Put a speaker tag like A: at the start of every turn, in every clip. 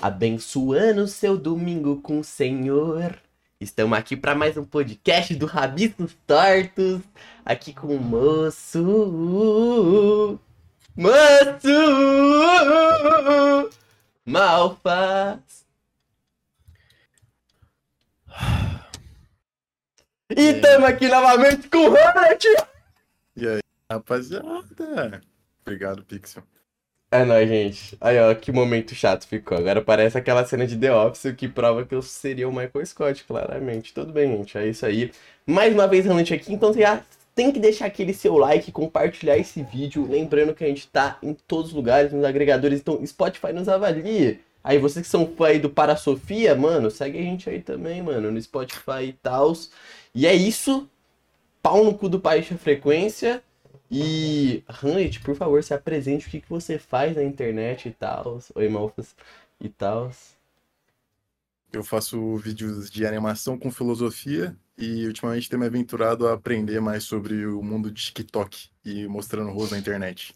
A: Abençoando seu domingo com o Senhor. Estamos aqui para mais um podcast do Rabiscos Tortos. Aqui com o moço. Moço! Malfaz. E estamos aqui novamente com o Ronald.
B: E aí, rapaziada? Obrigado, Pixel.
A: É nóis, gente. Aí, ó, que momento chato ficou. Agora parece aquela cena de The Office que prova que eu seria o Michael Scott, claramente. Tudo bem, gente, é isso aí. Mais uma vez, Ronald aqui, então você já tem que deixar aquele seu like, compartilhar esse vídeo. Lembrando que a gente tá em todos os lugares, nos agregadores, então Spotify nos avalie. Aí, vocês que são fã aí do Para Sofia, mano, segue a gente aí também, mano, no Spotify e tal. E é isso. Pau no cu do Baixa Frequência. E, Hamlet, por favor, se apresente o que, que você faz na internet e tal. Oi, Malfas e tal.
B: Eu faço vídeos de animação com filosofia e ultimamente tenho me aventurado a aprender mais sobre o mundo de TikTok e mostrando rosto na internet.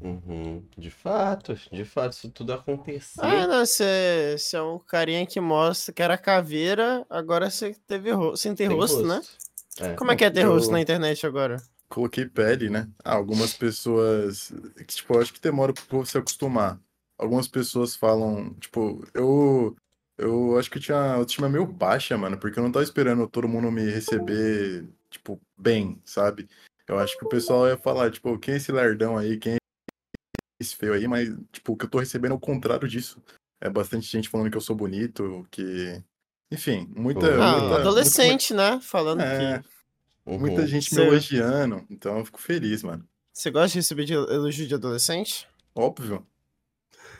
A: Uhum. De fato, de fato, isso tudo aconteceu.
C: Ah, não, você, é um carinha que mostra que era caveira, agora você teve ro... sem ter
A: Tem
C: rosto, né?
A: É.
C: Como é que é ter
B: Eu-
C: rosto na internet agora?
B: Coloquei pele, né? Ah, algumas pessoas. que, Tipo, eu acho que demora pro povo se acostumar. Algumas pessoas falam, tipo, eu. Eu acho que eu tinha a autoestima meio baixa, mano, porque eu não tava esperando todo mundo me receber, tipo, bem, sabe? Eu acho que o pessoal ia falar, tipo, quem é esse lerdão aí? Quem é esse feio aí? Mas, tipo, o que eu tô recebendo é o contrário disso. É bastante gente falando que eu sou bonito, que. Enfim, muita.
C: Ah,
B: muita-
C: adolescente, né? Falando
B: É,
C: que.
A: Uhum.
B: muita gente me
C: Seu-
B: elogiando, então eu fico feliz, mano.
C: Você gosta de receber de elogio de adolescente?
B: Óbvio.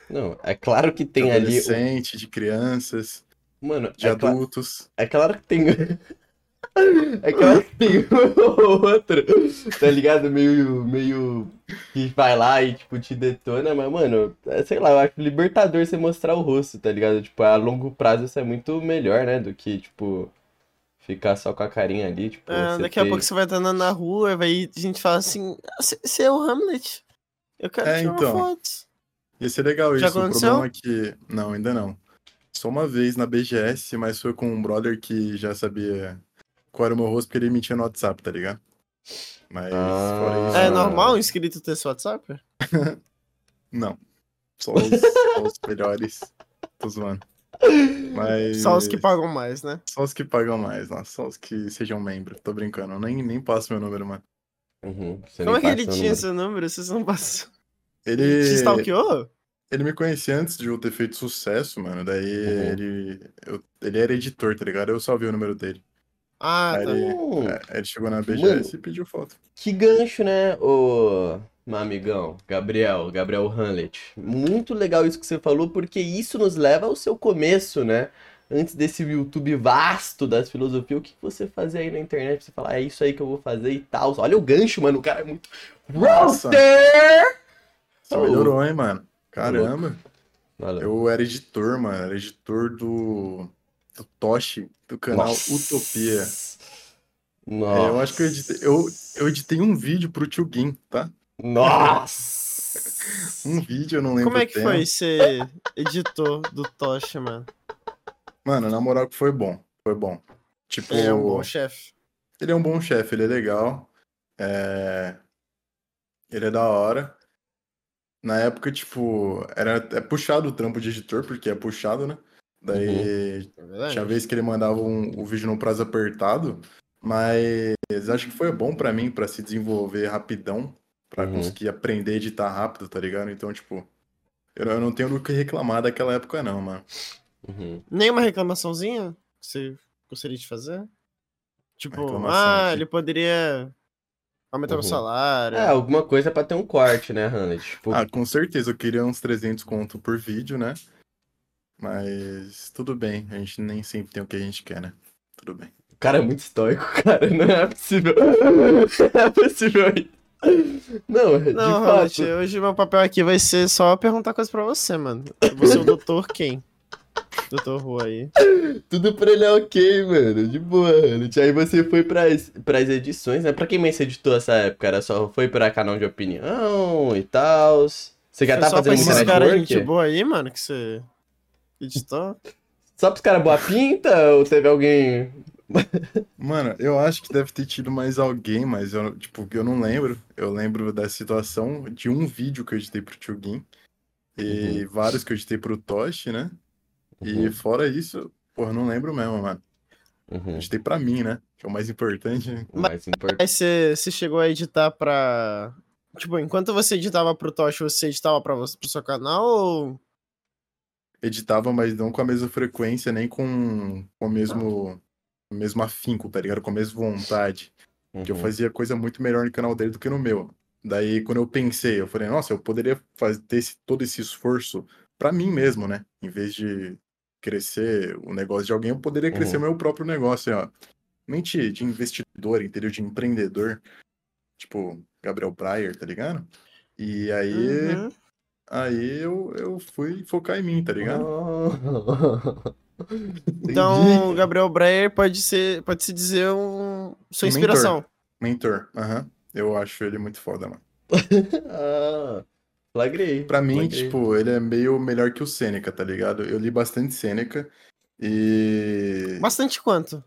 A: Não, é claro que
B: De
A: tem ali.
B: adolescente, de crianças,
A: Mano,
B: de
A: é,
B: adultos.
A: é claro que tem. É claro que tem outro, tá ligado? Meio, meio que vai lá e, tipo, te detona, mas, mano, é, sei lá, eu acho libertador você mostrar o rosto, tá ligado? Tipo, a longo prazo isso é muito melhor, né? Do que, tipo, ficar só com a carinha ali, tipo,
C: Ah, daqui a
A: ter-
C: pouco você vai estar andando na rua, vai a gente fala assim: "Ah, você é o Hamlet. Eu quero
B: É,
C: tirar
B: então.
C: uma foto.
B: Ia ser legal
C: Já
B: isso. O
C: aconteceu?
B: problema é que. Não, ainda não. Só uma vez na BGS, mas foi com um brother que já sabia qual era o meu rosto, porque ele mentia no WhatsApp, tá ligado? Mas
A: Ah.
B: fora isso.
C: É
B: não.
C: normal um inscrito ter seu WhatsApp?
B: Não. Só os, só os melhores. Tô zoando. Mas.
C: Só os que pagam mais, né?
B: Só os que pagam mais, não. Só os que sejam membros. Tô brincando. Eu nem, nem passo meu número, mano.
A: Uhum,
C: Como é que ele tinha
A: número.
C: seu número? Vocês não passam.
B: Ele.
C: Te stalkeou?
B: Ele me conhecia antes de eu ter feito sucesso, mano. Daí
A: Uhum.
B: ele. eu- ele era editor, tá ligado? Eu só vi o número dele.
C: Ah,
B: Aí
C: tá.
B: ele,
A: Hum.
B: é, ele chegou na BGS e pediu foto.
A: Que gancho, né, ô meu amigão, Gabriel, Gabriel Hamlet. Muito legal isso que você falou, porque isso nos leva ao seu começo, né? Antes desse YouTube vasto das filosofias, o que você fazia aí na internet? Você falar, é isso aí que eu vou fazer e tal. Olha o gancho, mano, o cara é muito. Roster! Ô,
B: melhorou, hein, mano? Caramba.
A: Valeu.
B: Eu era editor, mano. Era editor do. Do Toshi, do canal
A: Nossa.
B: Utopia.
A: Nossa.
B: É, eu acho que eu editei. Eu, eu editei um vídeo pro Tio Gin, tá?
A: Nossa!
B: Um vídeo, eu não lembro
C: Como é que
B: tema.
C: foi ser editor do Tocha, mano?
B: Mano, na moral que foi bom. Foi bom. Tipo,
C: Ele é um bom chefe.
B: Ele é um bom chefe, ele é legal. É... Ele é da hora. Na época, tipo, era é puxado o trampo de editor, porque é puxado, né? Daí
C: É verdade.
B: tinha vez que ele mandava um- o vídeo num prazo apertado, mas acho que foi bom pra mim pra se desenvolver rapidão, pra
A: Uhum.
B: conseguir aprender a editar rápido, tá ligado? Então, tipo, eu eu não tenho do que reclamar daquela época, não, mano.
A: Uhum.
C: Nenhuma reclamaçãozinha que você gostaria de fazer? Tipo, ah,
B: de-
C: ele poderia aumentar o
A: Uhum.
C: salário.
A: É, alguma coisa pra ter um corte, né, Hamlet? Tipo,
B: Ah, com certeza, eu queria uns 300 conto por vídeo, né? Mas tudo bem, a gente nem sempre tem o que a gente quer, né? Tudo bem.
A: O cara é muito estoico, cara. Não é possível. Não é possível. Não, de
C: Não. Ronald, hoje meu papel aqui vai ser só perguntar coisas pra você, mano. Você é o doutor quem? Doutor Rua aí.
A: Tudo pra ele é ok, mano. De boa, Hamlet. Aí você foi pras, pras edições, né? Pra quem mais você editou essa época? Era só foi pra canal de opinião e tal? Você já tá fazendo
C: caras
A: network?
C: gente boa aí, mano, que você Editou?
A: Só pros caras boa pinta ou teve alguém.
B: Mano, eu acho que deve ter tido mais alguém, mas eu, tipo, eu não lembro. Eu lembro da situação de um vídeo que eu editei pro Tio Gin e vários que eu editei pro Toshi, né? E
A: Uhum,
B: fora isso, porra, eu não lembro mesmo, mano.
A: uhum.
B: Editei pra mim, né? Que é o mais importante.
A: O mais importante.
C: Aí você, você chegou a editar pra. Tipo, enquanto você editava pro Tosh, você editava pra você, pro seu canal ou.
B: Editava, mas não com a mesma frequência, nem com, com o mesmo, o mesmo afinco, tá ligado? Com a mesma vontade. que eu
A: Uhum.
B: fazia coisa muito melhor no canal dele do que no meu. Daí, quando eu pensei, eu falei, nossa, eu poderia fazer ter esse- todo esse esforço pra mim mesmo, né? Em vez de crescer o negócio de alguém, eu poderia crescer
A: Uhum.
B: meu próprio negócio, ó. Mente de investidor, entendeu? De empreendedor. Tipo, Gabriel Breyer, tá ligado? E aí,
C: Uhum.
B: aí eu, eu fui focar em mim, tá ligado?
C: Então, o Gabriel Breyer pode ser, pode se dizer um sua inspiração.
B: Mentor, aham. Eu acho ele muito foda, mano.
A: ah, flagrei.
B: Pra mim,
A: flagrei.
B: tipo, ele é meio melhor que o Sêneca, tá ligado? Eu li bastante Sêneca e
C: Bastante quanto?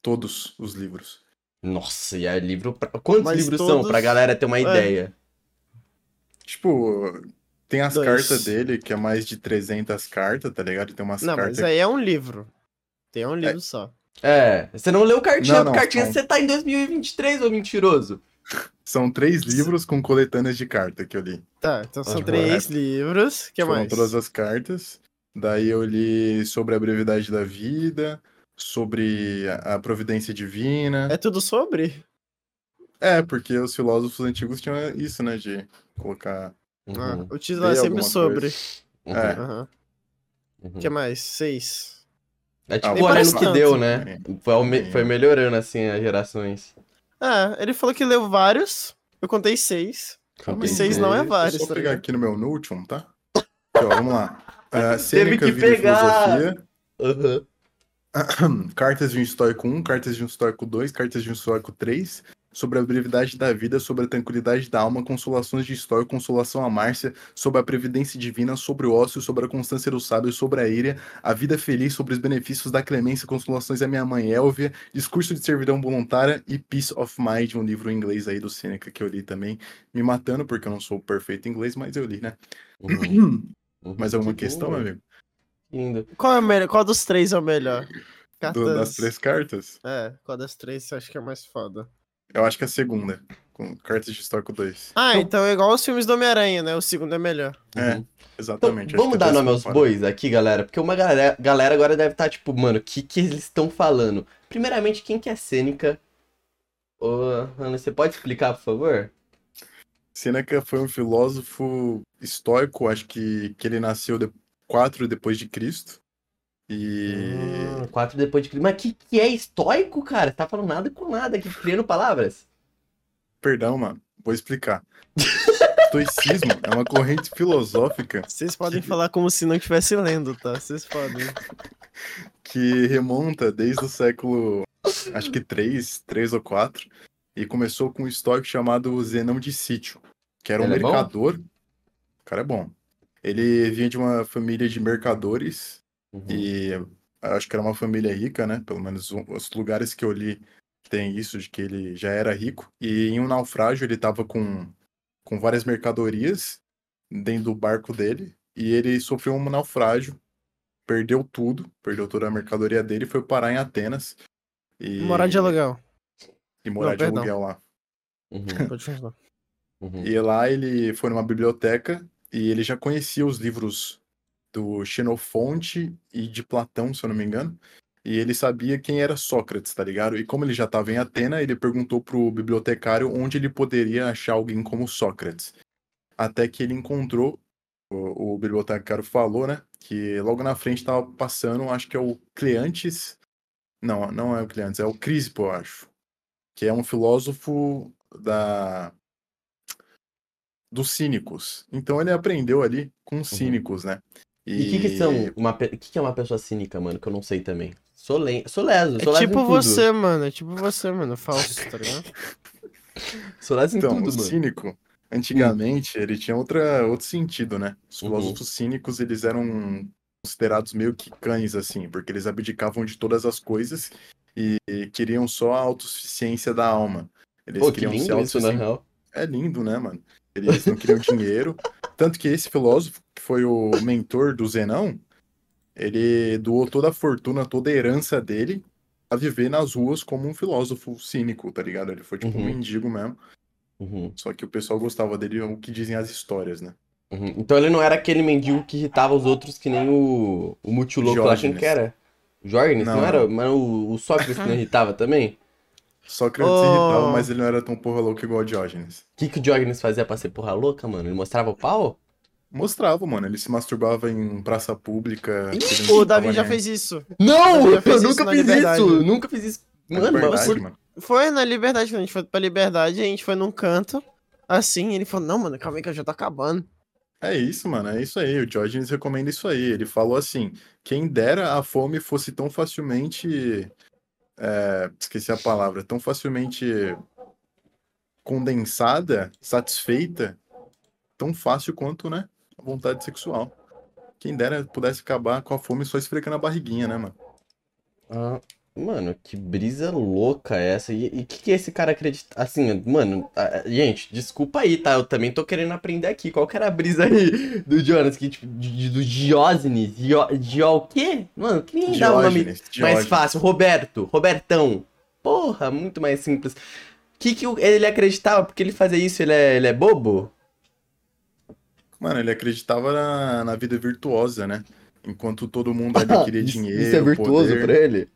B: todos os livros.
A: Nossa, e é livro. Pra... Quantos
C: Mas
A: livros são?
C: todos-
A: Pra galera ter uma
C: É.
A: ideia.
B: Tipo, tem as
C: Dois.
B: cartas dele, que é mais de 300 cartas, tá ligado? Tem umas
C: Não,
B: cartas.
C: mas aí é um livro. Tem um livro só.
A: É, você não leu cartinha,
B: Não, não,
A: cartinha,
B: não.
A: você tá em 2023, ô mentiroso.
B: São três livros com coletâneas de carta que eu li.
C: Tá, então são três livros. O que
B: Foram
C: mais?
B: todas as cartas. Daí eu li sobre a brevidade da vida, sobre a a providência divina.
C: É tudo sobre?
B: É, porque os filósofos antigos tinham isso, né? De colocar.
C: Ah,
A: Uhum,
C: o título é
B: Tem
C: sempre
B: alguma
C: sobre.
A: uhum,
B: É.
A: Uhum.
C: O que mais? Seis.
A: É tipo
B: Ah,
A: olhando
C: parece
A: o que
C: tanto.
A: deu, né? Foi, foi melhorando assim as gerações.
C: Ah, ele falou que leu vários. Eu contei seis.
B: Calma
C: E
B: aí,
C: seis não é
B: deixa eu
C: vários,
B: só
C: tá
B: pegar aqui no meu Notion, tá? Aqui, ó, vamos lá. Uh, Sêneca,
A: que
B: Vida e
A: pegar.
B: Filosofia.
A: Aham.
B: Cartas de um Estoico 1, Cartas de um Estoico 2, Cartas de um Estoico 3. Sobre a brevidade da vida, sobre a tranquilidade da alma, consolações de Estoico, consolação a Márcia, sobre a previdência divina, sobre o ócio, sobre a constância do sábio, sobre a ira, a vida feliz, sobre os benefícios da clemência, consolações à minha mãe Elvia, discurso de servidão voluntária e Peace of Mind, um livro em inglês aí do Sêneca que eu li também, me matando porque eu não sou perfeito em inglês, mas eu li, né?
A: Uhum, uhum.
B: Mais alguma
A: Que
B: questão,
A: lindo,
B: amigo?
A: Lindo.
C: Qual, é o melhor? qual dos três é o melhor?
B: Do- das três cartas?
C: É, qual das três você acha que é mais foda?
B: Eu acho que é a segunda, com cartas de Estoico 2.
C: Ah,
A: Então-
C: então é igual os filmes do Homem-Aranha, né? O segundo é melhor.
B: É,
A: Uhum.
B: exatamente.
A: Então, vamos
B: que
A: dar nome aos bois aqui, galera, porque uma galera, galera agora deve estar tipo, mano, o que, que eles estão falando? Primeiramente, quem que é Sêneca? Ô, Ana, você pode explicar, por favor?
B: Sêneca foi um filósofo estoico, acho que, que ele nasceu de, quatro depois de Cristo. E
A: Hum, quatro depois de Cristo. Mas que, que é estoico, cara? Você tá falando nada com nada aqui, criando palavras.
B: perdão, mano, vou explicar. Estoicismo é uma corrente filosófica
C: Vocês podem falar como se não estivesse lendo, tá? Vocês podem.
B: que remonta desde o século, acho que 3, 3 ou 4, e começou com um estoico chamado Zenão de Sítio, que era um
A: Ele é
B: mercador. O cara é bom. Ele vinha de uma família de mercadores
A: Uhum.
B: E acho que era uma família rica, né? Pelo menos um- os lugares que eu li tem isso, de que ele já era rico. E em um naufrágio ele tava com, com várias mercadorias dentro do barco dele. E ele sofreu um naufrágio, perdeu tudo, perdeu toda a mercadoria dele e foi parar em Atenas. E,
C: Morar de aluguel.
B: E morar
C: Não,
B: de
C: perdão.
B: aluguel lá.
A: Uhum,
C: Pode continuar.
A: uhum.
B: E lá ele foi numa biblioteca e ele já conhecia os livros do Xenofonte e de Platão, se eu não me engano. E ele sabia quem era Sócrates, tá ligado? E como ele já estava em Atena, ele perguntou pro bibliotecário onde ele poderia achar alguém como Sócrates. Até que ele encontrou, o, o bibliotecário falou, né? Que logo na frente estava passando, acho que é o Cleantes. Não, não é o Cleantes, é o Crispo, eu acho. Que é um filósofo da dos cínicos. Então ele aprendeu ali com cínicos, né?
A: Uhum. E o que, que são uma, pe- que, que é uma pessoa cínica, mano, que eu não sei também? Sou, len... sou leso, sou
C: É
A: leso em
C: tipo
A: tudo.
C: você, mano. É tipo você, mano. Falso, tá ligado?
A: Sou leso em
B: Então,
A: tudo,
B: o
A: mano.
B: cínico, antigamente, ele tinha outra, outro sentido, né? Os
A: Uhum.
B: filósofos cínicos, eles eram considerados meio que cães, assim, porque eles abdicavam de todas as coisas e queriam só a autossuficiência da alma. Eles
A: Pô, que
B: queriam ser
A: lindo isso, na
B: autossuficientes.
A: real.
B: É lindo, né, mano? Eles não queriam dinheiro. Tanto que esse filósofo, que foi o mentor do Zenão, ele doou toda a fortuna, toda a herança dele a viver nas ruas como um filósofo cínico, tá ligado? Ele foi tipo um
A: Uhum.
B: mendigo mesmo.
A: Uhum,
B: Só que o pessoal gostava dele, é o que dizem as histórias, né?
A: uhum. Então ele não era aquele mendigo que irritava os outros que nem o, o Multilouco lá, que era? Jorgens, não,
B: Não,
A: era? Mas o, o Sócrates que não irritava também?
B: Sócrates
C: Oh.
B: irritava, mas ele não era tão porra louco igual o Diógenes.
A: O que, que o Diógenes fazia pra ser porra louca, mano? Ele mostrava o pau?
B: Mostrava, mano. Ele se masturbava em praça pública. não
C: O Davi já fez isso.
A: Não! Eu
C: isso
A: nunca
C: na
A: fiz
C: Liberdade.
A: isso! Nunca fiz isso. Mano,
B: mano.
C: Foi na Liberdade, quando a gente foi pra Liberdade, a gente foi num canto, assim, ele falou, não, mano, calma aí que eu já tô acabando.
B: É isso, mano, é isso aí. O Diógenes recomenda isso aí. Ele falou assim: quem dera a fome fosse tão facilmente. É, esqueci a palavra, tão facilmente condensada, satisfeita, tão fácil quanto, né? A vontade sexual. Quem dera pudesse acabar com a fome só esfregando a barriguinha, né, mano?
A: Ah, mano, que brisa louca é essa? E o que, que esse cara acredita? Assim, mano, ah, gente, desculpa aí, tá? Eu também tô querendo aprender aqui. Qual que era a brisa aí do Jonas? Que, tipo, de- do Diógenes? Dio, Dio o quê? Mano, que nem dá o nome
B: Diógenes,
A: mais fácil. Roberto, Robertão. Porra, muito mais simples. O que, que ele acreditava? Porque ele fazia isso, ele é, ele é bobo?
B: Mano, ele acreditava na, na vida virtuosa, né? Enquanto todo mundo ali queria dinheiro,
A: Isso é virtuoso
B: poder.
A: pra ele?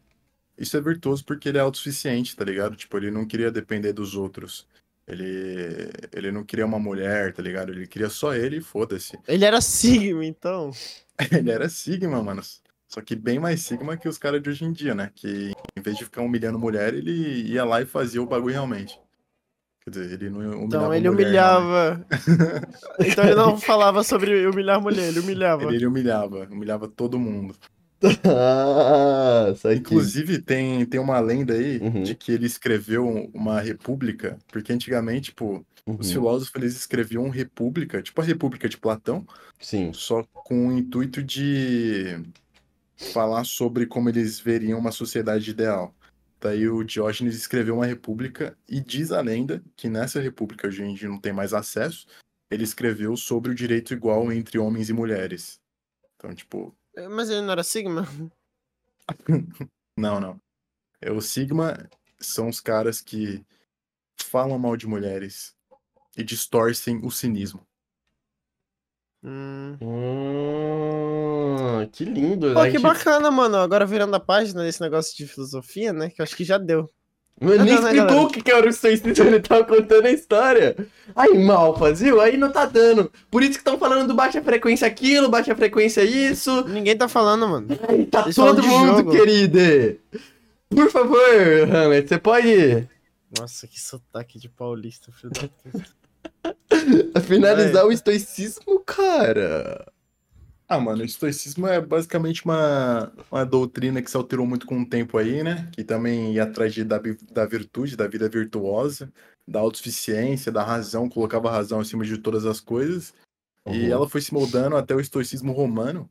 B: Isso é virtuoso porque ele é autossuficiente, tá ligado? Tipo, ele não queria depender dos outros. Ele, ele não queria uma mulher, tá ligado? Ele queria só ele e foda-se.
C: Ele era Sigma, então.
B: Ele era Sigma, mano. Só que bem mais Sigma que os caras de hoje em dia, né? Que em vez de ficar humilhando mulher, ele ia lá e fazia o bagulho realmente. Quer dizer, ele não humilhava
C: Então ele
B: mulher,
C: humilhava. então ele não falava sobre humilhar mulher, ele humilhava.
B: não. Ele, ele humilhava, humilhava todo mundo.
A: Ah.
B: Inclusive, tem, tem uma lenda aí
A: Uhum.
B: de que ele escreveu uma república, porque antigamente, tipo, os
A: Uhum,
B: filósofos eles escreviam república, tipo a República de Platão,
A: Sim.
B: só com o intuito de falar sobre como eles veriam uma sociedade ideal. Daí o Diógenes escreveu uma república e diz a lenda que nessa república a gente não tem mais acesso, ele escreveu sobre o direito igual entre homens e mulheres. Então, tipo,
C: Mas ele não era Sigma?
B: não, não. É o Sigma são os caras que falam mal de mulheres e distorcem o cinismo.
C: Hum.
A: Hum, que lindo,
C: Pô,
A: né?
C: que
A: Que-
C: bacana, mano. Agora virando a página desse negócio de filosofia, né? Que eu acho que já deu.
A: Mas nem
C: Não, não,
A: explicou o que que era o stoicismo, ele tava contando a história. Aí, Malfas, viu? Aí não tá dando. Por isso que estão falando do baixa frequência aquilo, baixa frequência isso.
C: Ninguém tá falando, mano.
A: Aí tá
C: Eles
A: todo mundo, querido. Por favor, Hamlet, você pode
C: Nossa, que sotaque de paulista, filho da puta.
A: finalizar o estoicismo, cara.
B: Ah, mano, o estoicismo é basicamente uma, uma doutrina que se alterou muito com o tempo aí, né? Que também ia atrás de, da, da virtude, da vida virtuosa, da autossuficiência, da razão, colocava a razão acima de todas as coisas. E
A: Uhum.
B: ela foi se moldando até o estoicismo romano,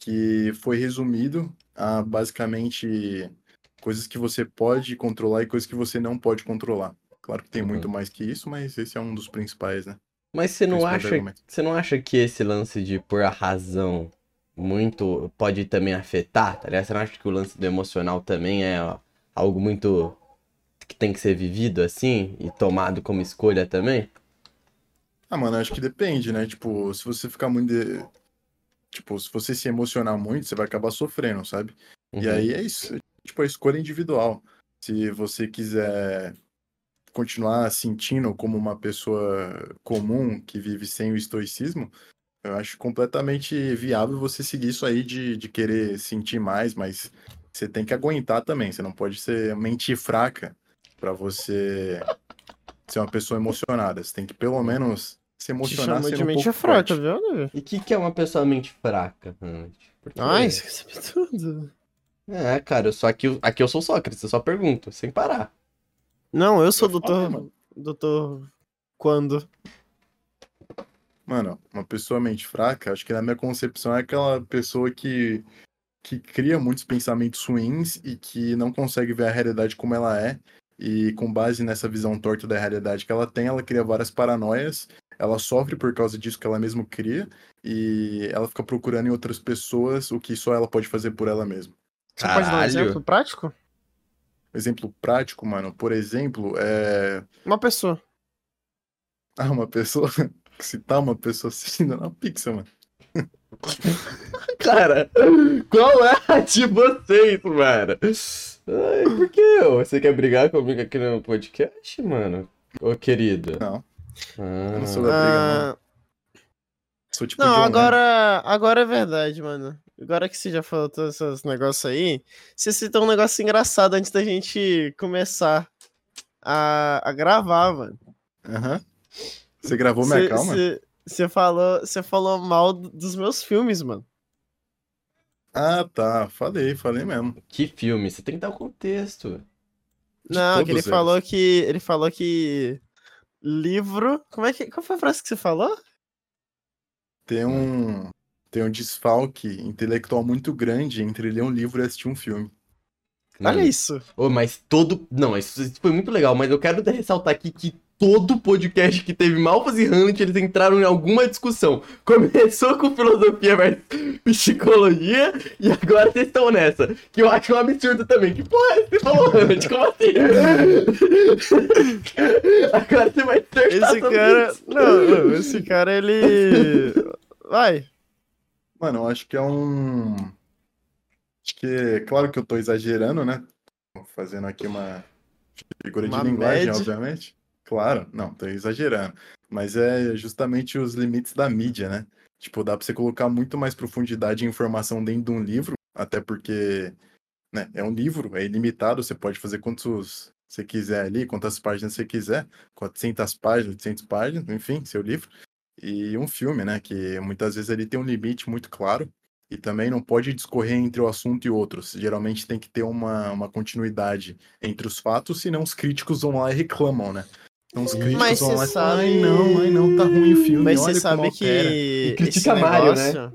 B: que foi resumido a basicamente coisas que você pode controlar e coisas que você não pode controlar. Claro que tem
A: Uhum.
B: muito mais que isso, mas esse é um dos principais, né?
A: Mas você não acha, você não acha que esse lance de pôr a razão muito pode também afetar, tá ligado? Você não acha que o lance do emocional também é algo muito que tem que ser vivido assim e tomado como escolha também?
B: Ah, mano, acho que depende, né? Tipo, se você ficar muito. de- Tipo, se você se emocionar muito, você vai acabar sofrendo, sabe? E
A: Uhum.
B: aí é isso. Tipo, a escolha individual. Se você quiser continuar sentindo como uma pessoa comum que vive sem o estoicismo, eu acho completamente viável você seguir isso aí de, de querer sentir mais, mas você tem que aguentar também. Você não pode ser mente fraca pra você ser uma pessoa emocionada. Você tem que pelo menos se
C: Te
B: emocionar sendo
C: de
B: um
C: mente
B: pouco
C: fraca,
B: forte.
C: viu?
A: E o que, que é uma pessoa mente fraca? Porque-
C: Ai, você quer saber tudo.
A: É, cara, eu só aqui, aqui eu sou Sócrates, eu só pergunto, sem parar.
C: Não, eu sou
B: Eu
C: doutor. Doutor. Quando?
B: Mano, uma pessoa mente fraca, acho que na minha concepção é aquela pessoa que, que cria muitos pensamentos ruins e que não consegue ver a realidade como ela é. E com base nessa visão torta da realidade que ela tem, ela cria várias paranoias, ela sofre por causa disso que ela mesma cria, e ela fica procurando em outras pessoas o que só ela pode fazer por ela mesma.
C: Você pode dar um exemplo prático?
B: Exemplo prático, mano, por exemplo, é.
C: Uma pessoa.
B: Ah, uma pessoa. Citar uma pessoa assistindo na Pixel, mano.
A: Cara, qual é a de vocês, mano? Ai, por que? Você quer brigar comigo aqui no podcast, mano? Ô, querido.
B: Não,
A: Ah,
B: não sou da briga, não.
C: Ah,
B: Sou tipo
C: não,
B: John Lennon.
C: agora, agora é verdade, mano. Agora que você já falou todos esses negócios aí, você citou um negócio engraçado antes da gente começar a, a gravar, mano.
B: Aham. Você gravou minha
C: Você-
B: calma?
C: Você falou, você falou mal do- dos meus filmes, mano.
B: Ah, tá. Falei, falei mesmo.
A: Que filme? Você tem que dar o contexto.
C: Não, que ele
B: todos
C: falou que ele falou que livro, como é que qual foi a frase que você falou?
B: Tem um. Tem um desfalque intelectual muito grande entre ler um livro e assistir um filme.
A: Mano,
C: Olha isso.
A: Ô, mas todo. Não, isso, foi muito legal, mas eu quero ressaltar aqui que todo podcast que teve Malfas e Hamlet, eles entraram em alguma discussão. Começou com filosofia versus psicologia, e agora vocês estão nessa. Que eu acho um absurdo também. Que porra é você falou, Hamlet? Como assim? agora você vai acertar
C: Esse cara,
A: isso.
C: não, não, esse cara ele vai.
B: Mano, eu acho que é um. Acho que. Claro que eu tô exagerando, né? Fazendo aqui uma figura de
C: Uma
B: linguagem,
C: média.
B: obviamente. Claro, não, tô exagerando. Mas é justamente os limites da mídia, né? Tipo, dá pra você colocar muito mais profundidade e informação dentro de um livro, até porque, né, é um livro, é ilimitado, você pode fazer quantos você quiser ali, quantas páginas você quiser, 400 páginas, 800 páginas, enfim, seu livro. E um filme, né, que muitas vezes ele tem um limite muito claro e também não pode discorrer entre o assunto e outros. Geralmente tem que ter uma, uma continuidade entre os fatos, senão os críticos vão lá e reclamam, né? Então os críticos
C: Mas
B: vão
C: você
B: lá e falam, ai
C: sabe-
B: não, ai não, tá ruim o filme,
C: Mas
B: olha
C: você sabe
B: altera."
C: que
A: E critica Mario, né?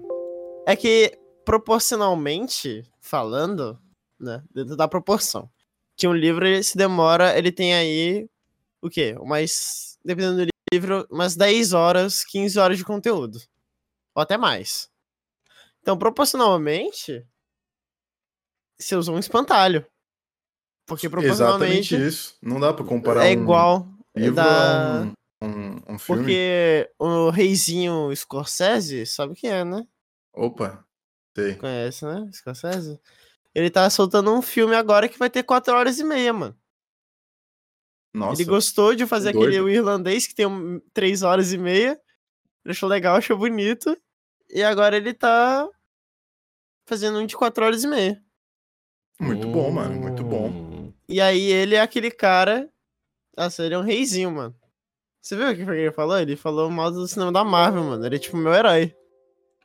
C: é que proporcionalmente falando, né, dentro da proporção, que um livro ele se demora, ele tem aí o quê? Umas dependendo do livro, umas 10 horas, 15 horas de conteúdo. Ou até mais. Então, proporcionalmente, você usou um espantalho. Porque
B: Exatamente
C: proporcionalmente
B: isso. Não dá pra comparar
C: é
B: um
C: igual
B: livro
C: da-
B: a um, um, um filme.
C: Porque o reizinho Scorsese, sabe quem é, né?
B: Opa, sei.
C: Conhece, né? Scorsese? Ele tá soltando um filme agora que vai ter 4 horas e meia, mano.
B: Nossa,
C: Ele gostou de fazer
B: doido.
C: aquele o irlandês que tem 3 horas e meia. Ele achou legal, achou bonito. E agora ele tá fazendo um de 4 horas e meia.
B: muito bom, mano, muito bom.
C: E aí ele é aquele cara. Nossa, ele é um reizinho, mano. Você viu o que foi que ele falou? Ele falou mal do cinema da Marvel, mano. Ele é tipo meu herói.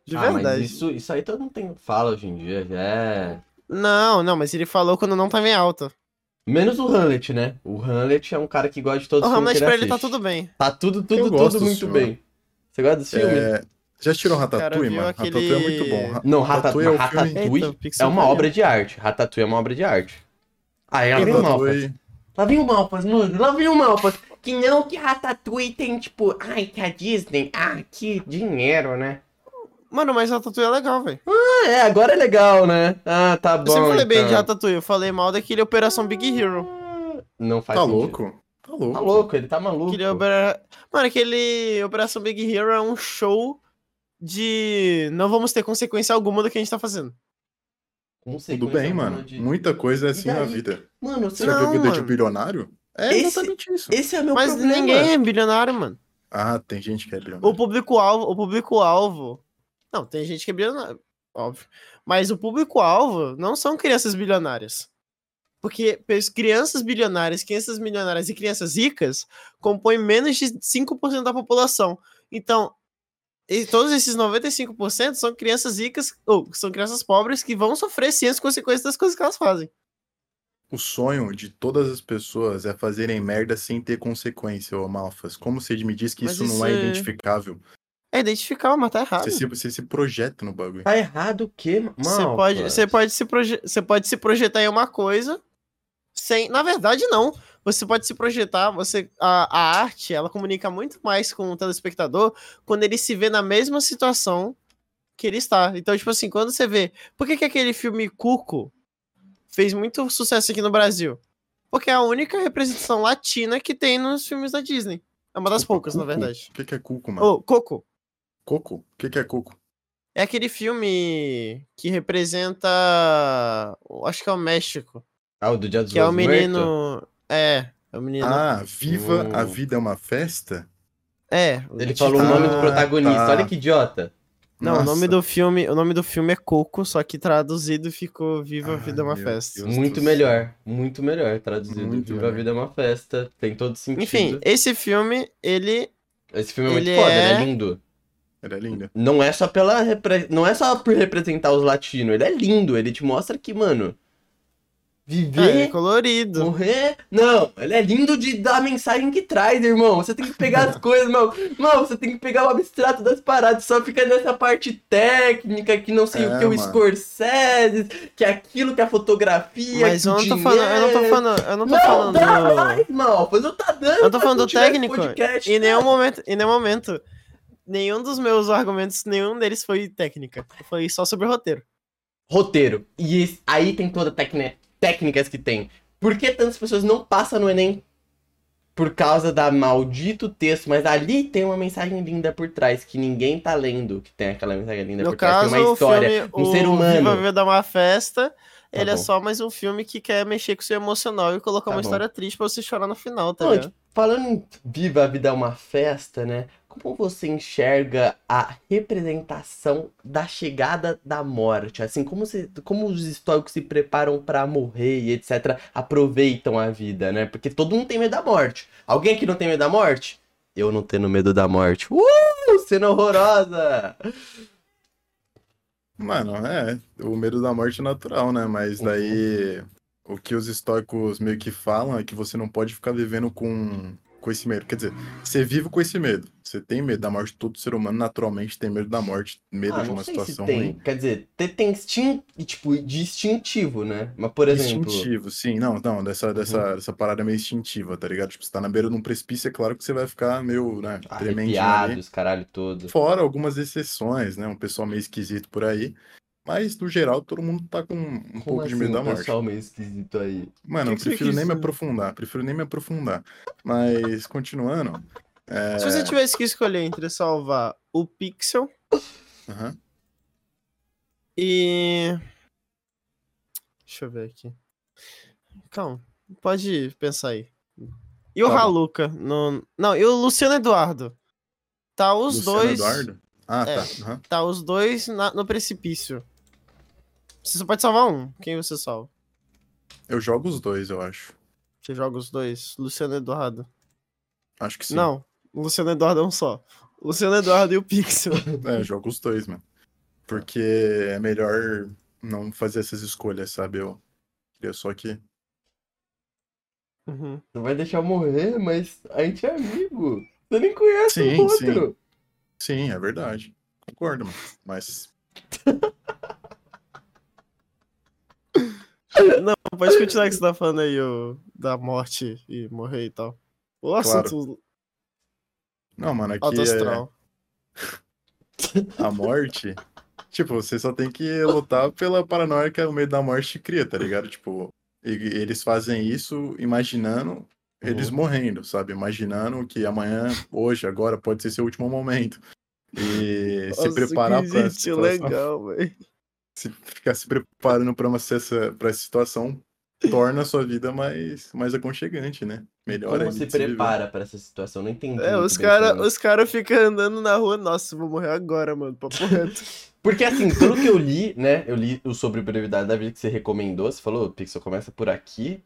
C: De
A: Ah,
C: verdade.
A: mas isso, isso aí todo mundo tem fala hoje em dia, já é.
C: Não, não, mas ele falou quando não tava em alta.
A: Menos o Hamlet, né? O Hamlet é um cara que gosta de todos
C: O
A: os filmes
C: Hamlet
A: que
C: pra ele tá tudo bem.
A: Tá tudo, tudo, tudo
B: do
A: muito
B: senhor.
A: bem. Você gosta desse filme?
B: É, já
C: cara
B: Ratatouille, mano?
C: aquele-
B: Ratatouille é muito bom. Ra-
A: Não,
B: Ratatouille é o
A: Ratatouille,
B: filme-
A: Ratatouille
C: Eita,
A: é uma obra de arte. Ratatouille é uma obra de arte. Ah, é, lá vem o.
B: Ratatouille.
A: Lá vem o Malfas, mano. Lá vem o Malfas. Que não que Ratatouille tem, tipo, ai, que a Disney, ah, que dinheiro, né?
C: Mano, mas Ratatouille é legal, velho.
A: Ah, é, agora é legal, né? Ah, tá bom.
C: Eu sempre falei bem
A: então.
C: de Ratatouille. Eu falei mal daquele Operação Big Hero.
A: Não faz
B: Tá
A: sentido.
B: louco? Tá louco.
A: Tá louco, ele tá maluco.
C: Aquele opera... Mano, aquele Operação Big Hero é um show de não vamos ter consequência alguma do que a gente tá fazendo.
A: Consequência
B: Tudo bem, mano.
A: de-
B: Muita coisa é assim na vida.
A: Mano,
B: Você já viu
C: Não,
B: vida de
C: mano.
B: bilionário? É
A: Esse-
B: exatamente isso.
A: esse é meu
C: Mas
A: problema.
C: ninguém é bilionário, mano.
B: Ah, tem gente que é
C: O
B: bilionário.
C: público-alvo, o público-alvo. Não, tem gente que é bilionário, óbvio. Mas o público-alvo não são crianças bilionárias. Porque crianças bilionárias, crianças milionárias e crianças ricas compõem menos de 5% da população. Então, e todos esses 95% são crianças ricas, ou são crianças pobres que vão sofrer sim as consequências das coisas que elas fazem.
B: O sonho de todas as pessoas é fazerem merda sem ter consequência, ô Malfas. Como você me diz que
C: Mas
B: isso não é
C: isso é-
B: identificável?
C: É identificar, mas tá errado.
B: Você se, você se projeta no bagulho.
A: Tá errado o quê, mano?
C: Você pode, você pode se proje- você pode se projetar em uma coisa sem, na verdade não. Você pode se projetar, você a, a arte, ela comunica muito mais com o telespectador quando ele se vê na mesma situação que ele está. Então, tipo assim, quando você vê, por que que aquele filme Cuco fez muito sucesso aqui no Brasil? Porque é a única representação latina que tem nos filmes da Disney. É uma das poucas, na verdade.
B: O que, que é cuco, mano?
C: Ô, Coco,
B: Coco? O que, que é cuco?
C: É aquele filme que representa. Acho que é o México.
A: Ah, o do Dia dos
C: Que é o menino. É, é o menino.
B: Ah, viva a vida é uma festa?
C: é.
A: Ele falou o nome do
B: Ah,
A: protagonista.
B: tá.
A: Olha que idiota.
C: Não, o nome
B: Nossa.
C: do filme, o nome do filme é Coco, só que traduzido ficou Viva a Vida é uma Festa.
B: Deus.
A: Muito
B: do
A: melhor. Muito melhor traduzido.
B: Muito
A: Viva a
B: melhor.
A: Vida é uma festa. Tem todo sentido.
C: Enfim, esse filme, ele.
A: Esse filme é muito
C: ele
A: foda,
C: é-
A: ele é lindo.
B: Era linda.
A: Não é só pela repre- não é só por representar os latinos, ele é lindo, ele te mostra que, mano,
C: Ah, ele
A: viver,
C: é colorido.
A: morrer, não, ele é lindo de dar a mensagem que traz, irmão. Você tem que pegar as coisas, mano. Mano, você tem que pegar o abstrato das paradas, só fica nessa parte técnica que não sei o
B: É,
A: que o
B: mano.
A: Scorsese, que é aquilo que a fotografia,
C: Mas
A: que
C: eu
A: o
C: não tô falando. Eu não tô falando. Eu não tô
A: Não,
C: falando.
A: dá mais, Malfas, eu tá dando.
C: Eu tô falando do técnico.
A: podcast,
C: Em nenhum momento. Em nenhum momento. Nenhum dos meus argumentos, nenhum deles foi técnica. Foi só sobre o roteiro.
A: roteiro. E aí tem toda a tecne- técnicas que tem. Por que tantas pessoas não passam no Enem? Por causa da maldito texto, mas ali tem uma mensagem linda por trás que ninguém tá lendo, que tem aquela mensagem linda
C: No
A: por trás,
C: caso,
A: tem uma história,
C: filme,
A: um ser humano.
C: Viva a Vida é uma Festa, ele é
A: bom.
C: só mais um filme que quer mexer com o seu emocional e colocar
A: Tá
C: uma
A: bom.
C: história triste pra você chorar no final, tá ligado?
A: falando em Viva a Vida é uma festa, né? Como você enxerga a representação da chegada da morte? Assim, como, se, como os históricos se preparam pra morrer e etc. aproveitam a vida, né? Porque todo mundo tem medo da morte. Alguém aqui não tem medo da morte? Eu não tenho medo da morte. Uh! Cena horrorosa!
B: Mano, é, o medo da morte é natural, né? Mas
A: Uhum.
B: daí o que os estoicos meio que falam é que você não pode ficar vivendo com, com esse medo. Quer dizer, você vive com esse medo. Você tem medo da morte, todo ser humano naturalmente tem medo da morte, medo
A: Ah,
B: de uma situação
A: tem.
B: ruim.
A: Quer dizer, tem, tem instin... tipo, distintivo, né? Mas, por exemplo...
B: Instintivo, sim, não, não, dessa, dessa,
A: Uhum.
B: dessa parada meio instintiva, tá ligado? Tipo, você tá na beira de um precipício, é claro que você vai ficar meio, né, ali.
A: Arrepiados, caralho todo.
B: Fora algumas exceções, né? Um pessoal meio esquisito por aí. Mas, no geral, todo mundo tá com um
A: Como
B: pouco de
A: assim,
B: medo da morte.
A: pessoal meio esquisito aí?
B: Mano,
C: Que
B: eu
C: que
B: prefiro nem me
C: dizer?
B: aprofundar, prefiro nem me aprofundar. Mas, continuando. é,
C: Se você tivesse que escolher entre salvar o Pixel
B: aham.
C: e. Deixa eu ver aqui. Calma, pode pensar aí. E o
A: Tá.
C: Haluca? No... Não, e o Luciano Eduardo? Tá os
B: Luciano
C: dois.
B: Eduardo? Ah,
C: É.
B: tá. aham.
C: Tá os dois na- no precipício. Você só pode salvar um. Quem você salva?
B: Eu jogo os dois, eu acho.
C: Você joga os dois? Luciano Eduardo.
B: Acho que sim.
C: Não, Luciano Eduardo é um só. Luciano Eduardo e o Pixel.
B: É, eu jogo os dois, mano. Porque é melhor não fazer essas escolhas, sabe? Eu queria só que.
C: Uhum.
A: Você vai deixar eu morrer, mas a gente é amigo. Você nem conhece
B: Sim,
A: o outro.
B: Sim, é verdade. Concordo, mano. Mas.
C: Não, pode continuar que você tá falando aí o, da morte e morrer e tal. O assunto
B: Não, mano, aqui é a morte. Tipo, você só tem que lutar pela paranoia que o medo da morte cria, tá ligado? Tipo, eles fazem isso imaginando eles
A: Uhum.
B: morrendo, sabe? Imaginando que amanhã, hoje, agora pode ser seu último momento. E se
C: Nossa,
B: preparar
C: que
B: pra
C: jeitinho
B: situação,
C: legal, velho.
B: Se ficar se preparando pra, uma, essa, pra essa situação torna a sua vida mais, mais aconchegante, né? Melhor
A: Como se prepara pra essa situação? Não entendi.
C: É,
A: muito
C: os
A: como-
C: os cara ficam andando na rua. Nossa, eu vou morrer agora, mano. Papo reto.
A: Porque assim, pelo que eu li, né? Eu li o sobre brevidade da vida que você recomendou. Você falou, Pixel, começa por aqui.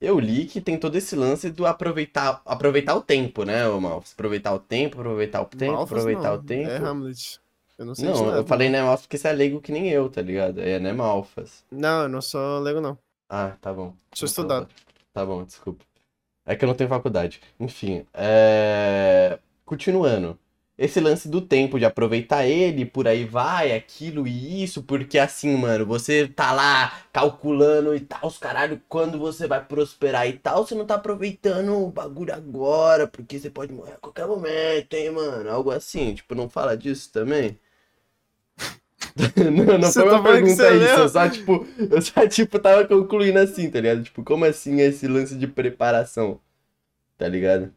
A: Eu li que tem todo esse lance do aproveitar, aproveitar o tempo, né, ô Malfas? Aproveitar o tempo, aproveitar o tempo,
C: Malfas,
A: aproveitar
C: não.
A: o tempo.
C: É Hamlet. Eu não sei
A: Não,
C: nada.
A: eu falei né Malfas porque você é leigo que nem eu, tá ligado? É né Malfas.
C: Não, eu não sou leigo, não.
A: Ah, tá bom.
C: Sou
A: Então,
C: estudado.
A: Tá bom, desculpa. É que eu não tenho faculdade. Enfim, é... continuando. esse lance do tempo, de aproveitar ele, por aí vai, aquilo e isso, porque assim, mano, você tá lá calculando e tal, os caralho, quando você vai prosperar e tal, você não tá aproveitando o bagulho agora, porque você pode morrer a qualquer momento, hein, mano? Algo assim, tipo, não fala disso também? não, não
C: Você
A: foi
C: tá
A: uma
C: que
A: pergunta
C: você
A: isso,
C: leu?
A: eu só, tipo, eu só, tipo, tava concluindo assim, tá ligado? Tipo, como assim esse lance de preparação, tá ligado?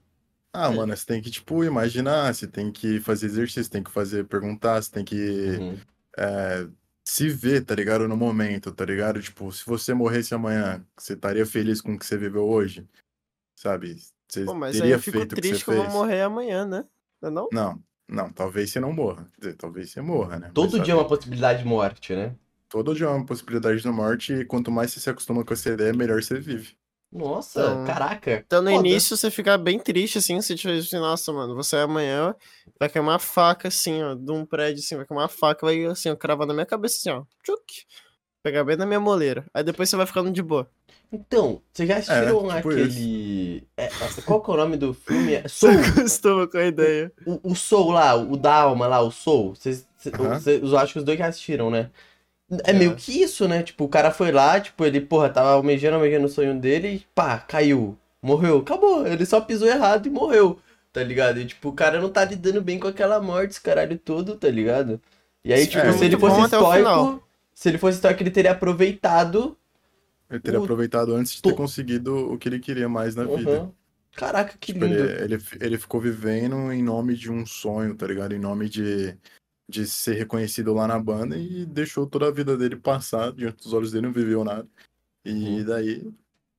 B: Ah, mano, você tem que, tipo, imaginar, você tem que fazer exercício, tem que fazer, perguntar, você tem que
A: Uhum.
B: é, se ver, tá ligado? No momento, tá ligado? Tipo, se você morresse amanhã, você estaria feliz com o que você viveu hoje? Sabe? Você
C: Pô, mas aí
B: teria
C: eu fico
B: feito que
C: triste
B: você
C: que eu vou morrer amanhã, né? Não é não?
B: Não, não, talvez você não morra. Quer dizer, talvez você morra, né?
A: Todo
B: Mas,
A: dia é uma possibilidade de morte, né?
B: todo dia é uma possibilidade de morte e quanto mais você se acostuma com essa ideia, melhor você vive.
A: Nossa,
C: Então-
A: caraca.
C: Então no
A: foda.
C: início você fica bem triste, assim, se tiver assim, nossa, mano, você amanhã vai cair uma faca, assim, ó, de um prédio, assim, vai cair uma faca, vai, assim, ó, cravar na minha cabeça, assim, ó, tchuc, pegar bem na minha moleira. Aí depois você vai ficando de boa.
A: Então, vocês já assistiram
B: tipo
A: aquele. é, nossa, qual que é o nome do filme? É Soul.
C: Você acostuma com a ideia.
A: O, o Soul lá, o da alma lá, o Soul. Vocês, cês- eu acho que os dois já assistiram, né? É
C: Já.
A: meio que isso, né? Tipo, o cara foi lá, tipo, ele, porra, tava almejando, almejando o sonho dele e pá, caiu. Morreu. Acabou. Ele só pisou errado e morreu. Tá ligado? E, tipo, o cara não tá lidando bem com aquela morte, esse caralho todo, tá ligado? E aí, tipo,
B: É,
A: se ele fosse estoico. Se ele fosse estoico, ele teria aproveitado.
B: Ele teria
A: O-
B: aproveitado antes de ter conseguido o que ele queria mais na vida.
A: Uhum. Caraca, que
B: Tipo,
A: lindo.
B: ele, ele, ele ficou vivendo em nome de um sonho, tá ligado? Em nome de, de ser reconhecido lá na banda e deixou toda a vida dele passar diante dos olhos dele, não viveu nada. E
A: Uhum.
B: daí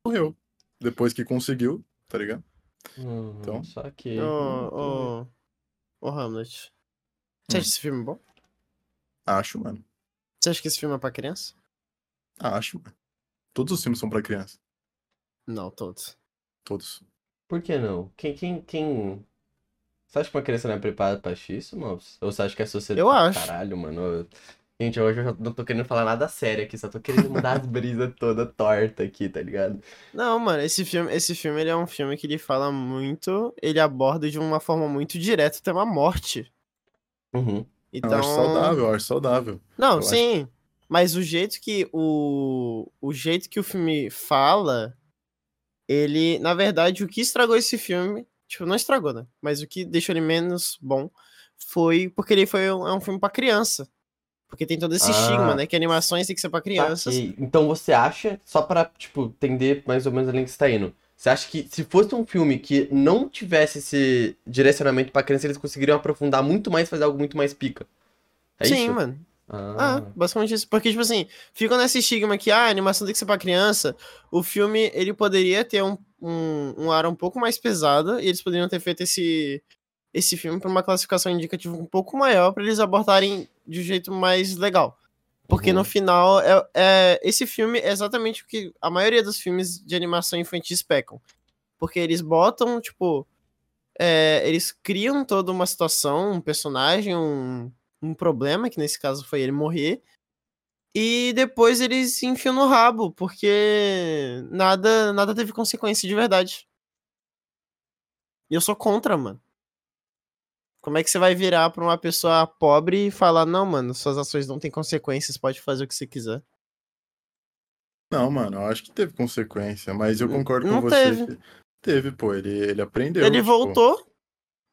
B: morreu. Depois que conseguiu, tá ligado?
A: Uhum,
B: Então.
A: Só que.
C: Ô, ô, ô, Hamlet. Você
B: Hum.
C: acha esse filme bom?
B: Acho, mano.
C: Você acha que esse filme é pra criança?
B: Acho, mano. Todos os filmes são pra criança.
C: Não, todos.
B: Todos.
A: Por que não? Quem, quem, quem... Você acha que uma criança não é preparada pra assistir isso, moço? Ou você acha que é sociedade?
C: Eu acho.
A: Caralho, mano. eu- Gente, hoje eu já não tô querendo falar nada sério aqui, só tô querendo mudar as brisas toda torta aqui, tá ligado?
C: Não, mano, esse filme, esse filme ele é um filme que ele fala muito, ele aborda de uma forma muito direta o tema morte.
A: Uhum.
C: Então,
B: Eu acho saudável, eu acho saudável.
C: Não,
B: Eu acho-
C: sim. Mas o jeito que o o jeito que o filme fala, ele, na verdade, o que estragou esse filme, tipo, não estragou, né? Mas o que deixou ele menos bom foi porque ele foi um, é um filme pra criança. Porque tem todo esse
A: Ah.
C: estigma, né? Que animações tem que ser pra crianças.
A: Saquei. Então você acha, só pra, tipo, entender mais ou menos a linha que você tá indo, você acha que se fosse um filme que não tivesse esse direcionamento pra criança, eles conseguiriam aprofundar muito mais fazer algo muito mais pica? É
C: Sim,
A: isso?
C: mano.
A: Ah.
C: Ah, basicamente isso. Porque, tipo assim, fica nesse estigma que ah, a animação tem que ser pra criança. O filme, ele poderia ter um, um, um ar um pouco mais pesado. E eles poderiam ter feito esse, esse filme pra uma classificação indicativa um pouco maior pra eles abordarem de um jeito mais legal. Porque
A: Uhum.
C: no final, é, é- esse filme é exatamente o que a maioria dos filmes de animação infantis pecam. Porque eles botam, tipo. é, eles criam toda uma situação, um personagem, um, um problema, que nesse caso foi ele morrer. E depois eles se enfiam no rabo, porque nada, nada teve consequência de verdade. E eu sou contra, mano. Como é que você vai virar pra uma pessoa pobre e falar, não, mano, suas ações não têm consequências, pode fazer o que você quiser.
B: Não, mano, eu acho que teve consequência, mas eu concordo
C: não
B: com você.
C: teve.
B: Teve, pô, ele, ele aprendeu.
C: ele
B: tipo,
C: voltou.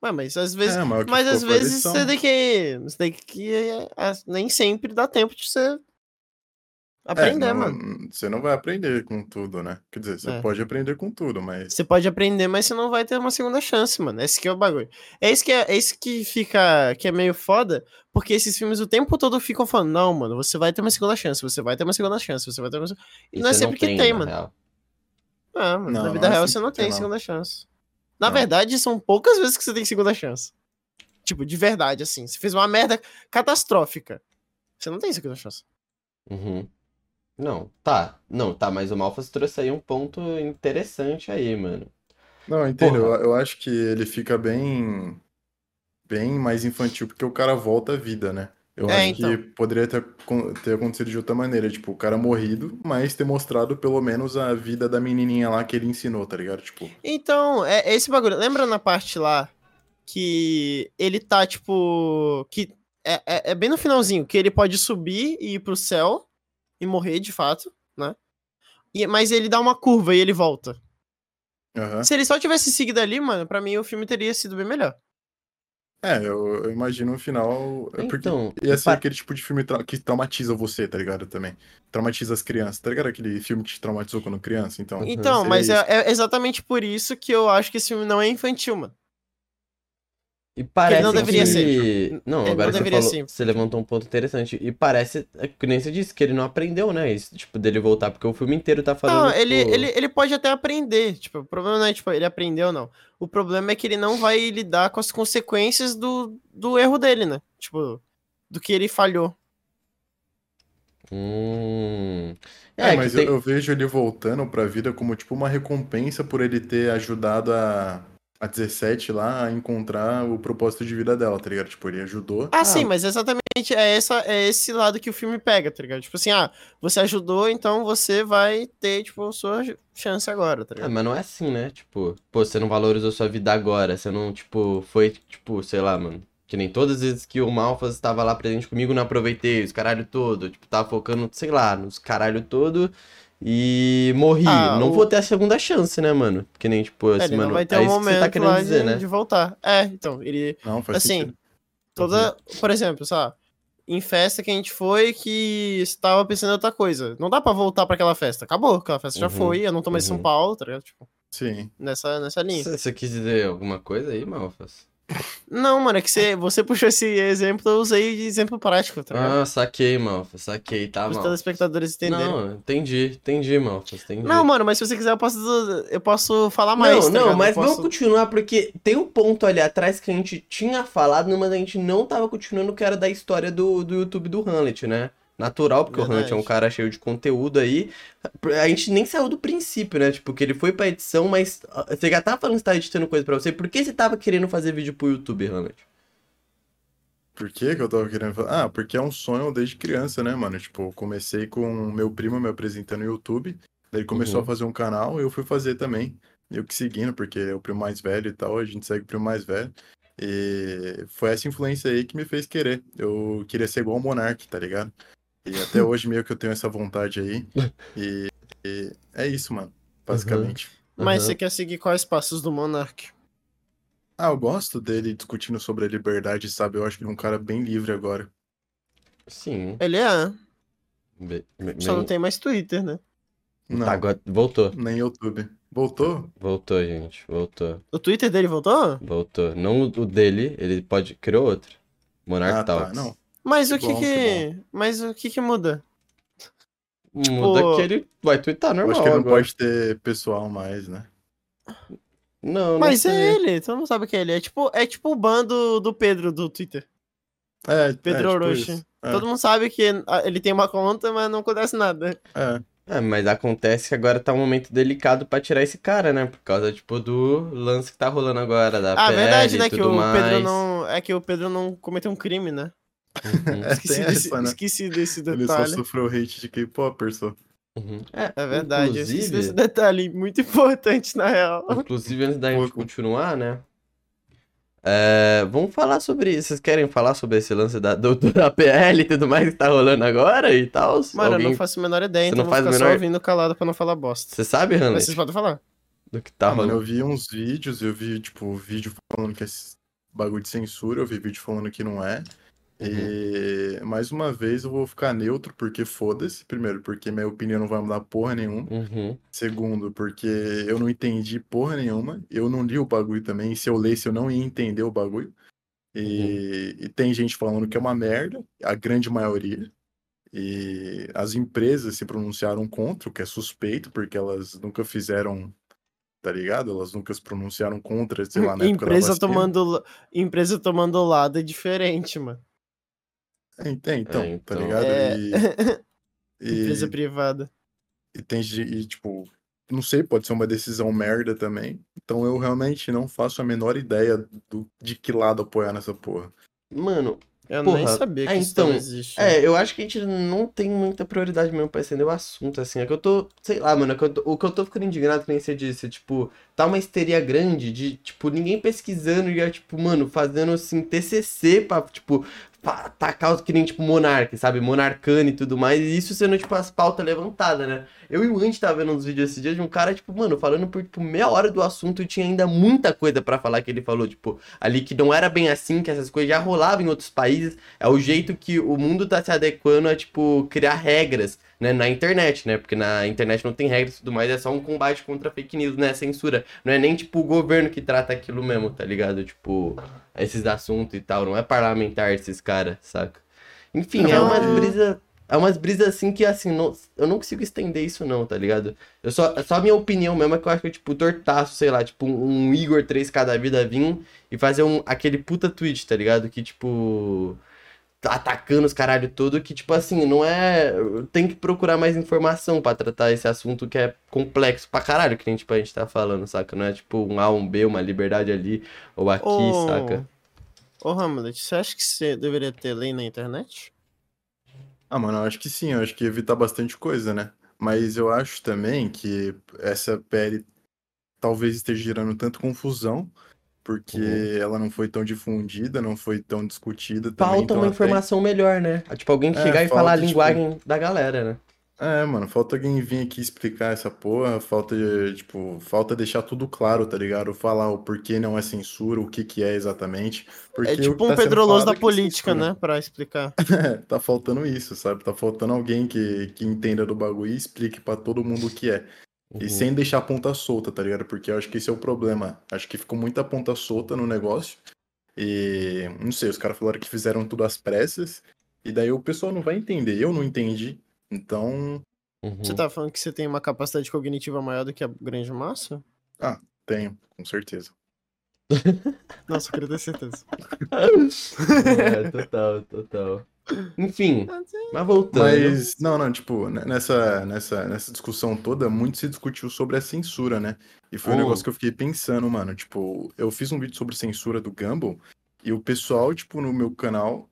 C: Ué, mas às vezes.
B: É, mas,
C: mas às vezes você tem que. Você tem que. é, Nem sempre dá tempo de você
B: É,
C: aprender,
B: não-
C: mano.
B: Você não vai aprender com tudo, né? Quer dizer, você
C: É.
B: pode aprender com tudo, mas.
C: Você pode aprender, mas você não vai ter uma segunda chance, mano. Esse que é o bagulho. É isso que é, é isso que fica que é meio foda, porque esses filmes o tempo todo ficam falando, não, mano, você vai ter uma segunda chance, você vai ter uma segunda chance, você vai ter uma se-" E não é sempre que tem, mano.
A: real.
C: Ah, mano,
B: Não,
C: na
B: não
C: vida
B: é
C: real você não
B: tem,
C: tem
B: não.
C: segunda chance. Na
B: Não.
C: verdade, são poucas vezes que você tem segunda chance. Tipo, de verdade, assim. Você fez uma merda catastrófica. Você não tem segunda chance.
A: Uhum. Não, tá. Não, tá, mas o Malfas trouxe aí um ponto interessante aí, mano.
B: Não, eu entendo. Eu, eu acho que ele fica bem. Bem mais infantil, porque o cara volta à vida, né? Eu
C: É,
B: acho que
C: então.
B: poderia ter, ter acontecido de outra maneira. Tipo, o cara morrido, mas ter mostrado pelo menos a vida da menininha lá que ele ensinou, tá ligado? Tipo,
C: Então, é, é esse bagulho. Lembra na parte lá que ele tá, tipo. que é, é, é bem no finalzinho, que ele pode subir e ir pro céu e morrer de fato, né? E, mas ele dá uma curva e ele volta.
B: Aham.
C: Se ele só tivesse seguido ali, mano, pra mim o filme teria sido bem melhor.
B: É, eu, eu imagino o final. é Porque
A: Então,
B: ia ser
A: pa-
B: aquele tipo de filme tra- que traumatiza você, tá ligado? Também. Traumatiza as crianças, tá ligado? Aquele filme que te traumatizou quando criança, então.
C: Então,
B: seria
C: mas é, é exatamente por isso que eu acho que esse filme não é infantil, mano.
A: E parece
C: não deveria
A: que...
C: ser.
A: Não,
C: Ele
A: agora
C: não
A: você falou,
C: ser.
A: você levantou um ponto interessante. E parece, é que nem você disse, que ele não aprendeu, né? Isso, tipo, dele voltar, porque o filme inteiro tá falando,
C: Não, ele,
A: tipo,
C: ele, ele pode até aprender. Tipo, o problema não é, tipo, ele aprendeu, não. O problema é que ele não vai lidar com as consequências do, do erro dele, né? Tipo, do que ele falhou.
A: Hum...
B: É,
A: que
B: mas
A: tem-
B: eu, eu vejo ele voltando pra vida como tipo uma recompensa por ele ter ajudado a, a 17 lá a encontrar o propósito de vida dela, tá ligado? Tipo, ele ajudou.
C: Ah, sim, mas exatamente é, essa, é esse lado que o filme pega, tá ligado? Tipo assim, ah, você ajudou, então você vai ter, tipo, sua chance agora, tá
A: Ah,
C: ligado?
A: mas não é assim, né? Tipo, pô, você não valorizou sua vida agora, você não, tipo, foi, tipo, sei lá, mano. Que nem todas as vezes que o Malfas estava lá presente comigo, não aproveitei os caralho todo. Tipo, tava focando, sei lá, nos caralho todo e morri.
C: Ah,
A: não
C: o-
A: vou ter a segunda chance, né, mano? Que nem, tipo,
C: É,
A: assim,
C: ele
A: mano.
C: não vai ter
A: é
C: um
A: isso que você
C: momento
A: tá querendo dizer,
C: de,
A: né?
C: de voltar. É, então, ele...
B: Não, faz
C: Assim,
B: sentido.
C: Toda, por exemplo, sabe? Em festa que a gente foi que estava pensando em outra coisa. Não dá pra voltar pra aquela festa. Acabou, aquela festa já
A: Uhum,
C: foi, eu não tô mais em São
A: uhum.
C: Paulo, tá ligado? Tipo,
B: Sim.
C: nessa, nessa linha.
A: Você, você quis dizer alguma coisa aí, Malfas?
C: Não, mano, é que você, você puxou esse exemplo, eu usei de exemplo prático, tá ligado?
A: Ah, saquei, Malfas, saquei, tá,
C: Para os telespectadores entenderem. Não,
A: Não, entendi, entendi, Malfas, entendi.
C: mano, mas se você quiser, eu posso, eu posso falar mais.
A: Não,
C: tá
A: não, mas
C: posso-
A: vamos continuar, porque tem um ponto ali atrás que a gente tinha falado, mas a gente não tava continuando, que era da história do, do YouTube do Hamlet, né? Natural, porque o Hamlet é um
C: Verdade.
A: cara cheio de conteúdo aí. A gente nem saiu do princípio, né? Tipo, que ele foi pra edição, mas você já tava falando que você tava editando coisa pra você. Por que você tava querendo fazer vídeo pro YouTube, Hamlet?
B: Por que que eu tava querendo falar? Ah, porque é um sonho desde criança, né, mano? Tipo, eu comecei com meu primo me apresentando no YouTube. Daí ele começou
A: Uhum.
B: a fazer um canal, eu fui fazer também. Eu que seguindo, porque é o primo mais velho e tal, a gente segue o primo mais velho. E foi essa influência aí que me fez querer. Eu queria ser igual o Monark, tá ligado? E até hoje meio que eu tenho essa vontade aí. E, e é isso, mano, basicamente.
C: Mas
A: Aham.
C: você quer seguir quais passos do Monark?
B: Ah, eu gosto dele discutindo sobre a liberdade, sabe? Eu acho que ele é um cara bem livre agora.
A: Sim.
C: Ele é,
A: Be- be-
C: só não
A: bem-
C: tem mais Twitter, né?
B: Não,
A: Tá, agora voltou.
B: nem YouTube. Voltou?
A: Voltou, gente. Voltou.
C: O Twitter dele voltou?
A: Voltou. Não o dele, ele pode. Criou outro. Monarch
B: Ah, tá.
A: Talks.
B: Não.
C: Mas o
B: Que
C: que
B: bom,
C: que... Mas o que que muda?
A: Muda
C: Tipo,
A: que ele vai twittar
B: Eu
A: normal.
B: acho que ele não
A: agora.
B: pode ter pessoal mais, né?
A: Não, não
C: Mas
A: sei.
C: é ele, todo mundo sabe que é ele. É tipo, é tipo o bando do Pedro do Twitter.
B: É,
C: Pedro
B: é, tipo
C: Orochi.
B: isso. É,
C: Todo mundo sabe que ele tem uma conta, mas não acontece nada.
B: é.
A: É, mas acontece que agora tá um momento delicado pra tirar esse cara, né? Por causa, tipo, do lance que tá rolando agora, da
C: Ah,
A: PL
C: verdade,
A: e
C: né? Que o
A: mais.
C: Pedro não. É que o Pedro não cometeu um crime, né?
A: Uhum,
B: É,
C: Esqueci, desse,
B: essa, né?
C: esqueci desse
B: Ele só
C: detalhe.
B: sofreu hate de K-Popper, só.
A: uhum. É,
C: É verdade, eu esqueci
A: inclusive,
C: desse detalhe muito importante, na real.
A: inclusive, antes da gente continuar, né? É, vamos falar sobre. Vocês querem falar sobre esse lance da, do, da PL e tudo mais que tá rolando agora e tal?
C: Mano, eu
A: Alguém...
C: não faço a menor ideia,
A: Você
C: então
A: não
C: eu vou ficar só
A: menor-
C: ouvindo calado pra não falar bosta.
A: Você sabe,
C: Mas
A: Hamlet,
C: vocês podem falar.
A: do que tá
B: Ah, mano, eu
A: rolando?
B: vi uns vídeos, eu vi, tipo, vídeo falando que é esse bagulho de censura, eu vi vídeo falando que não é. E mais uma vez eu vou ficar neutro, porque foda-se. Primeiro, porque minha opinião não vai mudar porra nenhuma.
A: Uhum.
B: Segundo, porque eu não entendi porra nenhuma. Eu não li o bagulho também. E se eu lesse, eu não ia entender o bagulho. E, e tem gente falando que é uma merda, a grande maioria. E as empresas se pronunciaram contra, o que é suspeito, porque elas nunca fizeram, tá ligado? Elas nunca se pronunciaram contra, sei lá, na época da
C: empresa, tomando, empresa tomando lado é diferente, mano.
B: É, é, então,
A: É,
B: tá
A: então.
B: ligado?
C: É.
B: E, e-
C: empresa privada.
B: E tem de, e, tipo, não sei, pode ser uma decisão merda também. Então eu realmente não faço a menor ideia do, de que lado apoiar nessa porra.
A: Mano,
C: Eu
A: Porra,
C: nem sabia que
A: é,
C: isso
A: então,
C: não existe.
A: É, eu acho que a gente não tem muita prioridade mesmo pra estender o assunto, assim. É que eu tô, sei lá, mano, é que eu tô- o que eu tô ficando indignado, que nem você disse, tipo, tá uma histeria grande de, tipo, ninguém pesquisando e, é, tipo, mano, fazendo, assim, TCC pra, tipo, pra atacar os que nem, tipo, Monark, sabe? Monarcano e tudo mais, e isso sendo, tipo, as pautas levantadas, né? Eu e o Andy tava vendo uns vídeos esses dias de um cara, tipo, mano, falando por, tipo, meia hora do assunto e tinha ainda muita coisa pra falar que ele falou, tipo, ali que não era bem assim, que essas coisas já rolavam em outros países, é o jeito que o mundo tá se adequando a, tipo, criar regras, né, na internet, né? Porque na internet não tem regras e tudo mais, é só um combate contra fake news, né? Censura. Não é nem, tipo, o governo que trata aquilo mesmo, tá ligado? Tipo, esses assuntos e tal. Não é parlamentar esses caras, saca? Enfim, é umas brisas. É umas brisas assim que, assim, não, eu não consigo estender isso, não, tá ligado? Eu só, é só a minha opinião mesmo é que eu acho que, tipo, tortaço, sei lá, tipo, um, um Igor 3K da vida vir e fazer um, aquele puta tweet, tá ligado? Que, tipo, atacando os caralho todo, que, tipo, assim, não é. Tem que procurar mais informação pra tratar esse assunto que é complexo pra caralho, que nem, tipo, a gente tá falando, saca? Não é, tipo, um A, um B, uma liberdade ali ou aqui,
C: Ô,
A: saca?
C: Ô, Hamlet, você acha que você deveria ter lei na internet?
B: Ah, mano, eu acho que sim, eu acho que ia evitar bastante coisa, né? Mas eu acho também que essa PL talvez esteja gerando tanta confusão, porque
A: Uhum.
B: ela não foi tão difundida, não foi tão discutida também.
A: Falta
B: então
A: uma informação melhor, né? Tipo, alguém
B: É,
A: chegar e falar a
B: tipo-
A: linguagem da galera, né?
B: É, mano, falta alguém vir aqui explicar essa porra, falta, tipo, falta deixar tudo claro, tá ligado? Falar o porquê não é censura, o que que é exatamente. Porque
C: é tipo um
B: tá sendo
C: Pedro Loz
B: falado
C: da
B: é é
C: política,
B: censura.
C: né? Pra explicar.
B: É, tá faltando isso, sabe? Tá faltando alguém que, que entenda do bagulho e explique pra todo mundo o que é. E
A: Uhum.
B: sem deixar a ponta solta, tá ligado? Porque eu acho que esse é o problema. Acho que ficou muita ponta solta no negócio. E não sei, os caras falaram que fizeram tudo às pressas. E daí o pessoal não vai entender. Eu não entendi. Então,
A: Uhum.
C: Você tá falando que você tem uma capacidade cognitiva maior do que a grande massa?
B: tenho, com certeza.
C: Nossa, eu queria ter certeza.
A: É, total, total. Enfim, mas voltando.
B: Mas, não, não, tipo, né, nessa, nessa, nessa discussão toda, muito se discutiu sobre a censura, né? E foi um
A: Hum.
B: negócio que eu fiquei pensando, mano. Tipo, eu fiz um vídeo sobre censura do Gumball e o pessoal, tipo, no meu canal,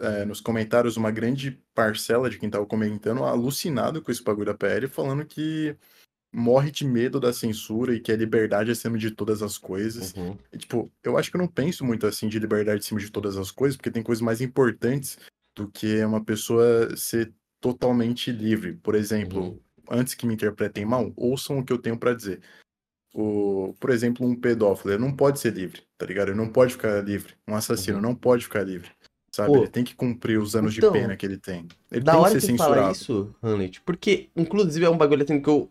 B: é, nos comentários, uma grande parcela de quem tava comentando, alucinado com esse bagulho da PL, falando que morre de medo da censura e que a liberdade é acima de todas as coisas.
A: Uhum.
B: E, tipo, eu acho que eu não penso muito assim de liberdade acima de todas as coisas, porque tem coisas mais importantes do que uma pessoa ser totalmente livre. Por exemplo,
A: Uhum.
B: antes que me interpretem mal, ouçam o que eu tenho pra dizer. O, por exemplo, um pedófilo, ele não pode ser livre, tá ligado? Ele não pode ficar livre. Um assassino
A: Uhum.
B: não pode ficar livre. Sabe?
A: Pô,
B: ele tem que cumprir os anos
A: então,
B: de pena que ele tem. Ele
A: da
B: tem que
A: hora
B: ser
A: que você fala
B: censurado.
A: isso, Hamlet, porque, inclusive, é um bagulho assim que eu.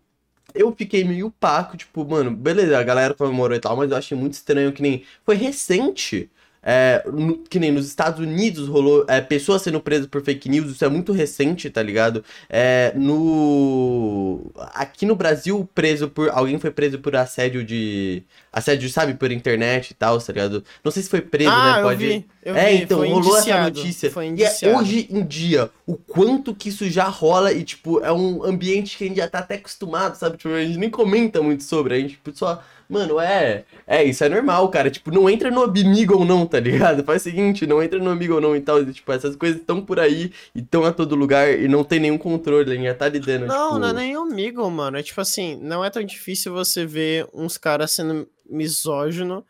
A: Eu fiquei meio paco, tipo, mano, beleza, a galera comemorou e tal, mas eu achei muito estranho que nem. Foi recente. É, que nem nos Estados Unidos rolou é, pessoas sendo presas por fake news, isso é muito recente, tá ligado? É, no. Aqui no Brasil, preso por. Alguém foi preso por assédio de. Assédio, sabe, por internet e tal, tá ligado? Não sei se foi preso,
C: ah,
A: né?
C: eu
A: Pode.
C: vi. Eu
A: é,
C: vi,
A: então, rolou essa notícia.
C: Foi
A: E é hoje em dia, o quanto que isso já rola e, tipo, é um ambiente que a gente já tá até acostumado, sabe? Tipo, a gente nem comenta muito sobre, a gente tipo, só. Mano, é. É, isso é normal, cara. Tipo, não entra no Amigo ou não, tá ligado? Faz o seguinte, não entra no Amigo ou não e tal. tipo, essas coisas estão por aí e estão a todo lugar e não tem nenhum controle, a gente já tá lidando,
C: Não,
A: tipo...
C: não é nem amigo, mano. É tipo assim, não é tão difícil você ver uns caras sendo misógino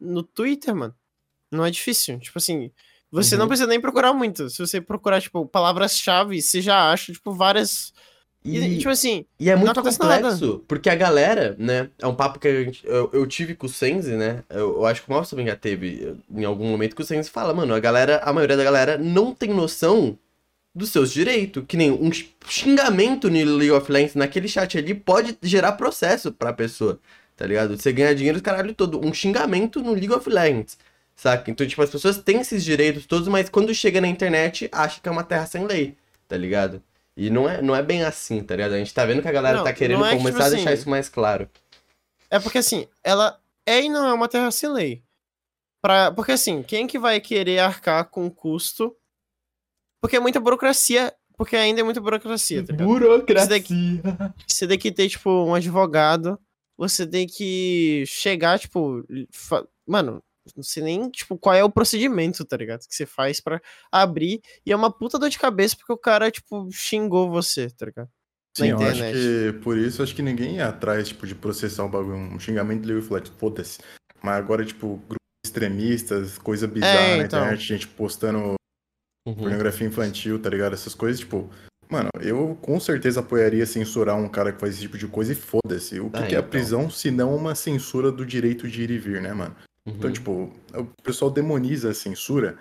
C: no Twitter, mano. Não é difícil. Tipo assim, você
A: Uhum.
C: não precisa nem procurar muito. Se você procurar, tipo, palavras-chave, você já acha, tipo, várias. E,
A: E,
C: tipo assim,
A: E é muito complexo, porque a galera, né? É um papo que gente, eu, eu tive com o Senzi, né? Eu, eu acho que o também já teve em algum momento que o Senzi fala, mano, a galera, a maioria da galera não tem noção dos seus direitos. Que nem um xingamento no League of Legends naquele chat ali pode gerar processo pra pessoa, tá ligado? Você ganha dinheiro do caralho todo. Um xingamento no League of Legends. Saca? Então, tipo, as pessoas têm esses direitos todos, mas quando chega na internet, acha que é uma terra sem lei, tá ligado? E não é, não é bem assim, tá ligado? A gente tá vendo que a galera
C: Não,
A: tá querendo
C: é que,
A: começar
C: tipo
A: a deixar
C: assim,
A: isso mais claro.
C: É porque assim, ela é e não é uma terra sem lei. Pra, porque assim, quem que vai querer arcar com custo? Porque é muita burocracia. Porque ainda é muita burocracia, tá ligado?
A: Burocracia.
C: Você tem que ter, tipo, um advogado. Você tem que chegar, tipo. fa- Mano, Não sei nem, tipo, qual é o procedimento, tá ligado? Que você faz pra abrir. E é uma puta dor de cabeça porque o cara, tipo, xingou você, tá ligado?
B: Sim, eu acho que por isso acho que ninguém ia atrás, tipo, de processar um bagulho, um xingamento livre e flat, foda-se. Mas agora, tipo, grupos extremistas, coisa bizarra
C: É,
B: na
C: então.
B: internet, gente postando
A: Uhum.
B: pornografia infantil, tá ligado? Essas coisas, tipo, mano, eu com certeza apoiaria censurar um cara que faz esse tipo de coisa e foda-se. O que,
A: Ah,
B: que é a
A: então.
B: prisão se não uma censura do direito de ir e vir, né, mano? Então,
A: Uhum.
B: tipo, o pessoal demoniza a censura,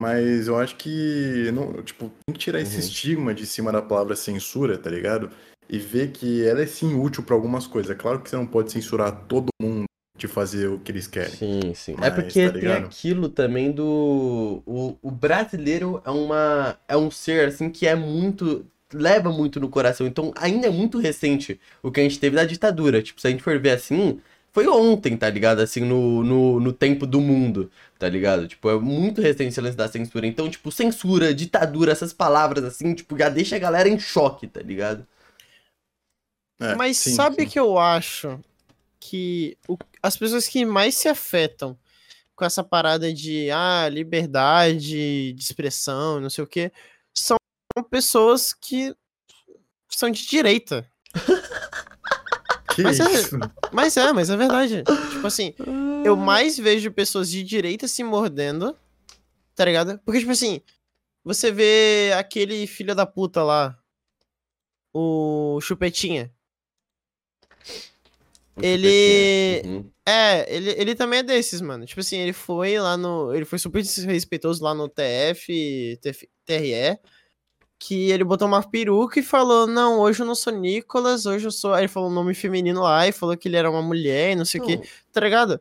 B: mas eu acho que, não, tipo, tem que tirar esse
A: Uhum.
B: estigma de cima da palavra censura, tá ligado? E ver que ela é sim útil pra algumas coisas. É claro que você não pode censurar todo mundo de fazer o que eles querem.
A: Sim, sim. é
B: Mas,
A: porque
B: tá
A: tem aquilo também do. O, o brasileiro é uma. É um ser assim que é muito. Leva muito no coração. Então ainda é muito recente o que a gente teve da ditadura. Tipo, se a gente for ver assim, foi ontem, tá ligado? Assim, no, no, no tempo do mundo, tá ligado? Tipo, é muito recente esse lance da censura. Então, tipo, censura, ditadura, essas palavras assim, tipo, já deixa a galera em choque, tá ligado?
B: É,
C: Mas
B: sim,
C: sabe
B: sim.
C: que eu acho que o- as pessoas que mais se afetam com essa parada de ah, liberdade de expressão, não sei o quê, são pessoas que são de direita.
B: Que
C: Mas é-
B: isso?
C: Mas é, mas é verdade. tipo assim, eu mais vejo pessoas de direita se mordendo, tá ligado? Porque, tipo assim, você vê aquele filho da puta lá, o Chupetinha.
A: O
C: Ele-
A: chupetinha. Uhum.
C: É, ele, ele também é desses, mano. Tipo assim, ele foi lá no. Ele foi super desrespeitoso lá no TF, TF TRE. Que ele botou uma peruca e falou: Não, hoje eu não sou Nicolas, hoje eu sou. Aí ele falou o nome feminino lá e falou que ele era uma mulher e não sei o que. Tá ligado?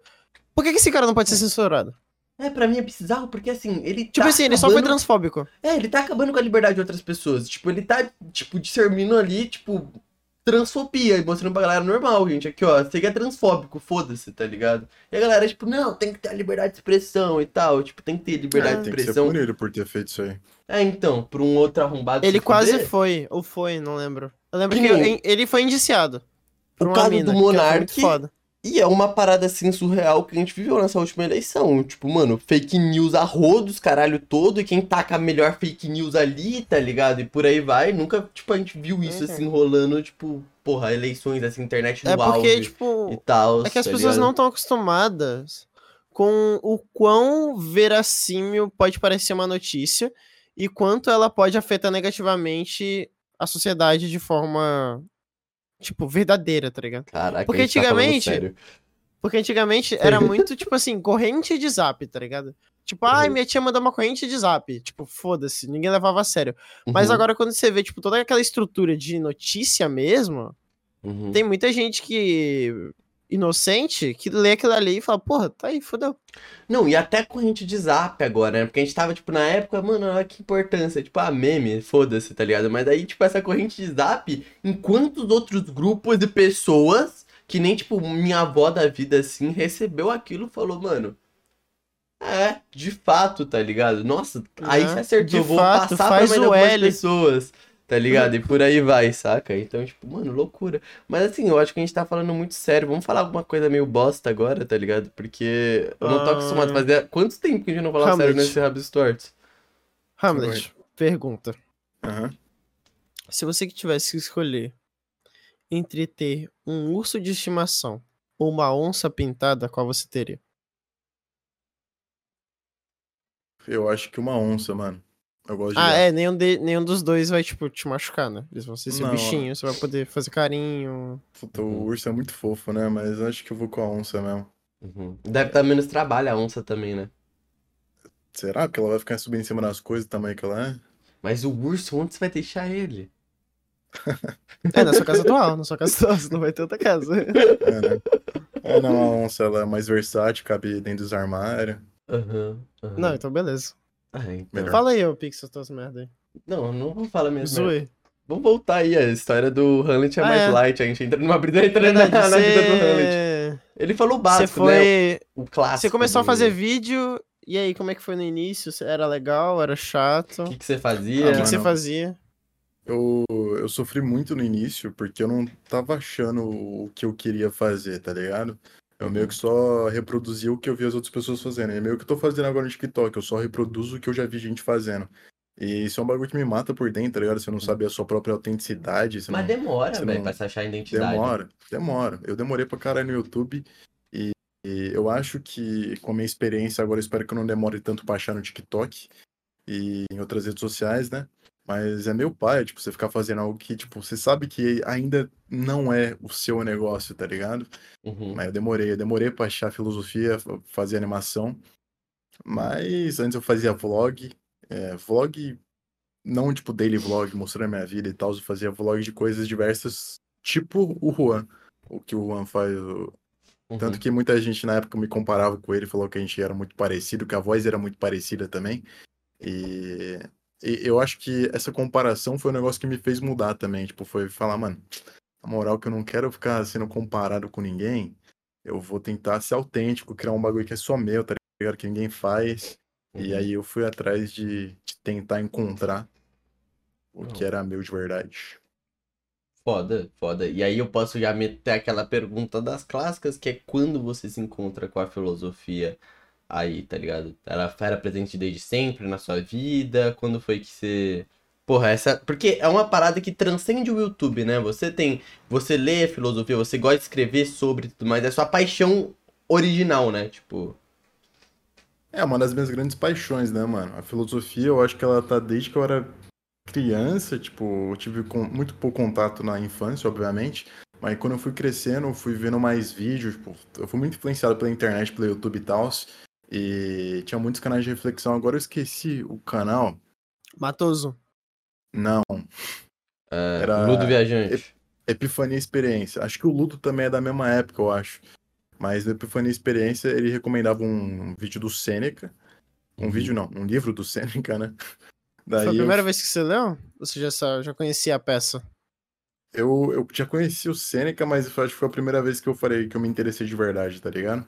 C: Por que, que esse cara não pode ser censurado?
A: É, pra mim é bizarro, porque assim, ele
C: Tipo
A: tá
C: assim, ele só foi
A: acabando-
C: transfóbico.
A: É, ele tá acabando com a liberdade de outras pessoas. Tipo, ele tá, tipo, discernindo ali, tipo, transfobia e mostrando pra galera normal, gente. Aqui, ó, você que é transfóbico, foda-se, tá ligado? E a galera, tipo, não, tem que ter a liberdade de expressão e tal. Tipo, tem que ter liberdade
C: É.
A: de
B: Tem que ser
A: expressão.
B: punido por ter feito isso aí.
A: É, então, pra um outro arrombado
C: Ele
A: se
C: quase
A: fuder,
C: foi, ou foi, não lembro. Eu lembro
A: Que
C: que eu- ele foi indiciado. Por
A: O
C: uma
A: caso do
C: mina, muito
A: Monark-
C: foda.
A: E é uma parada assim surreal que a gente viveu nessa última eleição. Tipo, mano, fake news a rodos, caralho todo, e quem taca a melhor fake news ali, tá ligado? E por aí vai. Nunca, tipo, a gente viu isso
C: Uhum.
A: assim rolando, tipo, porra, eleições, assim, internet no
C: É porque,
A: auge
C: tipo.
A: e tal.
C: É que as
A: tá
C: pessoas
A: ligado?
C: não estão acostumadas com o quão verossímil pode parecer uma notícia e quanto ela pode afetar negativamente a sociedade de forma, tipo, verdadeira, tá ligado?
A: Caraca,
C: Porque
A: tá
C: antigamente-
A: sério.
C: Porque antigamente era muito, tipo assim, corrente de zap, tá ligado? Tipo, ai,
A: Uhum.
C: minha tia mandou uma corrente de zap. Tipo, foda-se, ninguém levava a sério. Mas
A: Uhum,
C: agora, quando você vê, tipo, toda aquela estrutura de notícia mesmo,
A: uhum.
C: tem muita gente que. Inocente, que lê aquilo ali e fala, porra, tá aí, fodeu.
A: Não, e até corrente de zap agora, né? Porque a gente tava, tipo, na época, mano, olha que importância. Tipo, ah, meme, foda-se, tá ligado? Mas aí, tipo, essa corrente de zap, em quantos outros grupos de pessoas, que nem, tipo, minha avó da vida, assim, recebeu aquilo e falou, mano. É, de fato, tá ligado? Nossa, aí
C: É,
A: você acertou,
C: de
A: vou
C: fato,
A: passar pra mais
C: o L.
A: pessoas, tá ligado? E por aí vai, saca? Então, tipo, mano, loucura. Mas assim, eu acho que a gente tá falando muito sério. Vamos falar alguma coisa meio bosta agora, tá ligado? Porque eu não tô
C: Ah.
A: acostumado a fazer. Quanto tempo que a gente não fala sério
C: Hamlet.
A: nesse Rabs Tortos?
C: Hamlet, pergunta.
B: Aham.
C: Se você que tivesse que escolher entre ter um urso de estimação ou uma onça pintada, qual você teria?
B: Eu acho que uma onça, mano. Eu gosto de
C: Ah,
B: gato.
C: é, nenhum, de- nenhum dos dois vai, tipo, te machucar, né? Eles vão ser seu
B: Não,
C: bichinho, você vai poder fazer carinho.
B: Puta,
A: Uhum.
B: o urso é muito fofo, né? Mas eu acho que eu vou com a onça mesmo.
A: Uhum. Deve dar menos trabalho a onça também, né?
B: Será que ela vai ficar subindo em cima das coisas tamanho que ela é?
A: Mas o urso, onde você vai deixar ele?
C: É, na sua casa atual, na sua casa atual, você não vai ter outra casa.
B: É, né? É, não, a onça ela é mais versátil, cabe dentro dos armários.
A: Aham. aham.
C: Não, então beleza.
A: Ah, então.
C: Fala aí, ô Pixel, tuas merda aí.
A: Não, não vou falar mesmo. né?
C: Zoe.
A: Vamos voltar aí, a história do Hamlet é
C: Ah,
A: mais
C: é.
A: light, a gente entra numa brisa entra na,
C: Verdade,
A: na vida do Hamlet.
C: você...
A: Ele falou o básico, né?
C: foi...
A: O clássico.
C: Você começou a fazer vídeo, e aí, como é que foi no início? Era legal, era chato?
A: O
C: O
A: que, que você fazia?
C: que,
B: Ah,
C: que
B: mano.
C: você fazia?
B: Eu, eu sofri muito no início porque eu não tava achando o que eu queria fazer, tá ligado? Eu meio que só reproduzia o que eu vi as outras pessoas fazendo. É meio que eu tô fazendo agora no TikTok, eu só reproduzo o que eu já vi gente fazendo. E isso é um bagulho que me mata por dentro, tá ligado? Você não sabe a sua própria autenticidade.
A: Mas
B: não...
A: demora, velho,
B: não-
A: pra se achar a identidade.
B: Demora, demora. Eu demorei pra caralho no YouTube e, e eu acho que com a minha experiência agora eu espero que eu não demore tanto pra achar no TikTok e em outras redes sociais, né? Mas é meu pai, tipo, você ficar fazendo algo que, tipo, você sabe que ainda não é o seu negócio, tá ligado?
A: Uhum.
B: Mas eu demorei, eu demorei pra achar filosofia, fa- fazer animação. Mas antes eu fazia vlog, é, vlog, não tipo daily vlog, mostrando a minha vida e tal, eu fazia vlog de coisas diversas, tipo o Juan, o que o Juan faz. o-
A: Uhum.
B: Tanto que muita gente na época me comparava com ele, falou que a gente era muito parecido, que a voz era muito parecida também. E eu acho que essa comparação foi um negócio que me fez mudar também, tipo, foi falar, mano, na moral que eu não quero ficar sendo comparado com ninguém, eu vou tentar ser autêntico, criar um bagulho que é só meu, tá ligado? Que ninguém faz. E
A: Uhum.
B: aí eu fui atrás de, de tentar encontrar o que
A: Não.
B: era meu de verdade.
A: Foda, foda. E aí eu posso já meter aquela pergunta das clássicas, que é quando você se encontra com a filosofia aí, tá ligado? Ela era presente desde sempre na sua vida? Quando foi que você. Porra, essa. Porque é uma parada que transcende o YouTube, né? Você tem. Você lê filosofia, você gosta de escrever sobre tudo, mas é sua paixão original, né? Tipo.
B: É uma das minhas grandes paixões, né, mano? A filosofia, eu acho que ela tá desde que eu era criança, tipo, eu tive com- muito pouco contato na infância, obviamente, mas quando eu fui crescendo, eu fui vendo mais vídeos, tipo, eu fui muito influenciado pela internet, pelo YouTube e tal, e tinha muitos canais de reflexão. Agora eu esqueci o canal.
C: Matoso.
B: Não,
A: É,
B: Era-
A: Ludo Viajante.
B: Epifania Experiência. Acho que o Ludo também é da mesma época, eu acho. Mas no Epifania Experiência ele recomendava um vídeo do Sêneca. Um
A: Uhum.
B: vídeo não, um livro do Sêneca, né? Daí
C: Foi a
B: eu
C: primeira vez que você leu? Ou você já, já conhecia a peça?
B: Eu, eu já conheci o Sêneca, mas eu acho que foi a primeira vez que eu falei que eu me interessei de verdade, tá ligado?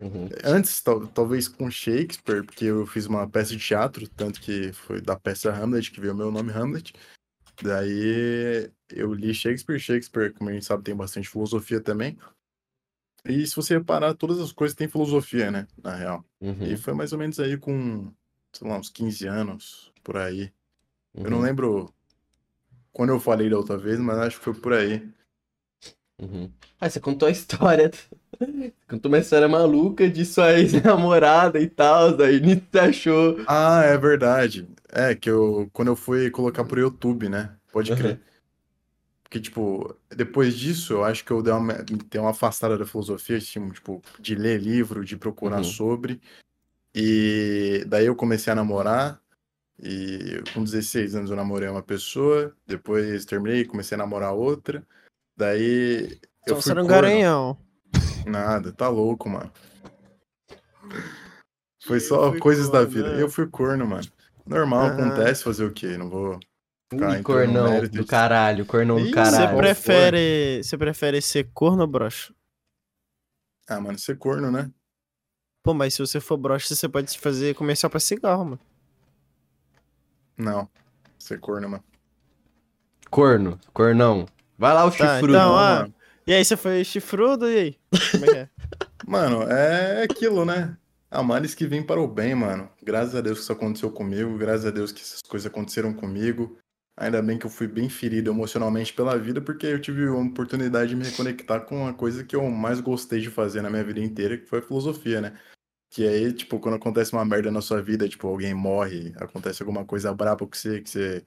A: Uhum.
B: Antes, tal- talvez com Shakespeare, porque eu fiz uma peça de teatro, tanto que foi da peça Hamlet, que veio o meu nome Hamlet. Daí eu li Shakespeare. Shakespeare, como a gente sabe, tem bastante filosofia também. E se você reparar, todas as coisas têm filosofia, né? Na real.
A: Uhum.
B: E foi mais ou menos aí com, sei lá, uns 15 anos, por aí. Eu não
A: Uhum.
B: lembro quando eu falei da outra vez, mas acho que foi por aí.
A: Uhum. Ah, você contou a história. Contou uma história maluca de sua ex-namorada e tal, daí você achou.
B: Ah, é verdade. É que eu quando eu fui colocar pro YouTube, né? Pode crer.
A: Uhum.
B: Porque, tipo, depois disso, eu acho que eu dei uma, dei uma afastada da filosofia, assim, tipo, de ler livro, de procurar
A: Uhum.
B: sobre. E daí eu comecei a namorar. E com 16 anos eu namorei uma pessoa. Depois terminei, comecei a namorar outra. Daí eu
C: Então
B: fui
C: você era um garanhão.
B: Nada, tá louco, mano. Foi só
C: fui
B: coisas da
C: corno,
B: vida.
C: né?
B: Eu fui corno, mano. Normal, acontece fazer o quê? Não vou ficar
A: cornão do caralho, cornão do
B: Ih,
C: Você
A: caralho.
B: qual
C: prefere, você prefere ser corno ou broxa?
B: Ah, mano, ser corno, né?
C: Pô, mas se você for broxa, você pode fazer comercial pra cigarro, mano.
B: Não. Ser corno, mano.
A: Corno, cornão. Vai lá o
C: Tá,
A: chifrudo.
C: então, ah. E aí, você foi chifrudo, e aí? Como é que é?
B: Mano, é aquilo, né? Há males que vêm para o bem, mano. Graças a Deus que isso aconteceu comigo. Graças a Deus que essas coisas aconteceram comigo. Ainda bem que eu fui bem ferido emocionalmente pela vida, porque eu tive uma oportunidade de me reconectar com uma coisa que eu mais gostei de fazer na minha vida inteira, que foi a filosofia, né? Que aí, tipo, quando acontece uma merda na sua vida, tipo, alguém morre, acontece alguma coisa braba que você, que você...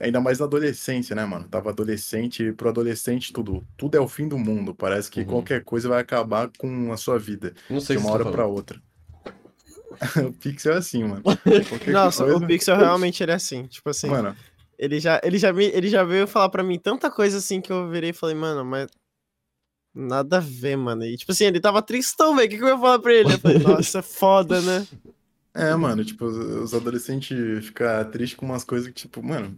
B: Ainda mais na adolescência, né, mano? Tava adolescente, e pro adolescente tudo, tudo é o fim do mundo. Parece que
A: Uhum.
B: qualquer coisa vai acabar com a sua vida,
A: Não sei
B: de
A: se
B: uma
A: você
B: hora
A: tá
B: pra
A: falando.
B: outra. o Pixel é assim, mano. Qualquer
C: Nossa,
B: coisa...
C: o Pixel realmente ele é assim. Tipo assim,
B: Mano,
C: ele, já, ele, já me, ele já veio falar pra mim tanta coisa assim que eu virei e falei, mano, mas. Nada a ver, mano. E tipo assim, ele tava tristão, velho. O que, que eu ia falar pra ele? Eu falei, nossa, foda, né?
B: é, mano, tipo, os adolescentes ficam tristes com umas coisas que, tipo, mano,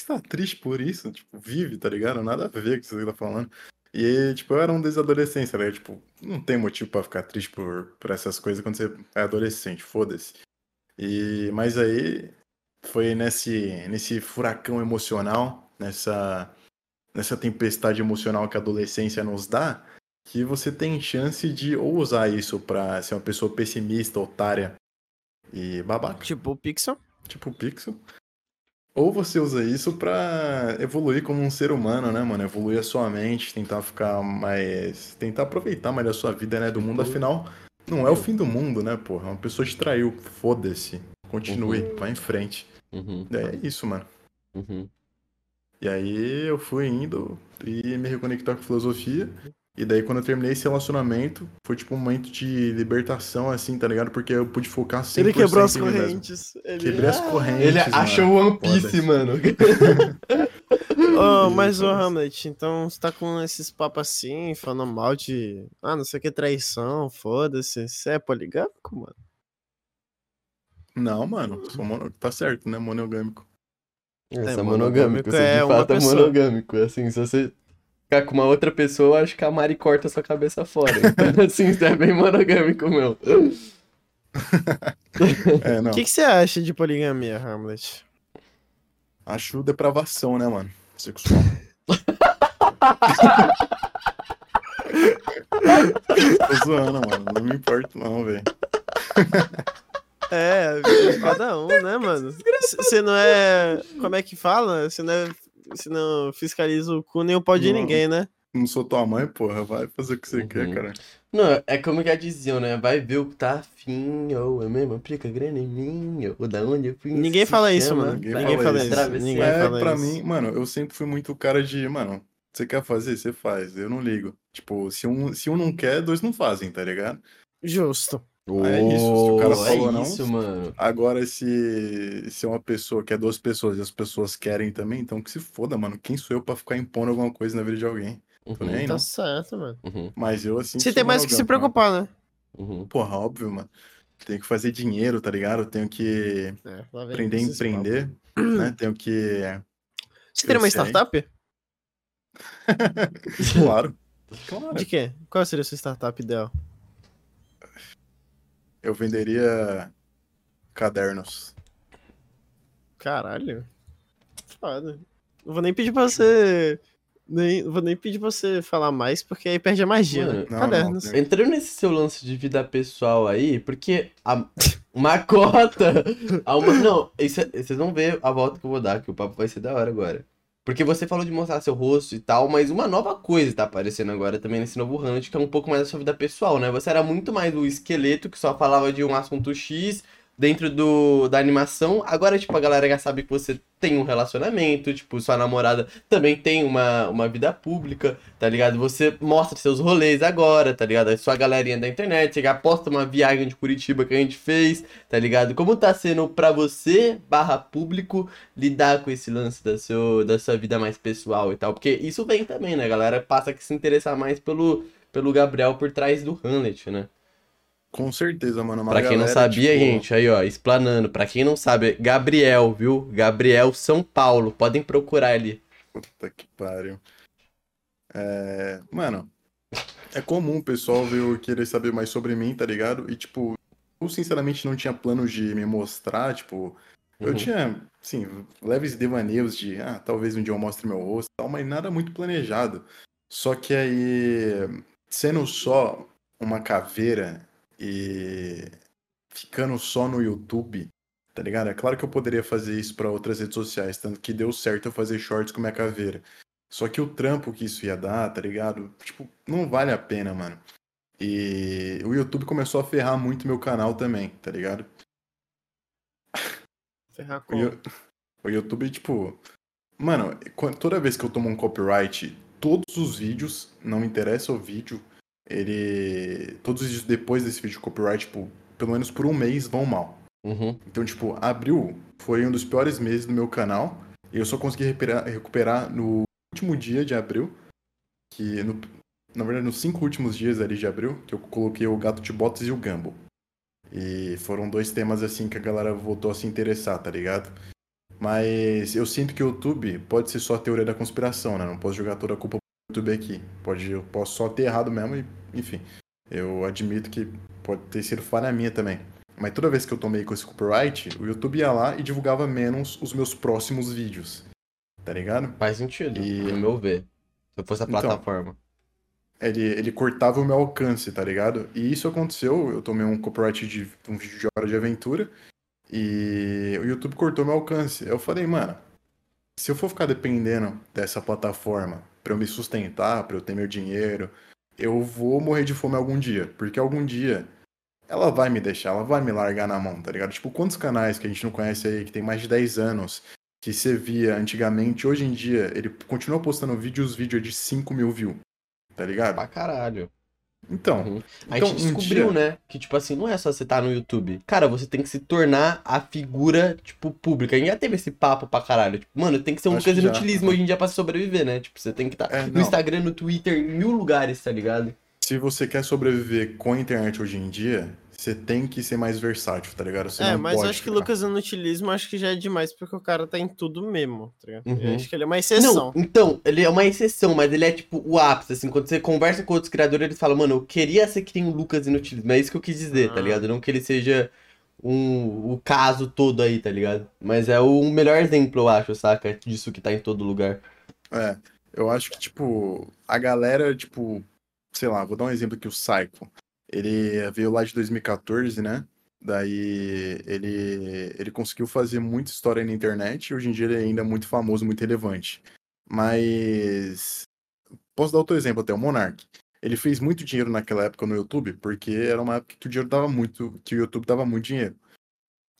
B: que você tá triste por isso? Tipo, vive, tá ligado? Nada a ver com o que você tá falando. E, tipo, eu era um desses adolescentes, tá? Tipo, não tem motivo pra ficar triste por, por essas coisas quando você é adolescente, foda-se. E, mas aí, foi nesse, nesse furacão emocional, nessa, nessa tempestade emocional que a adolescência nos dá, que você tem chance de ou usar isso pra ser uma pessoa pessimista, otária e babaca,
C: Tipo o Pixel.
B: tipo o Pixel. Ou você usa isso pra evoluir como um ser humano, né, mano? Evoluir a sua mente, tentar ficar mais. tentar aproveitar mais a sua vida, né, do mundo. Afinal, não é o fim do mundo, né, porra? Uma pessoa te traiu. Foda-se. Continue,
A: Uhum.
B: vai em frente.
A: Uhum,
B: É isso, mano.
A: uhum.
B: E aí eu fui indo e me reconectar com filosofia. E daí quando eu terminei esse relacionamento, foi tipo um momento de libertação, assim, tá ligado? Porque eu pude focar 100%
C: Ele quebrou as correntes. Ele...
B: Quebrei as correntes,
A: Ele
B: mano.
A: achou o One Piece, mano.
C: Oh, mas, ô Hamlet, então você tá com esses papos assim, falando mal de. Ah, não sei o que, traição, foda-se. Você é poligâmico, mano?
B: Não, mano, sou mono... tá certo, né? Monogâmico.
A: Essa
C: É,
A: monogâmico,
C: monogâmico
A: você
C: é
A: de
C: uma
A: fato é
C: pessoa.
A: monogâmico. Assim, se você ficar com uma outra pessoa, eu acho que a Mari corta sua cabeça fora. Então, assim, você é bem monogâmico, meu.
B: É, não.
C: O que, que você acha de poligamia, Hamlet?
B: Acho depravação, né, mano? Sexual. Tô zoando, mano. Não me importo, não, velho.
C: É, de cada um, né, mano? Você não é. Como é que fala? Você não é. Você não fiscaliza o cu nem o pau de
B: Não.
C: ninguém, né?
B: Não sou tua mãe, porra. Vai fazer o que você
A: Uhum.
B: quer, cara.
A: Não, é como já diziam, né? Vai ver o que tá afim, ou é mesmo, aplica grana em mim, ou da onde eu fui.
C: Ninguém fala isso, mano.
B: Ninguém
C: Ninguém
B: fala
C: fala
B: isso.
C: Ninguém
B: É,
C: fala
B: pra
C: isso.
B: mim, mano, eu sempre fui muito cara de, mano, você quer fazer, você faz. Eu não ligo. Tipo, se um, se um não quer, dois não fazem, tá ligado?
C: Justo.
B: É isso, se o cara
A: Oh,
B: falou
A: é
B: não,
A: isso, mano.
B: Agora, se, se é uma pessoa que é duas pessoas e as pessoas querem também, então que se foda, mano. Quem sou eu pra ficar impondo alguma coisa na vida de alguém? Tô nem aí,
C: Tá
B: não.
C: certo, mano.
A: Uhum,
B: Mas eu, assim,
C: Você tem mais que se
B: monogâmico,
C: preocupar, né?
A: uhum.
B: mano. Porra, óbvio, mano. Tenho que fazer dinheiro, tá ligado? Tenho que
C: É,
B: aprender a empreender, né? Tenho que.
C: Você teria uma startup?
B: Claro. Claro.
C: De quê? Qual seria a sua startup ideal?
B: Eu venderia cadernos.
C: Caralho. Foda. Não vou nem pedir pra você. Nem, não vou nem pedir pra você falar mais, porque aí perde a magia,
A: Mano,
C: né?
B: não,
C: Cadernos.
B: não,
A: Entrando nesse seu lance de vida pessoal aí, porque a- uma cota. a uma- não, isso é- vocês vão ver a volta que eu vou dar, que o papo vai ser da hora agora. Porque você falou de mostrar seu rosto e tal, mas uma nova coisa tá aparecendo agora também nesse novo Hunt, que é um pouco mais da sua vida pessoal, né? Você era muito mais o esqueleto que só falava de um assunto X dentro do, da animação. Agora, tipo, a galera já sabe que você tem um relacionamento, tipo, sua namorada também tem uma, uma vida pública, tá ligado? Você mostra seus rolês agora, tá ligado? A sua galerinha da internet, já posta uma viagem de Curitiba que a gente fez, tá ligado? Como tá sendo pra você, barra público, lidar com esse lance da, seu, da sua vida mais pessoal e tal? Porque isso vem também, né? A galera passa a se interessar mais pelo, pelo Gabriel por trás do Hamlet, né?
B: Com certeza, mano. Uma
A: Pra quem não
B: galera,
A: sabia,
B: tipo,
A: gente, aí ó, explanando. Pra quem não sabe, Gabriel, viu? Gabriel São Paulo. Podem procurar ali.
B: Puta que pariu. É, Mano, é comum o pessoal ver, querer saber mais sobre mim, tá ligado? E, tipo, eu sinceramente não tinha planos de me mostrar, tipo, eu
A: Uhum.
B: tinha, assim, leves devaneios de, ah, talvez um dia eu mostre meu rosto e tal, mas nada muito planejado. Só que aí, sendo só uma caveira e ficando só no YouTube, tá ligado? É claro que eu poderia fazer isso pra outras redes sociais, tanto que deu certo eu fazer shorts com minha caveira. Só que o trampo que isso ia dar, tá ligado? Tipo, não vale a pena, mano. E o YouTube começou a ferrar muito meu canal também, tá ligado?
C: Ferrar como?
B: O YouTube, tipo. Mano, toda vez que eu tomo um copyright, todos os vídeos, não interessa o vídeo, ele. Todos os vídeos depois desse vídeo de copyright, tipo, pelo menos por um mês, vão mal.
A: Uhum.
B: Então, tipo, abril foi um dos piores meses do meu canal. E eu só consegui recuperar, recuperar no último dia de abril. Que, no- na verdade, nos cinco últimos dias ali de abril, que eu coloquei o Gato de Botas e o Gumball. E foram dois temas, assim, que a galera voltou a se interessar, tá ligado? Mas eu sinto que o YouTube pode ser só a teoria da conspiração, né? Não posso jogar toda a culpa pro YouTube aqui. Pode, eu posso só ter errado mesmo e, enfim. Eu admito que pode ter sido falha minha também. Mas toda vez que eu tomei com esse copyright, o YouTube ia lá e divulgava menos os meus próximos vídeos. Tá ligado?
A: Faz sentido,
B: E-
A: no meu ver. Se eu fosse a
B: Então.
A: plataforma.
B: ele, ele cortava o meu alcance, tá ligado? E isso aconteceu, eu tomei um copyright de um vídeo de hora de aventura e o YouTube cortou meu alcance. Eu falei, mano, se eu for ficar dependendo dessa plataforma para eu me sustentar, para eu ter meu dinheiro, eu vou morrer de fome algum dia, porque algum dia ela vai me deixar, ela vai me largar na mão, tá ligado? Tipo, quantos canais que a gente não conhece aí, que tem mais de 10 anos, que você via antigamente, hoje em dia, ele continua postando vídeos, vídeo de 5 mil views, tá ligado?
A: Pra caralho.
B: Então,
A: Uhum. A
B: então,
A: gente
B: um
A: descobriu,
B: dia-
A: né? Que, tipo assim, não é só você estar no YouTube. Cara, você tem que se tornar a figura, tipo, pública. A gente já teve esse papo pra caralho. Tipo, mano, tem que ser um Lucas. Inutilismo hoje em dia pra sobreviver, né? Tipo, você tem que estar
B: É,
A: no. Instagram, no Twitter, em mil lugares, tá ligado?
B: se você quer sobreviver com a internet hoje em dia, você tem que ser mais versátil, tá ligado? Você
C: é,
B: não
C: mas eu acho que
B: ficar-
C: Lucas Inutilismo acho que já é demais porque o cara tá em tudo mesmo, tá ligado?
A: Uhum.
C: Eu acho que ele é uma exceção.
A: Não, então, ele é uma exceção, mas ele é tipo o ápice, assim, quando você conversa com outros criadores, eles falam, mano, eu queria ser que nem o Lucas Inutilismo, é isso que eu quis dizer, tá
C: Ah.
A: ligado? Não que ele seja um, o caso todo aí, tá ligado? Mas é o melhor exemplo, eu acho, saca? Disso que tá em todo lugar.
B: É, eu acho que, tipo, a galera, tipo, sei lá, vou dar um exemplo aqui, o Psycho. Ele veio lá de 2014, né? Daí ele, ele conseguiu fazer muita história na internet e hoje em dia ele é ainda muito famoso, muito relevante. Mas posso dar outro exemplo até, o Monark. Ele fez muito dinheiro naquela época no YouTube, porque era uma época que o dinheiro dava muito, que o YouTube dava muito dinheiro.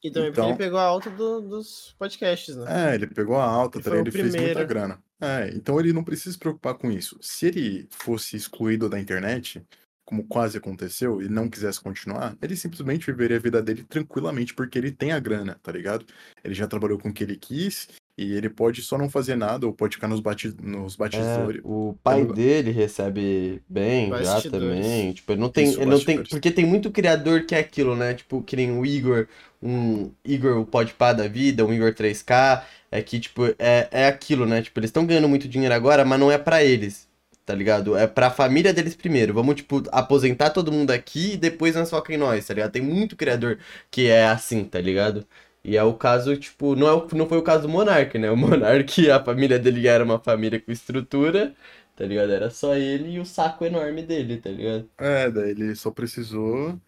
C: E também porque
B: Então-
C: ele pegou a alta do- dos podcasts, né?
B: É, ele pegou a alta,
C: Ele o
B: ele fez muita grana. É, então ele não precisa se preocupar com isso. Se ele fosse excluído da internet, como quase aconteceu, e não quisesse continuar, ele simplesmente viveria a vida dele tranquilamente, porque ele tem a grana, tá ligado? Ele já trabalhou com o que ele quis, e ele pode só não fazer nada, ou pode ficar nos, bati nos batidores.
A: É, o pai
B: Então-
A: dele recebe bem já
C: Bastidores.
A: também. Tipo, ele não tem.
B: Isso,
A: ele não tem. Porque tem muito criador que é aquilo, né? Tipo, que nem o Igor, um Igor o Podpah da vida, um Igor 3K. É que, tipo, é, é aquilo, né? Tipo, eles estão ganhando muito dinheiro agora, mas não é pra eles. Tá ligado? É pra família deles primeiro. Vamos, tipo, aposentar todo mundo aqui e depois nós foca em nós, tá ligado? Tem muito criador que é assim, tá ligado? E é o caso, tipo, não, é o, não foi o caso do Monark, né? O Monark, a família dele era uma família com estrutura, tá ligado? Era só ele e o saco enorme dele, tá ligado?
B: É, daí ele só precisou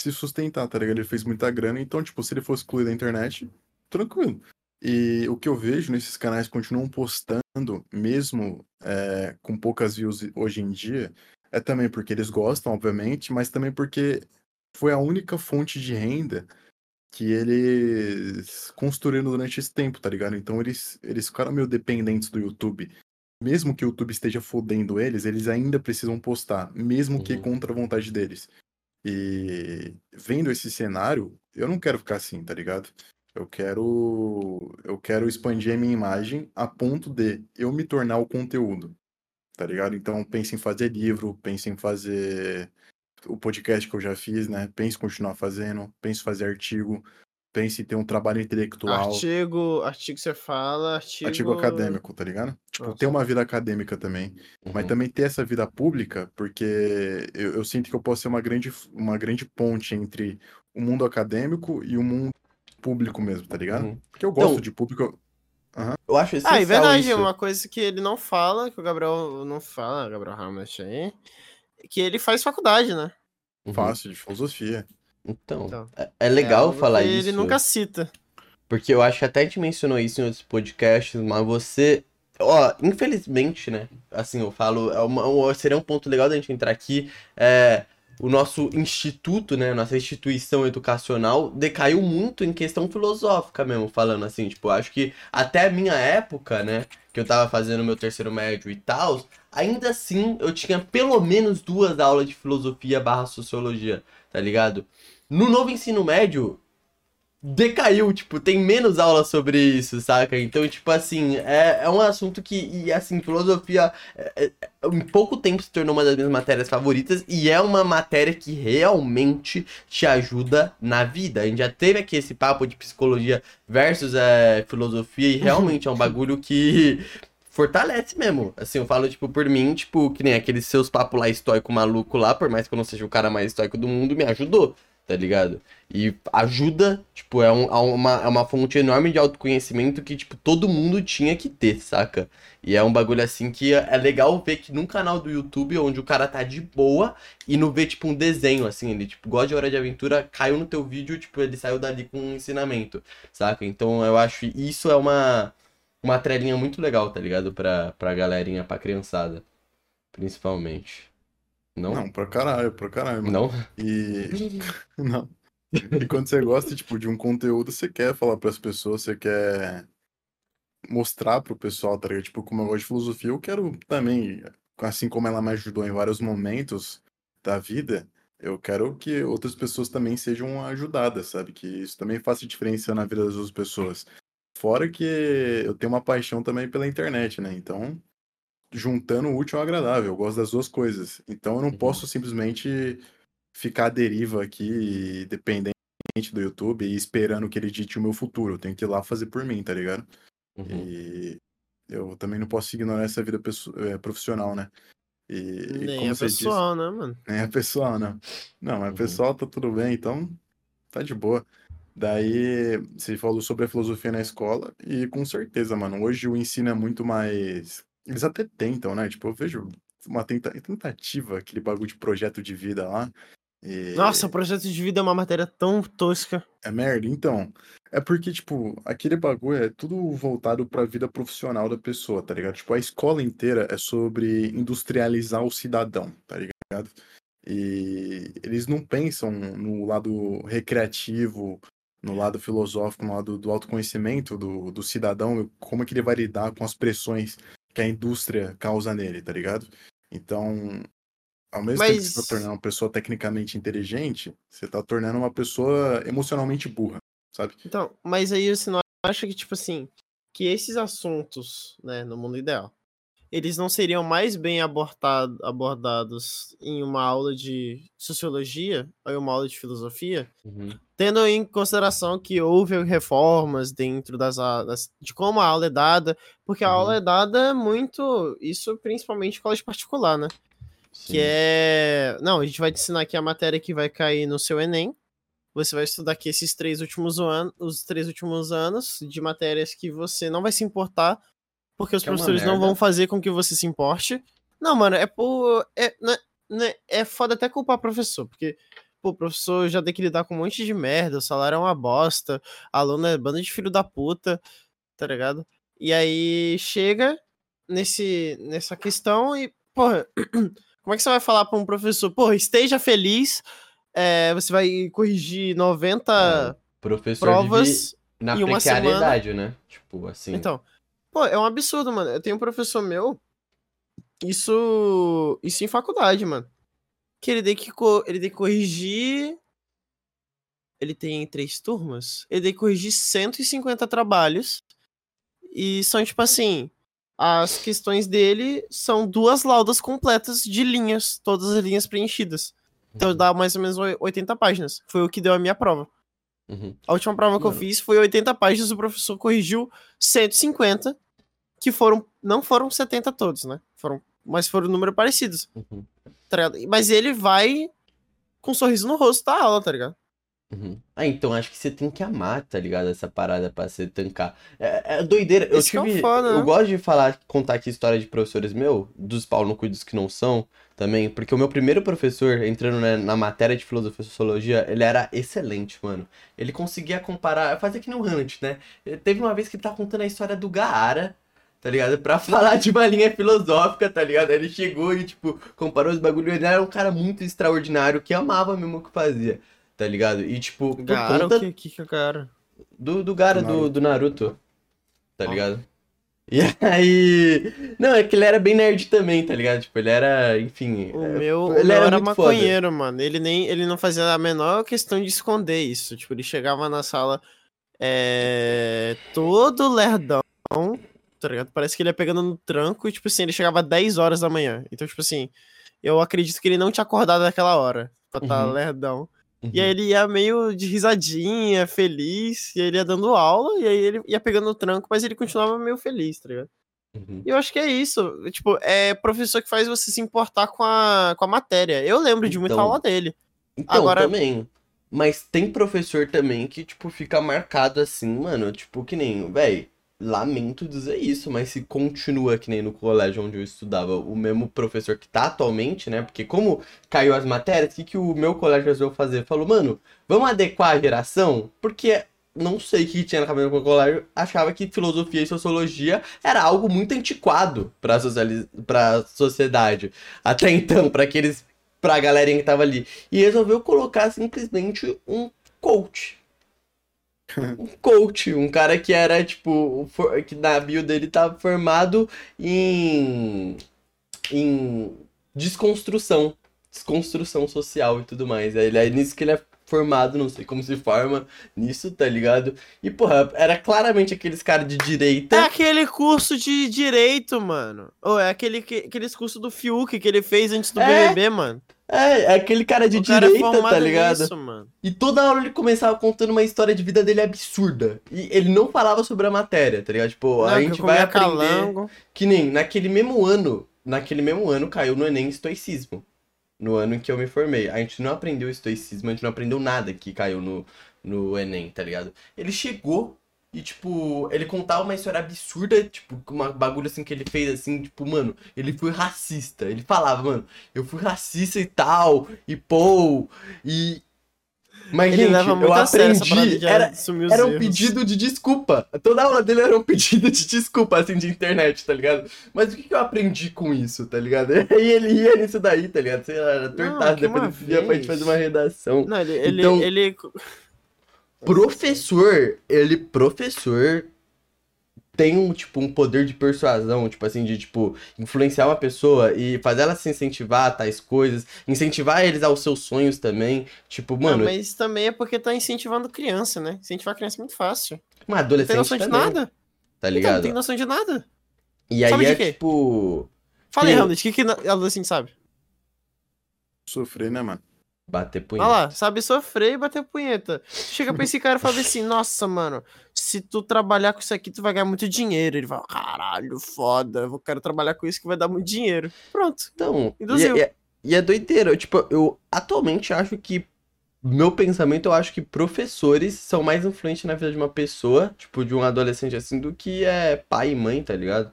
B: se sustentar, tá ligado? Ele fez muita grana, então, tipo, se ele fosse excluído da internet, tranquilo. E o que eu vejo nesses canais que continuam postando, mesmo é, com poucas views hoje em dia, é também porque eles gostam, obviamente, mas também porque foi a única fonte de renda que eles construíram durante esse tempo, tá ligado? Então eles, eles ficaram meio dependentes do YouTube. Mesmo que o YouTube esteja fodendo eles, eles ainda precisam postar, mesmo que
A: Uhum.
B: contra a vontade deles. E vendo esse cenário, eu não quero ficar assim, tá ligado? Eu quero eu quero expandir a minha imagem a ponto de eu me tornar o conteúdo, tá ligado? Então pense em fazer livro, pense em fazer o podcast que eu já fiz, né? Pense em continuar fazendo, pense em fazer artigo, pense em ter um trabalho intelectual,
C: Artigo, artigo você fala, artigo...
B: artigo acadêmico, tá ligado? Tipo,
C: Nossa.
B: ter uma vida acadêmica também. Mas
A: Uhum.
B: também ter essa vida pública, porque eu, eu sinto que eu posso ser uma grande, uma grande ponte entre o mundo acadêmico e o mundo público mesmo, tá ligado?
A: Uhum.
B: Porque eu gosto
A: Então,
B: de público.
A: Eu acho essencial
C: Ah, é verdade,
A: isso.
C: uma coisa que ele não fala, que o Gabriel não fala, Gabriel Hamlet aí, que ele faz faculdade, né?
A: Uhum.
B: Fácil, de filosofia.
A: Então,
C: Então,
A: é, é legal
C: algo
A: falar isso.
C: Ele nunca cita.
A: Porque eu acho que até a gente mencionou isso em outros podcasts, mas você. Ó, infelizmente, né? Assim, eu falo, é uma, um- seria um ponto legal da gente entrar aqui. É, o nosso instituto, né? Nossa instituição educacional decaiu muito em questão filosófica mesmo, falando assim. Tipo, acho que até a minha época, né? Que eu tava fazendo meu terceiro médio e tal, ainda assim eu tinha pelo menos duas aulas de filosofia barra sociologia, tá ligado? No novo ensino médio, decaiu, tipo, tem menos aula sobre isso, saca? Então, tipo assim, é, é um assunto que, e assim, filosofia é, é, em pouco tempo se tornou uma das minhas matérias favoritas e é uma matéria que realmente te ajuda na vida. A gente já teve aqui esse papo de psicologia versus é, filosofia e realmente é um bagulho que fortalece mesmo. Assim, eu falo, tipo, por mim, tipo, que nem aqueles seus papos lá estoico maluco lá, por mais que eu não seja o cara mais estoico do mundo, me ajudou. Tá ligado? E ajuda, tipo, é, um, é uma, é uma fonte enorme de autoconhecimento que, tipo, todo mundo tinha que ter, saca? E é um bagulho assim que é legal ver que num canal do YouTube, onde o cara tá de boa e não vê, tipo, um desenho, assim, ele, tipo, gosta de Hora de Aventura, caiu no teu vídeo, tipo, ele saiu dali com um ensinamento, saca? Então eu acho isso é uma, uma trelinha muito legal, tá ligado? Pra, pra galerinha, pra criançada, principalmente. Não?
B: Não, pra caralho, pra caralho, mano.
A: Não?
B: E. Não. E quando você gosta, tipo, de um conteúdo, você quer falar pras pessoas, você quer mostrar pro pessoal, tá ligado? Tipo, como eu gosto de filosofia, eu quero também, assim como ela me ajudou em vários momentos da vida, eu quero que outras pessoas também sejam ajudadas, sabe? Que isso também faça diferença na vida das outras pessoas. Fora que eu tenho uma paixão também pela internet, né? Então, juntando o útil ao agradável, eu gosto das duas coisas. Então, eu não
A: Uhum.
B: posso simplesmente ficar à deriva aqui, dependente do YouTube e esperando que ele dite o meu futuro. Eu tenho que ir lá fazer por mim, tá ligado?
A: Uhum.
B: E eu também não posso ignorar essa vida eh, profissional, né? E,
C: Nem é pessoal, né, mano?
B: nem é pessoal, né? Não, mas
A: Uhum.
B: pessoal tá tudo bem, então tá de boa. Daí você falou sobre a filosofia na escola e com certeza, mano, hoje o ensino é muito mais. Eles até tentam, né? Tipo, eu vejo uma tenta- tentativa, aquele bagulho de projeto de vida lá. E...
C: Nossa, projeto de vida é uma matéria tão tosca.
B: É merda? Então, é porque, tipo, aquele bagulho é tudo voltado pra vida profissional da pessoa, tá ligado? Tipo, a escola inteira é sobre industrializar o cidadão, tá ligado? E eles não pensam no lado recreativo, no lado filosófico, no lado do autoconhecimento do, do cidadão, como é que ele vai lidar com as pressões que a indústria causa nele, tá ligado? Então, ao mesmo tempo que você tá
C: Mas-
B: tornando uma pessoa tecnicamente inteligente, você tá tornando uma pessoa emocionalmente burra, sabe?
C: Então, mas aí você não acha que, tipo assim, que esses assuntos, né, no mundo ideal, eles não seriam mais bem abortado- abordados em uma aula de sociologia ou em uma aula de filosofia,
A: Uhum.
C: tendo em consideração que houve reformas dentro das, a- das- de como a aula é dada, porque a
A: Uhum.
C: aula é dada muito, isso principalmente em colégio particular, né?
A: Sim.
C: Que é. Não, a gente vai te ensinar aqui a matéria que vai cair no seu Enem. Você vai estudar aqui esses três últimos anos, os três últimos anos de matérias que você não vai se importar, porque os
A: Que é
C: professores não
A: merda.
C: vão fazer com que você se importe. Não, mano, é por. É, né, né, é foda até culpar professor, porque pô, o professor já tem que lidar com um monte de merda, o salário é uma bosta, aluno é banda de filho da puta, tá ligado? E aí chega nesse, nessa questão e, porra, como é que você vai falar pra um professor, porra, esteja feliz, é, você vai corrigir 90
A: Professor
C: provas.
A: na
C: em uma
A: precariedade, né? Tipo, assim.
C: Então, pô, é um absurdo, mano. Eu tenho um professor meu, isso, isso em faculdade, mano, que ele tem que, co- ele tem que corrigir, ele tem três turmas, ele tem que corrigir 150 trabalhos, e são, tipo assim, as questões dele são duas laudas completas de linhas, todas as linhas preenchidas. Então dá mais ou menos oi- 80 páginas. Foi o que deu a minha prova.
A: Uhum.
C: A última prova que eu fiz foi 80 páginas, o professor corrigiu 150, que foram. Não foram 70 todos, né? Foram, mas foram números parecidos.
A: Uhum.
C: tá? Mas ele vai com um sorriso no rosto da aula, tá ligado?
A: Uhum. Ah, então acho que você tem que amar, tá ligado? Essa parada pra você tancar. É, é doideira. Eu
C: é
A: tive.
C: foda,
A: eu
C: né?
A: gosto de falar, contar aqui história de professores meu, dos pau no cu dos que não são, também, porque o meu primeiro professor, entrando né, na matéria de filosofia e sociologia, ele era excelente, mano. Ele conseguia comparar, fazer que nem o Hunt, né? Ele Teve uma vez que ele tá contando a história do Gaara, tá ligado? Pra falar de uma linha filosófica, tá ligado? Aí Ele chegou e, tipo, comparou os bagulhos. Ele era um cara muito extraordinário que amava mesmo o que fazia, tá ligado? E, tipo, por
C: Cara,
A: conta
C: o que, que é o cara?
A: do, do Gara,
B: Do
A: do, do Naruto, tá
C: Ah.
A: ligado? E aí. Não, é que ele era bem nerd também, tá ligado? Tipo, ele era, enfim.
C: O
A: é,
C: meu, o
A: ele
C: meu
A: era
C: era
A: muito foda.
C: maconheiro, mano. Ele nem ele não fazia a menor questão de esconder isso. Tipo, ele chegava na sala é, todo lerdão, tá ligado? Parece que ele ia pegando no tranco e, tipo assim, ele chegava 10 horas da manhã. Então, tipo assim, eu acredito que ele não tinha acordado naquela hora pra tá
A: Uhum.
C: lerdão.
A: Uhum.
C: E aí ele ia meio de risadinha, feliz, e aí ele ia dando aula, e aí ele ia pegando no tranco, mas ele continuava meio feliz, tá ligado?
A: Uhum.
C: E eu acho que é isso. Tipo, é professor que faz você se importar com a, com a matéria. Eu lembro de muita
A: Então,
C: aula dele.
A: Então,
C: Agora-
A: também. Mas tem professor também que, tipo, fica marcado assim, mano, tipo, que nem, véi, lamento dizer isso, mas se continua que nem no colégio onde eu estudava, o mesmo professor que tá atualmente, né? Porque como caiu as matérias, o que, que o meu colégio resolveu fazer? Falou, mano, vamos adequar a geração? Porque não sei o que tinha na cabeça do meu colégio, achava que filosofia e sociologia era algo muito antiquado pra, socializ... pra sociedade. Até então, para aqueles pra galerinha que tava ali. E resolveu colocar simplesmente um coach. Um coach, um cara que era, tipo, for- que na bio dele tava formado em. em desconstrução. Desconstrução social e tudo mais. Ele é nisso que ele é formado, não sei como se forma nisso, tá ligado? E, porra, era claramente aqueles caras de direita.
C: É aquele curso de direito, mano. Ou é aquele, que- aqueles cursos do Fiuk que ele fez antes do
A: É.
C: BBB, mano.
A: É, é aquele cara de
C: o cara é
A: direita,
C: formado
A: tá ligado?
C: nisso, mano.
A: E toda hora ele começava contando uma história de vida dele absurda. E ele não falava sobre a matéria, tá ligado? Tipo, a
C: Não, que
A: gente vai aprender.
C: calango.
A: Que nem naquele mesmo ano, naquele mesmo ano caiu no Enem estoicismo. No ano em que eu me formei. A gente não aprendeu estoicismo, a gente não aprendeu nada que caiu no, no Enem, tá ligado? Ele chegou e, tipo, ele contava uma história absurda, tipo, com uma bagulho assim que ele fez assim, tipo, mano, ele foi racista. Ele falava, mano, eu fui racista e tal, e pô, e. Mas,
C: Ele
A: gente, eu aprendi. Era, era um
C: erros.
A: pedido de desculpa. Toda aula dele era um pedido de desculpa, assim, de internet, tá ligado? Mas o que que eu aprendi com isso, tá ligado? E ele ia nisso daí, tá ligado? Sei lá, era tortado, depois ele pedia pra gente fazer uma redação.
C: Não, ele, ele,
A: Então-
C: ele...
A: Professor, ele, professor, tem um, tipo, um poder de persuasão, tipo assim, de, tipo, influenciar uma pessoa e fazer ela se incentivar a tais coisas, incentivar eles aos seus sonhos também. Tipo,
C: Mano,
A: mano,
C: mas também é porque tá incentivando criança, né? Incentivar criança é muito fácil.
A: uma
C: Não tem
A: adolescente
C: noção de
A: também,
C: nada.
A: tá
C: Então, não
A: ligado?
C: tem noção de nada.
A: E aí
C: Sabe de
A: é,
C: quê?
A: tipo,
C: Fala aí. Hamlet, o que que adolescente sabe?
B: Sofrer, né, mano?
A: Bater punheta.
C: Olha lá, sabe sofrer e bater punheta. Chega pra esse cara e fala assim, nossa, mano, se tu trabalhar com isso aqui, tu vai ganhar muito dinheiro. Ele fala, caralho, foda, eu quero trabalhar com isso que vai dar muito dinheiro. Pronto.
A: Então, e,
C: Induziu.
A: e é- e é doideira. Tipo, eu atualmente acho que. Meu pensamento, eu acho que professores são mais influentes na vida de uma pessoa, tipo, de um adolescente assim, do que é pai e mãe, tá ligado?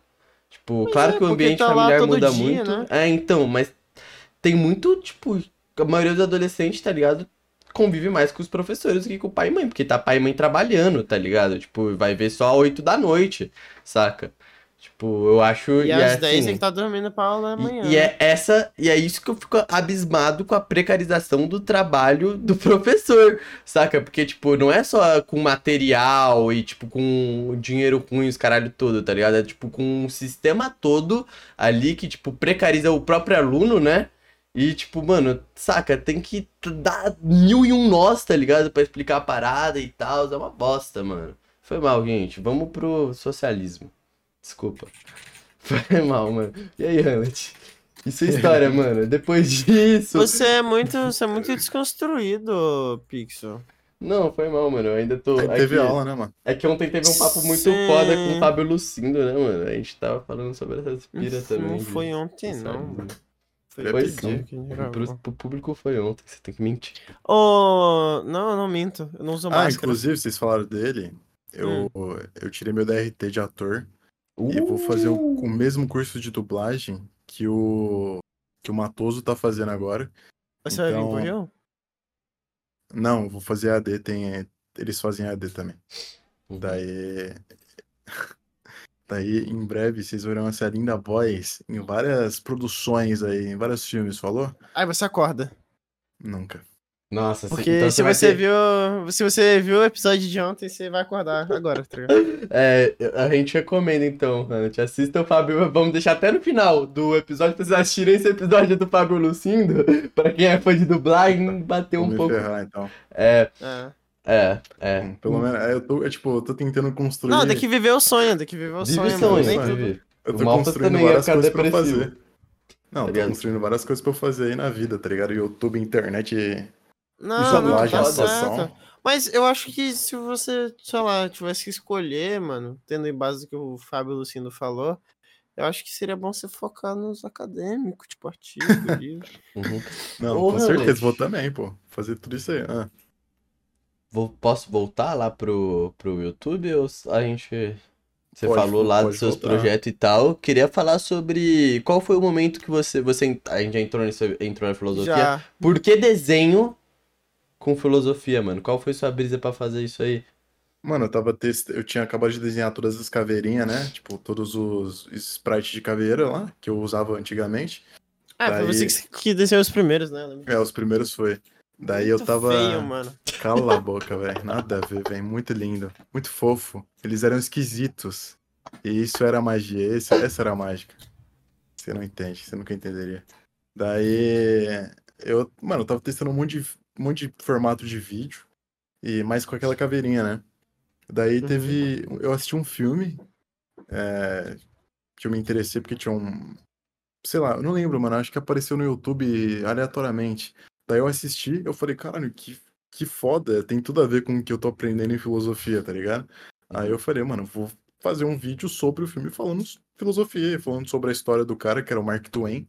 A: Tipo,
C: Pois
A: claro
C: é,
A: que o ambiente
C: tá
A: familiar muda
C: dia,
A: muito.
C: né?
A: É, então, mas tem muito, tipo, a maioria dos adolescentes, tá ligado? Convive mais com os professores do que com o pai e mãe, porque tá pai e mãe trabalhando, tá ligado? Tipo, vai ver só 8 da noite, saca? Tipo, eu acho.
C: E,
A: é
C: às 10
A: assim,
C: é que tá dormindo pra aula da
A: e-
C: manhã.
A: E, é essa, e é isso que eu fico abismado com a precarização do trabalho do professor, saca? Porque, tipo, não é só com material e, tipo, com dinheiro ruim e os caralho todo, tá ligado? É, tipo, com um sistema todo ali que, tipo, precariza o próprio aluno, né? E, tipo, mano, saca? Tem que dar mil e um nós, tá ligado? Pra explicar a parada e tal. É uma bosta, mano. Foi mal, gente. Vamos pro socialismo. Desculpa. Foi mal, mano. E aí, Hamlet? E sua história, mano? Depois disso.
C: Você é muito, você é muito desconstruído, Pixel.
A: Não, foi mal, mano. Eu ainda tô.
B: Aí teve
A: aqui-
B: aula, né, mano?
A: É que ontem teve um papo muito
C: Sim.
A: foda com o Fábio Lucindo, né, mano? A gente tava falando sobre essas piras também.
C: Não foi ontem, não.
A: socialismo.
C: mano. Foi gente gravou.
A: Pro, pro público foi ontem, você tem que mentir.
C: Ô, não, eu não minto. Eu não uso
B: Ah,
C: máscara.
B: inclusive, vocês falaram dele. Eu, eu tirei meu DRT de ator e vou fazer o,
A: Uh!
B: o mesmo curso de dublagem que o que o Matoso tá fazendo agora.
C: Você vai vir
B: então-
C: pro Rio?
B: Não, vou fazer AD, tem, eles fazem AD também.
A: Uhum.
B: Daí. Daí, em breve, vocês verão essa linda voz em várias produções aí, em vários filmes, falou?
C: Aí você acorda.
B: Nunca.
A: Nossa,
C: Porque
A: então
C: se
A: vai
C: você
A: ter-
C: viu. Se você viu o episódio de ontem, você vai acordar agora, tá ligado?
A: É, a gente recomenda então, Hunt. Assista o Fábio. Vamos deixar até no final do episódio pra vocês assistirem esse episódio do Fábio Lucindo. Pra quem é fã de dublagem, bater
B: Vou
A: um
B: me
A: pouco.
B: ferrar, então.
A: É,
C: É.
A: é, é.
B: Pelo menos, é, eu tô, é, tipo, eu tô tentando construir.
C: Não, tem que viver o sonho, tem que viver o
A: Vive
C: sonho,
A: sonho,
C: mano.
A: Vive.
B: Eu
A: O
B: tô
A: Malta
B: construindo
A: ia
B: várias coisas pra eu
A: depressivo.
B: fazer. Não,
A: Tá
B: tô
A: ligado?
B: construindo várias coisas pra eu fazer aí na vida, tá ligado? YouTube, internet,
C: Não,
A: Isso
C: não,
B: dublagem,
C: tá. Mas eu acho que se você, sei lá, tivesse que escolher, mano, tendo em base do que o Fábio Lucindo falou, eu acho que seria bom você focar nos acadêmicos, tipo artigo, livro.
A: Uhum.
B: Não,
A: Ô,
B: com certeza
A: Hamlet.
B: vou também, pô. Fazer tudo isso aí. Ah,
A: vou- posso voltar lá pro, pro YouTube ou a gente. Você
B: Pode,
A: falou lá dos seus
B: voltar.
A: projetos e tal. Queria falar sobre qual foi o momento que você. você a gente já entrou, nisso, entrou na filosofia.
C: Já.
A: Por que desenho com filosofia, mano? Qual foi sua brisa pra fazer isso aí?
B: Mano, eu tava test... eu tinha acabado de desenhar todas as caveirinhas, né? Tipo, todos os sprites de caveira lá, que eu usava antigamente.
C: Ah, foi
B: Daí-
C: você que, desceu os primeiros, né?
B: É, os primeiros foi. Daí eu
C: Muito
B: tava.
C: feio, mano.
B: Cala a boca, velho. Nada a ver, velho. Muito lindo. Muito fofo. Eles eram esquisitos. E isso era magia. Esse, essa era a mágica. Você não entende, você nunca entenderia. Daí. Eu, mano, eu tava testando um monte de, um monte de formato de vídeo. E mais com aquela caveirinha, né? Daí
C: Uhum.
B: teve. Eu assisti um filme. é, que eu me interessei porque tinha um. Sei lá, eu não lembro, mano. Acho que apareceu no YouTube aleatoriamente. Daí eu assisti, eu falei, caralho, que, que foda, tem tudo a ver com o que eu tô aprendendo em filosofia, tá ligado? Aí eu falei, mano, vou fazer um vídeo sobre o filme falando filosofia, falando sobre a história do cara, que era o Mark Twain.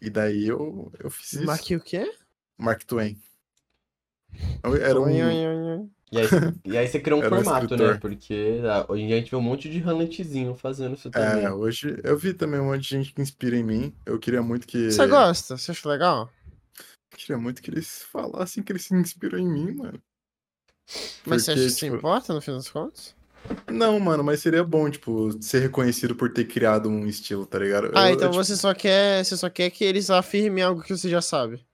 B: E daí eu, eu fiz isso.
C: Marquei o quê?
B: Mark Twain. Era um.
A: E aí, e aí você criou um
B: Era um
A: formato, né? Porque ah, hoje em dia a gente vê um monte de Hamletzinho fazendo isso também.
B: É, hoje eu vi também um monte de gente que inspira em mim. Eu queria muito que.
C: Você gosta? Você acha legal?
B: Queria muito que eles falassem que eles se inspiram em mim, mano.
C: Mas você acha
B: Porque,
C: que isso
B: tipo,
C: importa no fim das contas?
B: Não, mano, mas seria bom, tipo, ser reconhecido por ter criado um estilo, tá ligado?
C: Ah,
B: Eu-
C: então
B: eu, tipo,
C: você só quer. Você só quer que eles afirmem algo que você já sabe.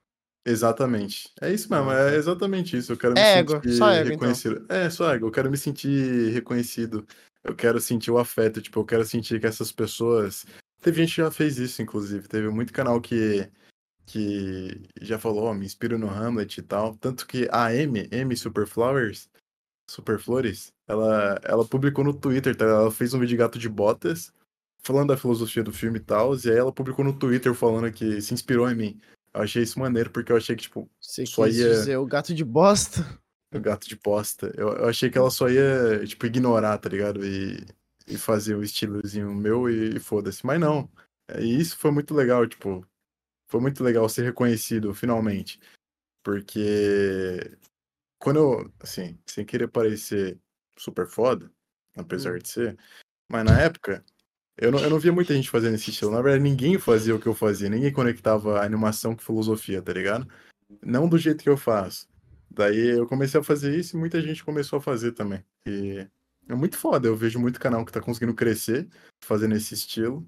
B: Exatamente. É isso mesmo, é exatamente isso. Eu quero me
C: É ego,
B: sentir
C: só ego, então.
B: reconhecido. É, só ego. Eu quero me sentir reconhecido. Eu quero sentir o afeto. Tipo, eu quero sentir que essas pessoas. Teve gente que já fez isso, inclusive. Teve muito canal que, que já falou, ó, me inspiro no Hamlet e tal. Tanto que a M, M Superflowers, Superflores, ela, ela publicou no Twitter, tá? Ela fez um vídeo de gato de botas, falando da filosofia do filme e tal. E aí ela publicou no Twitter falando que se inspirou em mim. Eu achei isso maneiro, porque eu achei que, tipo,
C: Você
B: Só ia-
C: dizer o gato de bosta?
B: o gato de bosta. Eu, eu achei que ela só ia, tipo, ignorar, tá ligado? E, e fazer o estilozinho meu e, e foda-se. Mas não. É, E isso foi muito legal, tipo. Foi muito legal ser reconhecido, finalmente. Porque. Quando eu, assim, sem querer parecer super foda, apesar
C: Hum.
B: de ser, mas na época, eu não, eu não via muita gente fazendo esse estilo. Na verdade, ninguém fazia o que eu fazia, ninguém conectava animação com filosofia, tá ligado? Não do jeito que eu faço. Daí eu comecei a fazer isso e muita gente começou a fazer também. E é muito foda, eu vejo muito canal que tá conseguindo crescer fazendo esse estilo.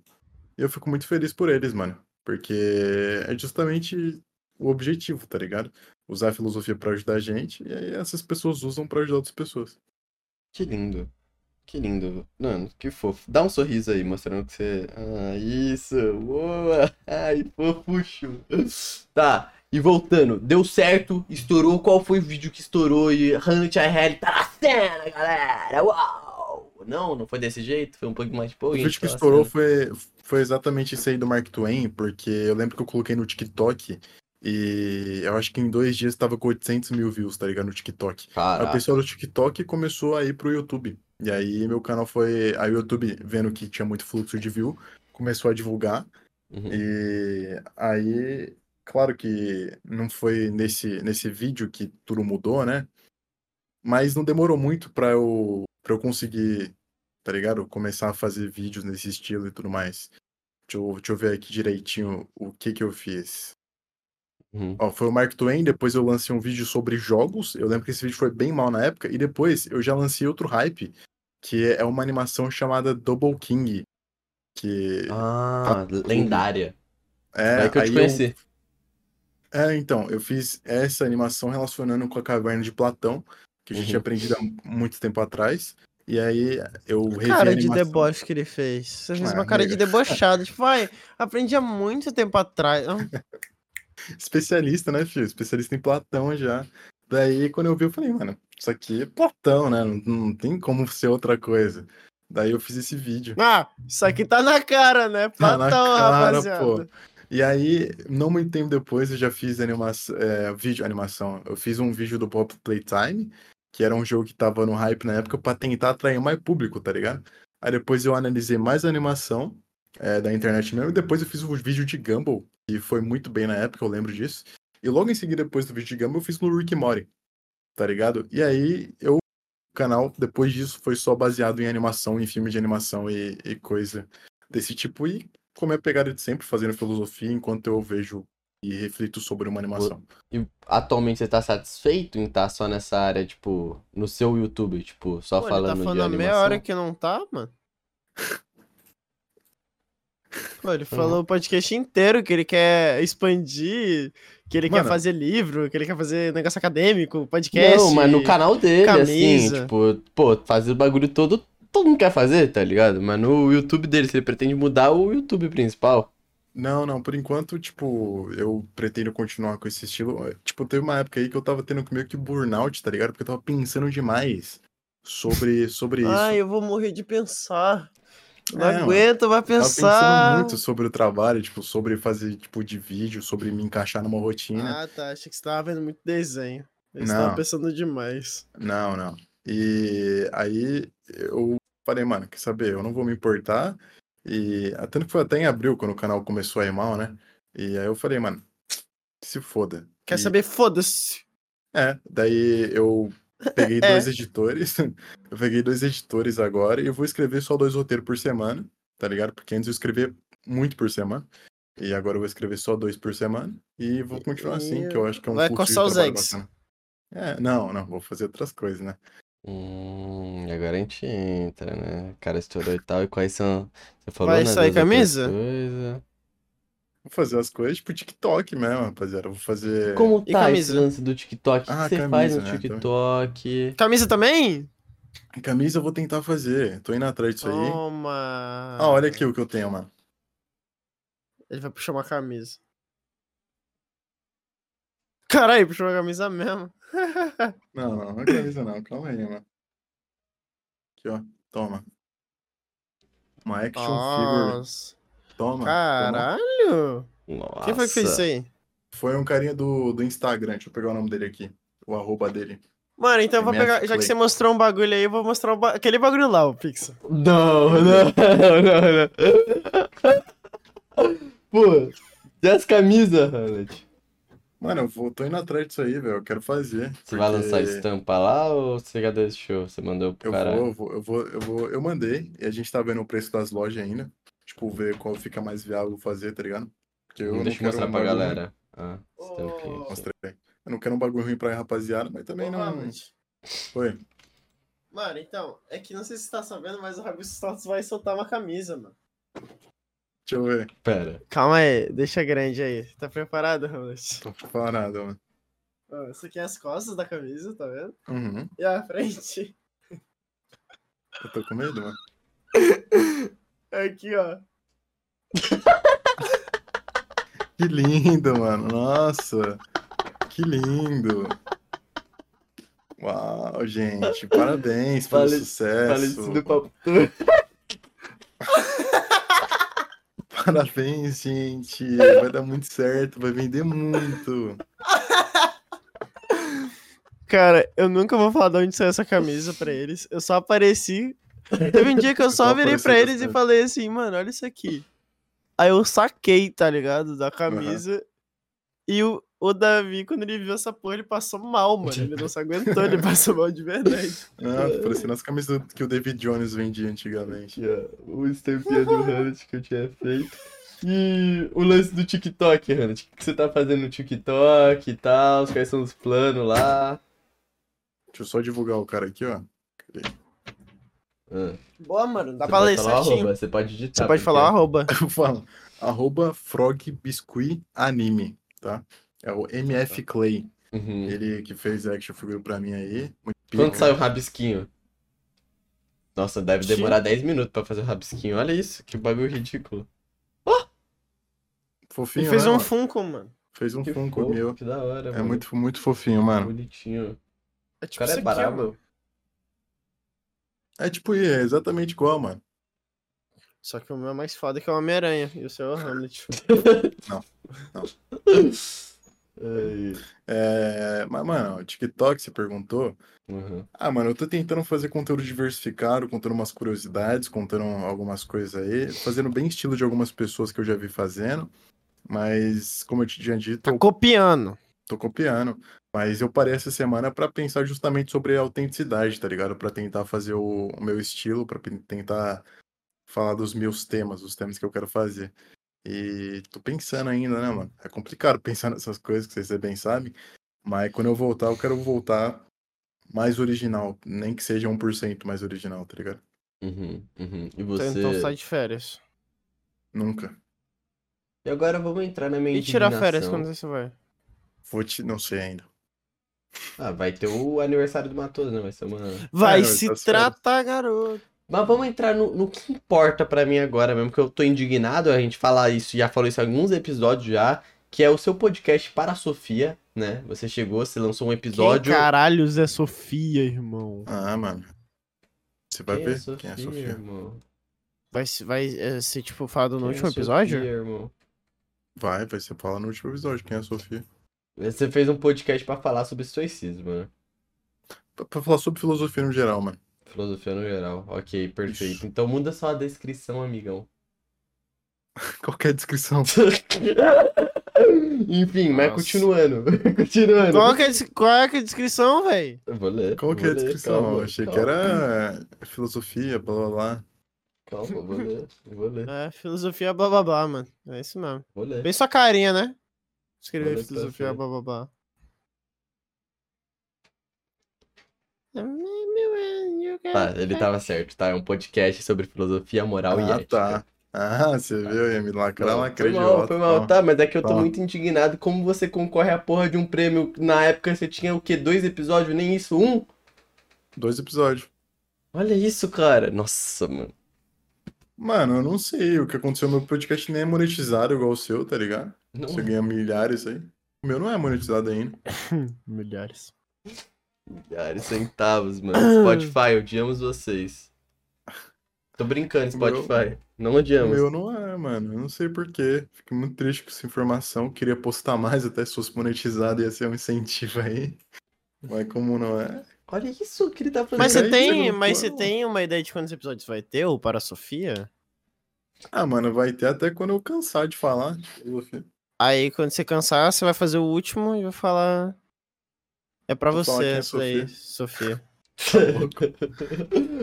B: E eu fico muito feliz por eles, mano. Porque é justamente o objetivo, tá ligado? Usar a filosofia pra ajudar a gente e aí essas pessoas usam pra ajudar outras pessoas.
A: Que lindo. Que lindo. Mano, que fofo. Dá um sorriso aí, mostrando que você. Ah, isso. Boa. Ai, fofucho. Tá. E voltando, deu certo, estourou. Qual foi o vídeo que estourou? E Hunt IRL tá na cena, galera. Uau! Não, não foi desse jeito? Foi um pouco mais pouco.
B: O vídeo que
A: tá na
B: estourou
A: cena.
B: foi, foi exatamente esse aí do Mark Twain, porque eu lembro que eu coloquei no TikTok e eu acho que em dois dias tava com 800 mil views, tá ligado? No TikTok.
A: Caraca.
B: pessoal do TikTok começou a ir pro YouTube. E aí meu canal foi. Aí o YouTube, vendo que tinha muito fluxo de view, começou a divulgar.
A: Uhum.
B: E aí, claro que não foi nesse, nesse vídeo que tudo mudou, né? Mas não demorou muito pra eu, pra eu conseguir, tá ligado? Começar a fazer vídeos nesse estilo e tudo mais. Deixa eu, deixa eu ver aqui direitinho o que que eu fiz.
A: Uhum.
B: Ó, foi o Mark Twain, depois eu lancei um vídeo sobre jogos. Eu lembro que esse vídeo foi bem mal na época. E depois eu já lancei outro hype, que é uma animação chamada Double King. Que
A: Ah, lendária.
B: é.
A: Vai que eu te conheci.
B: É, então, eu fiz essa animação relacionando com a caverna de Platão, que a gente
A: Uhum.
B: tinha aprendido há muito tempo atrás. E aí eu revi a
C: Cara de deboche que ele fez. Você fez
B: Ah,
C: uma cara de debochado. Tipo, vai, aprendi há muito tempo atrás. Ah,
B: Especialista, né, filho? Especialista em Platão já. Daí, quando eu vi, eu falei, mano, isso aqui é Platão, né? Não, não tem como ser outra coisa. Daí eu fiz esse vídeo.
C: Ah, isso aqui tá na cara, né?
B: Tá na
C: Platão,
B: cara,
C: rapaziada.
B: pô. E aí, não muito tempo depois, eu já fiz animação, é, vídeo, animação. Eu fiz um vídeo do Pop Playtime, que era um jogo que tava no hype na época pra tentar atrair mais público, tá ligado? Aí depois eu analisei mais a animação é, da internet mesmo, e depois eu fiz o vídeo de Gumball, que foi muito bem na época, eu lembro disso. E logo em seguida, depois do vídeo de Gumball, eu fiz no Rick Morty. tá ligado? E aí, eu, o canal, depois disso, foi só baseado em animação, em filme de animação e, e coisa desse tipo. E como é a pegada de sempre, fazendo filosofia enquanto eu vejo e reflito sobre uma animação.
A: E atualmente você tá satisfeito em estar só nessa área, tipo, no seu YouTube, tipo, só
C: Pô, ele
A: falando
C: tá
A: de
C: falando a
A: animação?
C: meia hora que não tá, mano. Pô, ele falou o podcast inteiro que ele quer expandir, que ele quer
B: Mano.
C: fazer livro, que ele quer fazer negócio acadêmico, podcast.
A: Não, mas no canal dele, assim,
C: camisa.
A: tipo, pô, fazer o bagulho todo, todo mundo quer fazer, tá ligado? Mas no YouTube dele, se ele pretende mudar o YouTube principal.
B: Não, não, por enquanto, tipo, eu pretendo continuar com esse estilo. Tipo, teve uma época aí que eu tava tendo meio que burnout, tá ligado? Porque eu tava pensando demais sobre, sobre isso.
C: Ai, eu vou morrer de pensar. Não
B: É,
C: aguento, vai
B: Tava pensando
C: pensar.
B: muito sobre o trabalho, tipo, sobre fazer, tipo, de vídeo, sobre me encaixar numa rotina.
C: Ah, tá. Achei que você tava vendo muito desenho. Eu
B: Não.
C: estava pensando demais.
B: Não, não. E aí eu falei, mano, quer saber? Eu não vou me importar. E tanto que foi até em abril, quando o canal começou a ir mal, né? E aí eu falei, mano, se foda.
C: Quer
B: E-
C: saber? Foda-se.
B: É, daí eu peguei
C: É.
B: dois editores. Eu peguei dois editores agora e eu vou escrever só dois roteiros por semana, tá ligado? Porque antes eu escrevia muito por semana. E agora eu vou escrever só dois por semana. E vou continuar assim, que eu acho que é um
C: Vai coçar os eggs.
B: bacana. É, não, não, vou fazer outras coisas, né?
A: Hum, e agora a gente entra, né? O cara estourou e tal. E quais são. Você falou,
C: Vai
A: né,
C: sair
A: outras
C: camisa?
A: coisas.
B: Vou fazer as coisas tipo TikTok mesmo, rapaziada. Vou fazer.
A: Como
C: E
A: tá esse
C: camisa?
A: lance do TikTok? O que
B: Ah,
A: você faz
B: camisa,
A: no
B: né,
A: TikTok?
C: Camisa também?
B: Camisa eu vou tentar fazer. Tô indo atrás disso aí.
C: Toma.
B: Ah, olha aqui o que eu tenho, mano.
C: Ele vai puxar uma camisa. Caralho, puxou uma camisa mesmo.
B: Não, não, não é camisa não. Calma aí, mano. Aqui, ó. Toma. Uma action figure.
C: Nossa.
B: Toma. toma.
C: Caralho.
A: Nossa.
C: Quem foi que fez isso aí?
B: Foi um carinha do, do Instagram. Deixa eu pegar o nome dele aqui. O arroba dele.
C: Mano, então eu vou pegar. Já que você mostrou um bagulho aí, eu vou mostrar o ba- aquele bagulho lá, o Pixel.
A: Não, não, não, não. Pô, e as camisas, Hanet?
B: Mano, eu vou, tô indo atrás disso aí, velho. Eu quero fazer.
A: Você vai lançar
B: porque
A: estampa lá ou você já deixou? Você mandou pro
B: Eu
A: cara?
B: vou, eu vou, eu vou, eu vou. Eu mandei. E a gente tá vendo o preço das lojas ainda. Tipo, ver qual fica mais viável fazer, tá ligado? Porque eu não
A: Deixa eu mostrar
B: um
A: pra galera. Ah, aqui.
B: Mostrei. Eu não quero um bagulho ruim pra rapaziada, mas também
C: Ô,
B: não.
C: Hamlet.
B: Foi.
C: Mano, então, é que não sei se você tá sabendo, mas o Rabisco Status vai soltar uma camisa, mano.
B: Deixa eu ver.
A: Pera.
C: Calma aí, deixa grande aí. Tá preparado, Hamlet?
B: Tô parado, mano.
C: Isso aqui é as costas da camisa, tá vendo?
B: Uhum.
C: E a frente.
B: Eu tô com medo, mano.
C: Aqui, ó.
B: Que lindo, mano. Nossa. Que lindo. Uau, gente. Parabéns pelo
A: Fale-
B: sucesso.
A: Falecido papo.
B: Parabéns, gente. Vai dar muito certo. Vai vender muito.
C: Cara, eu nunca vou falar de onde saiu essa camisa pra eles. Eu só apareci. Teve um dia que eu só
B: Só
C: virei pra eles e
B: bastante.
C: falei assim, mano, olha isso aqui. Aí eu saquei, tá ligado? Da camisa. E o, o Davi, quando ele viu essa porra, ele passou mal, mano. Ele não se aguentou, ele passou mal de verdade.
B: Ah, tá parecendo as camisas que o David Jones vendia antigamente.
A: O estampinha do Hanet que eu tinha feito. E o lance do TikTok, Hanet. O que você tá fazendo no TikTok e tal? Quais são os planos lá?
B: Deixa eu só divulgar o cara aqui, ó.
A: Ah,
C: Boa, mano. Dá
A: você
C: pra
A: pode
C: ler certinho.
A: arroba, Você pode digitar.
C: Você pode
A: porque-
C: falar arroba.
B: Eu falo. Arroba Frog Biscuit Anime, tá? É o MF Clay.
A: Uhum.
B: Ele que fez action figure pra mim aí. Muito
A: Quando sai o rabisquinho? Nossa, deve demorar 10 minutos pra fazer o rabisquinho. Olha isso, que bagulho ridículo.
B: Fofinho,
C: Ele fez
B: né,
C: um
B: mano?
C: Funko, mano.
B: Fez um
A: Que
B: Funko
A: fofo,
B: meu.
A: que da hora,
B: É
A: mano.
B: muito, muito fofinho, mano.
A: bonitinho.
C: É
A: O
C: tipo
A: cara
C: isso
A: é brabo.
C: mano.
B: É tipo, é exatamente igual, mano.
C: Só que o meu é mais foda que o Homem-Aranha. E o seu é o Hamlet.
A: Ai,
B: É... Mas, mano, o TikTok, você perguntou.
A: uhum.
B: Ah, mano, eu tô tentando fazer conteúdo diversificado, contando umas curiosidades, contando algumas coisas aí, fazendo bem estilo de algumas pessoas que eu já vi fazendo. Mas, como eu te tinha dito,
C: Tá copiando.
B: tô copiando. Mas eu parei essa semana pra pensar justamente sobre a autenticidade, tá ligado? Pra tentar fazer o, o meu estilo, pra pen- tentar falar dos meus temas, os temas que eu quero fazer. E tô pensando ainda, né, mano? É complicado pensar nessas coisas, que vocês bem sabem. Mas quando eu voltar, eu quero voltar mais original. Nem que seja 1% mais original, tá ligado?
A: Uhum, uhum. E
C: Então,
A: você.
C: então sai de férias.
B: Nunca.
A: E agora vamos entrar na minha
C: E tirar férias quando você vai?
B: Vou te. Não sei ainda.
A: Ah, vai ter o aniversário do Matoso, né? Vai ser uma.
C: Vai
B: É,
C: se
B: tá
C: tratar, garoto.
A: Mas vamos entrar no, no que importa pra mim agora mesmo, que eu tô indignado, a gente fala isso, já falou isso em alguns episódios já, que é o seu podcast para a Sofia, né? Você chegou, você lançou um episódio.
C: Quem caralhos é Sofia, irmão?
B: Ah, mano. Você vai
A: Quem
B: ver
A: é Sofia,
B: quem é a Sofia.
A: irmão?
C: Vai, vai é, ser, tipo, falado no
A: Quem é
C: último
A: Sofia,
C: episódio?
A: irmão?
B: Vai, vai ser fala no último episódio quem é a Sofia.
A: Você fez um podcast pra falar sobre estoicismo, né?
B: Pra, pra falar sobre filosofia no geral, mano.
A: Filosofia no geral. Ok, perfeito.
B: Isso.
A: Então muda só a descrição, amigão.
B: Qualquer descrição.
A: Enfim, mas
C: Nossa.
A: continuando. continuando.
C: Qual que é, qual é que a descrição, velho?
A: Eu Vou ler.
B: Qual que é a descrição?
A: calma,
B: achei que
A: calma,
B: era filosofia, blá blá blá.
A: Calma, vou ler. Vou ler.
C: É, filosofia blá blá blá, mano. É isso mesmo.
A: Vou ler.
C: Bem sua carinha, né? Escrever filosofia
A: ver.
C: blá blá blá.
A: Tá, ele tava certo, tá? É um podcast sobre filosofia, moral e
B: Ah,
A: ética.
B: tá. Ah, você viu? Eu ia me lacrar,
A: Não,
B: lacrei
A: foi mal, foi mal. Tá, mas é que eu tô
B: Tá.
A: muito indignado. Como você concorre à porra de um prêmio? Na época você tinha o quê? Dois episódios? Nem isso? Um?
B: Dois episódios.
A: Olha isso, cara. Nossa, mano.
B: Mano, eu não sei. O que aconteceu no meu podcast nem é monetizado igual o seu, tá ligado?
A: Não,
B: Você ganha milhares aí. O meu não é monetizado ainda.
C: Milhares.
A: Milhares, centavos, mano. Spotify, odiamos vocês. Tô brincando,
B: O meu-
A: Spotify. Não
B: O
A: odiamos.
B: meu não é, mano. Eu não sei porquê. Fiquei muito triste com essa informação. Queria postar mais, até se fosse monetizado ia ser um incentivo aí. Mas como não é.
A: Olha isso que ele tá fazendo.
C: Mas você tem, mas você tem uma ideia de quantos episódios vai ter, ou para a Sofia?
B: Ah, mano, vai ter até quando eu cansar de falar.
C: Aí quando você cansar, você vai fazer o último e vai falar. É pra
B: Vou
C: você
B: é
C: daí, Sofia.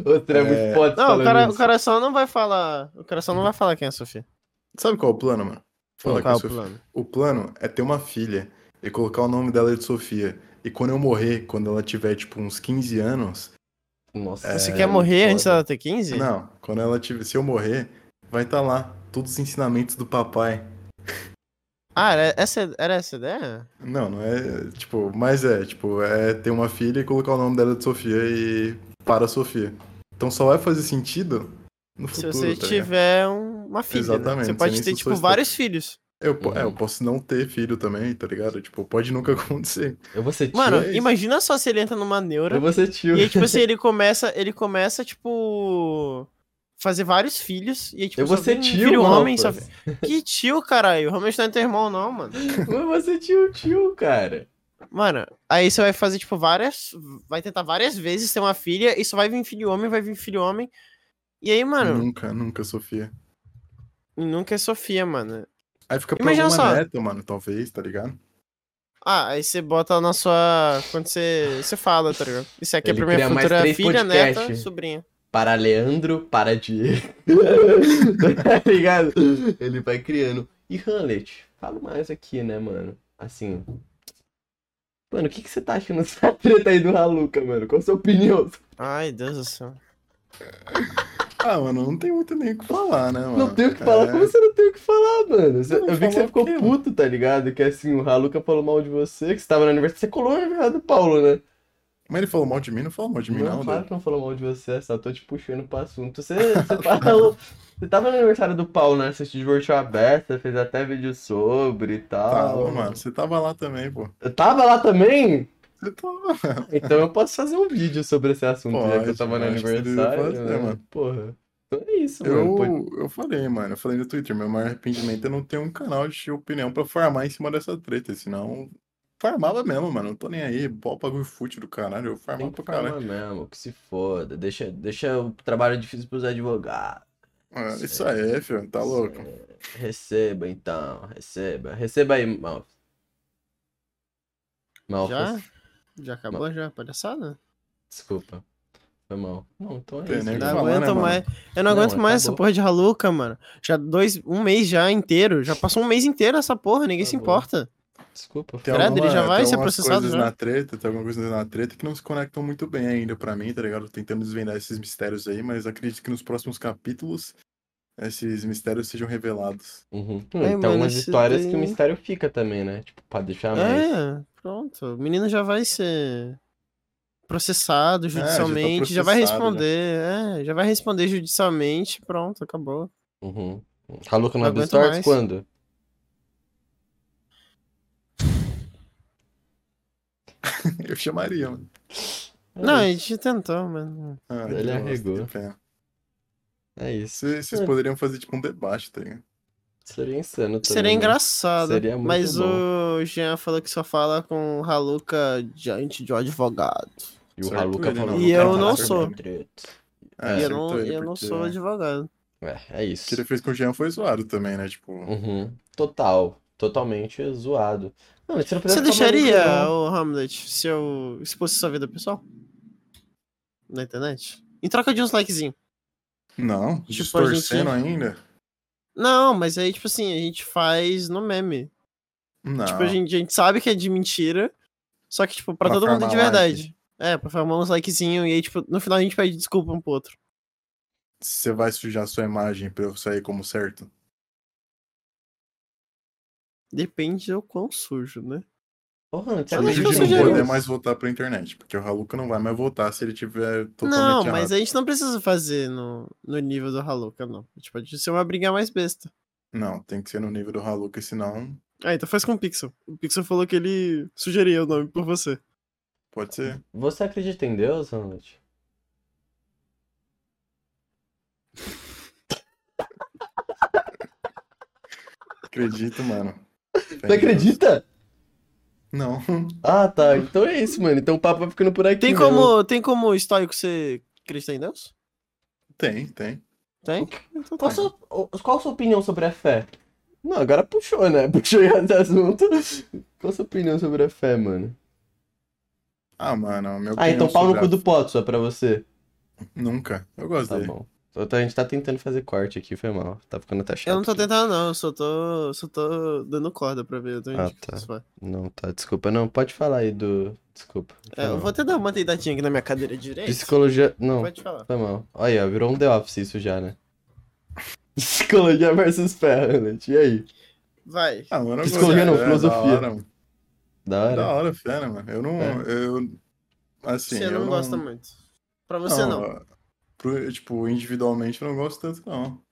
A: Outro é muito
B: É.
A: foda
C: Não, o, cara,
A: isso.
C: o coração não vai falar. O coração não vai falar quem é a Sofia.
B: Sabe qual é o plano, mano? Falar
C: Qual é o
B: sou-
C: plano?
B: O plano é ter uma filha e colocar o nome dela de Sofia. E quando eu morrer, quando ela tiver, tipo, uns 15 anos.
A: Nossa,
C: Você
B: É,
C: quer morrer
A: foda.
C: antes dela ter 15?
B: Não, quando ela tiver. Se eu morrer, vai estar lá. Todos os ensinamentos do papai.
C: Ah, era essa, era essa ideia?
B: Não, não é. Tipo, mas é, tipo, é ter uma filha e colocar o nome dela de Sofia e para a Sofia. Então só vai fazer sentido no
C: Se
B: futuro.
C: você
B: tá
C: tiver um- uma filha. né?
B: Exatamente,
C: Você
B: não
C: pode ter,
B: se
C: tipo, vários filhos.
B: Eu, po- é, eu
A: Uhum.
B: posso não ter filho também, tá ligado? Tipo, pode nunca acontecer.
A: Eu vou ser tio.
C: Mano,
B: é
C: imagina só se ele entra numa neura.
A: eu vou ser tio.
C: E aí, tipo assim, ele começa, ele começa, tipo. Fazer vários filhos. E aí, tipo,
A: eu vou ser tio,
C: filho homem. Só... Que tio, caralho? Realmente não é teu irmão, não, mano.
A: Eu vou ser tio, tio, cara.
C: Mano, aí você vai fazer, tipo, várias. Vai tentar várias vezes ter uma filha. E só vai vir filho homem, vai vir filho homem. E aí, mano,
B: Nunca, nunca, Sofia.
C: nunca é Sofia, mano.
B: Aí fica pra
C: Imagina
B: alguma
C: só.
B: neta, mano, talvez, tá ligado?
C: Ah, aí você bota na sua. Quando você. Você fala, tá ligado? Isso aqui
A: Ele
C: é pra minha futura filha,
A: podcasts.
C: neta, sobrinha.
A: Para Leandro, para Diego. tá ligado? Ele vai criando. E Hamlet, falo mais aqui, né, mano? Assim. Mano, o que, que você tá achando dessa treta aí do Haluca, mano? Qual a sua opinião?
C: Ai, Deus do céu.
B: Ah, mano, não tem muito nem o que falar, né, mano?
A: Não tem o que falar.
B: É,
A: Como você não tem o que falar, mano? Você- eu vi que você
B: falar
A: ficou puto, tá ligado? Que assim, o Haluca falou mal de você, que você tava no aniversário. Você colou no aniversário do Paulo, né?
B: Mas ele falou mal de mim, não falou mal de mim,
A: Não,
B: não,
A: claro que não falou mal de você, só tô te puxando pro assunto. Você, você falou. Você tava no aniversário do Paulo, né? Você se divertiu aberto, você fez até vídeo sobre e tal.
B: Tava, mano. Você tava lá também, pô.
A: Eu tava lá também?
B: Você tava.
A: Então eu posso fazer um vídeo sobre esse assunto, já que eu
B: Pode,
A: tava no aniversário.
B: fazer,
A: né?
B: mano.
A: Porra. Então é isso, mano. Pode-
B: Eu, eu falei, mano. Eu falei no Twitter. Meu maior arrependimento é não ter um canal de opinião pra farmar em cima dessa treta. Senão, farmava mesmo, mano. Não tô nem aí. Pô, bagulho fútil do caralho. Eu
A: Tem
B: farmava
A: que
B: pra caralho.
A: mesmo, que se foda. Deixa, deixa o trabalho difícil pros advogados.
B: Ah, isso aí, filho. Tá louco.
A: Receba então, receba. Receba aí, mal. Malfas.
C: Já? Já acabou já, palhaçada?
A: Desculpa. Foi mal. Não, então é
B: Tem
A: isso.
B: nem o que
C: Não
A: cara.
B: falar, né,
C: aguento mais. Eu não
A: Não,
C: aguento mais essa porra de Haluca, mano. Já dois, um mês já inteiro. Já passou um mês inteiro essa porra, ninguém se
A: Acabou.
C: importa.
A: Desculpa.
B: Tem
C: Credo, ele
B: alguma-
C: já vai
B: tem
C: ser
B: algumas
C: processado
B: coisas
C: já?
B: na treta, tem algumas coisas na treta que não se conectam muito bem ainda pra mim, tá ligado? Tentando desvendar esses mistérios aí, mas acredito que nos próximos capítulos esses mistérios sejam revelados.
A: Uhum.
C: Ai,
A: então,
C: mano,
A: umas histórias
C: daí-
A: que o mistério fica também, né? Tipo, pra deixar mais.
C: É, pronto. O menino já vai ser processado
B: já tá
C: judicialmente, já, vai
B: processado,
C: responder. É, já vai responder judicialmente, pronto, acabou.
A: Uhum. No
C: Não aguento
A: Stories
C: mais.
A: quando?
B: Eu chamaria, mano.
C: Não, a
A: é,
C: gente tentou, mas.
B: Ah,
A: Ele arregou. é isso.
B: Vocês
A: É.
B: poderiam fazer tipo um debate, tá ligado?
A: Seria insano também.
C: Seria
A: né?
C: engraçado.
A: Seria muito
C: mas
A: bom.
C: o Jean falou que só fala com Haluka diante de um advogado.
A: E o Haluka
B: ele,
A: falou
B: não.
C: E
A: que
C: eu não sou.
B: É,
C: e eu não, eu não sou advogado.
A: É, é
B: O
A: isso.
B: que ele fez com o Jean foi zoado também, né? Tipo,
A: Uhum. Total. Totalmente zoado. Não, você não
C: Você deixaria, o Hamlet, se eu expusesse sua vida pessoal? Na internet? Em troca de uns likezinhos.
B: não,
C: Tipo,
B: distorcendo
C: a gente-
B: ainda?
C: Não, mas aí, tipo assim, a gente faz no meme.
B: Não.
C: Tipo, a gente, a gente sabe que é de mentira, só que, tipo, pra,
B: Pra
C: todo mundo é de verdade. É, pra formar uns likezinhos, e aí, tipo, no final a gente pede desculpa um pro outro.
B: Você vai sujar sua imagem pra eu sair como certo?
C: Depende do quão sujo, né?
A: Porra, você
C: Eu
A: não
C: acho que
B: Além
C: eu
B: de não
C: isso.
B: mais voltar pra internet, porque o Haluka não vai mais voltar se ele tiver totalmente
C: Não,
B: errado.
C: mas a gente não precisa fazer no, no nível do Haluka, não. A gente pode ser uma briga mais besta.
B: Não, tem que ser no nível do Haluka, senão
C: Ah, então faz com o Pixel. O Pixel falou que ele sugeria o nome por você.
B: pode ser.
A: Você acredita em Deus, Hamlet?
B: Acredito, mano.
A: Você acredita?
B: Não.
A: Ah, tá. Então é isso, mano. Então o papo vai ficando por aqui.
C: Tem
A: mesmo.
C: como, tem como histórico você acreditar em Deus?
B: Tem, tem.
C: Tem? Então tá.
A: Qual a, sua, qual a sua opinião sobre a fé? Não, agora puxou, né? Puxou esse assunto. Qual a sua opinião sobre a fé, mano?
B: Ah, mano, meu
A: Ah, então pau no cu do Poto, só pra você.
B: Nunca. Eu gosto
A: Tá
B: dele.
A: bom. A gente tá tentando fazer corte aqui, foi mal. Tá ficando até chato.
C: Eu não tô
A: aqui.
C: tentando, não. Eu só tô, só tô dando corda pra ver. onde
A: Ah,
C: que
A: tá.
C: isso vai.
A: Não, tá, desculpa. Não, pode falar aí do. Desculpa.
C: É, eu vou até dar uma deitadinha aqui na minha cadeira direita.
A: Psicologia. Não,
C: Pode falar.
A: foi mal. Olha aí, ó, virou um The Office isso já, né? Psicologia versus Hamlet. E aí?
C: Vai.
B: Ah, mano, eu
A: Psicologia
B: gosto.
A: não,
B: É,
A: filosofia.
B: Da hora.
A: Da hora?
B: Da hora, fé, né, mano? Eu não.
A: É.
B: Eu. Assim,
C: você
B: eu
C: não, gosta muito. Pra você não.
B: Pro- tipo, individualmente eu não gosto tanto, não.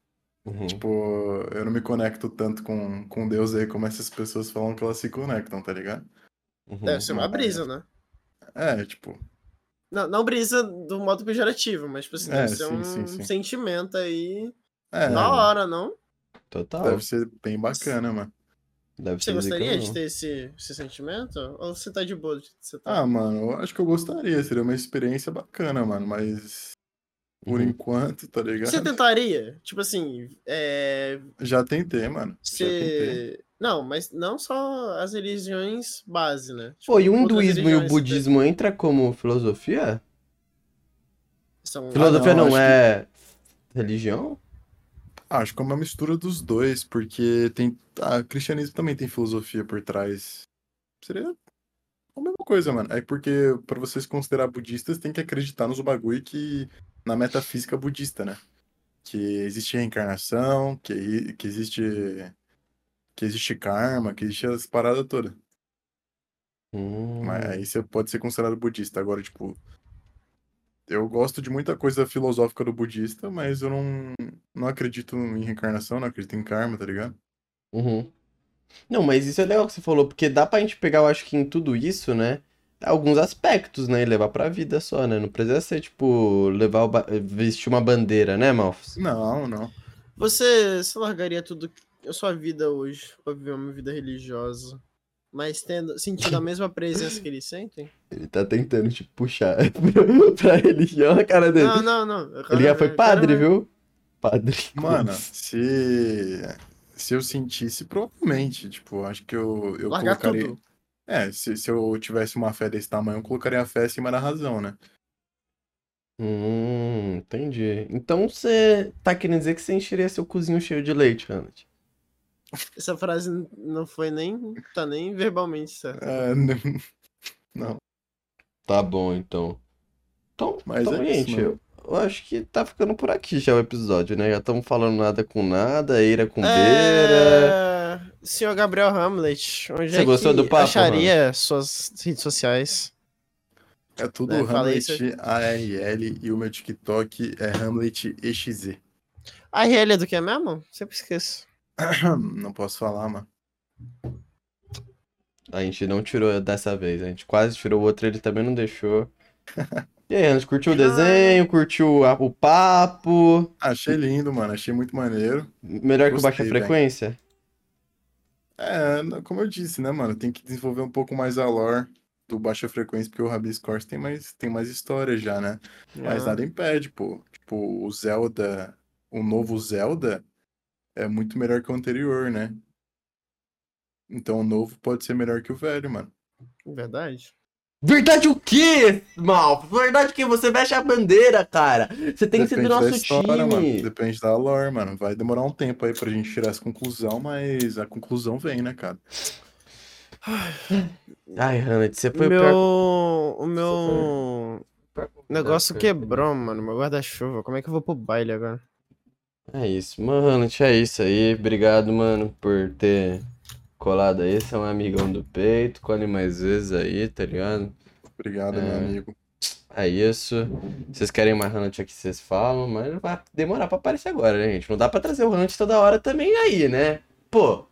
A: Uhum.
B: Tipo, eu não me conecto tanto com, com Deus aí como essas pessoas falam que elas se conectam, tá ligado?
A: uhum.
C: Deve ser uma brisa, né?
B: É, tipo,
C: Não, não brisa do modo pejorativo, mas tipo assim,
B: É,
C: deve ser
B: sim,
C: um
B: sim, sim.
C: sentimento aí
B: é,
C: da hora, não?
A: Total.
B: deve ser bem bacana, mano.
A: Deve
C: Você
A: ser
C: gostaria de ter esse, esse sentimento? Ou você tá de boa? Você tá?
B: Ah, mano, eu acho que eu gostaria, seria uma experiência bacana, mano, mas por
A: Uhum.
B: enquanto, tá ligado?
C: Você tentaria? Tipo assim, é.
B: Já tentei, mano. Já tentei.
C: Você. Não, mas não só as religiões base, né? Tipo,
A: Pô, e o hinduísmo e o budismo entra como filosofia?
C: São...
A: Filosofia
B: não,
A: não,
B: acho
A: é religião?
B: Ah, Acho que é uma mistura dos dois, porque tem. Ah, o cristianismo também tem filosofia por trás. Seria a mesma coisa, mano. É porque, pra vocês considerar budistas, tem que acreditar nos bagulho que. Na metafísica budista, né? Que existe reencarnação, que, que existe. que existe karma, que existe as paradas todas.
A: Hum.
B: Mas aí você pode ser considerado budista. Agora, tipo. Eu gosto de muita coisa filosófica do budista, mas eu não, não acredito em reencarnação, não acredito em karma, tá ligado?
A: Uhum. Não, mas isso é legal que você falou, porque dá pra gente pegar, eu acho que em tudo isso, né? Alguns aspectos, né? E levar pra vida só, né? Não precisa ser, tipo, levar o ba- vestir uma bandeira, né, Malfos?
B: Não, não.
C: Você, você largaria tudo, a sua vida hoje, pra viver uma vida religiosa, mas tendo, sentindo a mesma presença que eles sentem?
A: Ele tá tentando te puxar pra religião na cara dele.
C: Não, não, não.
A: Ele já foi padre, viu? Padre.
B: Mano, se. Se eu sentisse, provavelmente. Tipo, acho que eu, eu
C: Largar
B: colocaria.
C: tudo.
B: É, se, se eu tivesse uma fé desse tamanho, eu colocaria a fé acima da razão, né?
A: Hum, entendi. Então você tá querendo dizer que você encheria seu cozinho cheio de leite, Hannet?
C: Essa frase não foi nem. tá nem verbalmente certa.
B: É, não.
A: Tá bom, então. Então,
B: Mas
A: então,
B: é isso,
A: gente,
B: mano.
A: eu, eu acho que tá ficando por aqui já o episódio, né? Já estamos falando nada com nada, eira com beira.
C: É... Senhor Gabriel Hamlet, onde
A: Você
C: é
A: gostou
C: que
A: do papo,
C: acharia suas redes sociais?
B: É tudo
C: É, isso
B: Hamlet ARL e o meu TikTok é Hamlet EXZ.
C: A RL é do que mesmo? Sempre esqueço.
B: Não posso falar, mano.
A: A gente não tirou dessa vez, a gente quase tirou o outro, ele também não deixou. E aí, Hannet, curtiu o desenho? Curtiu a- o papo?
B: Achei lindo, mano. Achei muito maneiro.
A: Melhor que o
B: Gostei,
A: Baixa
B: velho.
A: Frequência?
B: É, como eu disse, né, mano? Tem que desenvolver um pouco mais a lore do Baixa Frequência, porque o Rabis Course tem mais, tem mais história já, né? Mas
C: Ah.
B: nada impede, pô. Tipo, o Zelda, o novo Zelda é muito melhor que o anterior, né? Então o novo pode ser melhor que o velho, mano.
C: Verdade.
A: Verdade o quê, Mal? Verdade que você veste a bandeira, cara. Você tem que ser do
B: Depende da
A: nosso
B: história, mano.
A: time.
B: Depende da lore, mano. Vai demorar um tempo aí pra gente tirar essa conclusão, mas a conclusão vem, né, cara?
A: Ai, Hannet, você foi
C: o
A: o
C: meu...
A: pior.
C: O meu negócio quebrou, mano. Meu guarda-chuva. Como é que eu vou pro baile agora?
A: É isso, mano. É isso aí. Obrigado, mano, por ter colado aí. Você é um amigão do peito. Colhe mais vezes aí, tá ligado?
B: Obrigado, meu
A: É.
B: amigo.
A: É isso. Vocês querem mais Hunt aqui, vocês falam, mas vai demorar pra aparecer agora, né, gente? Não dá pra trazer o Hunt toda hora também aí, né? Pô,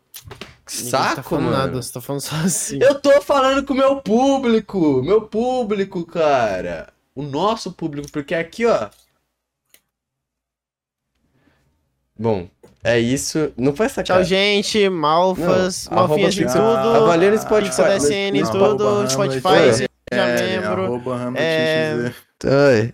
A: que
C: tá
A: saco,
C: falando
A: mano.
C: nada, você tá falando só assim.
A: Eu tô falando com o meu público, meu público, cara. O nosso público, porque aqui, ó. Bom, é isso. Não foi essa
C: Tchau, gente. Malfas,
A: Não,
C: malfinhas de tudo.
A: Avalie no Spotify.
C: Pizza da SN,
A: no-
C: tudo. Spotify, seja
B: É,
C: membro.
B: arroba
C: É.
A: Oi.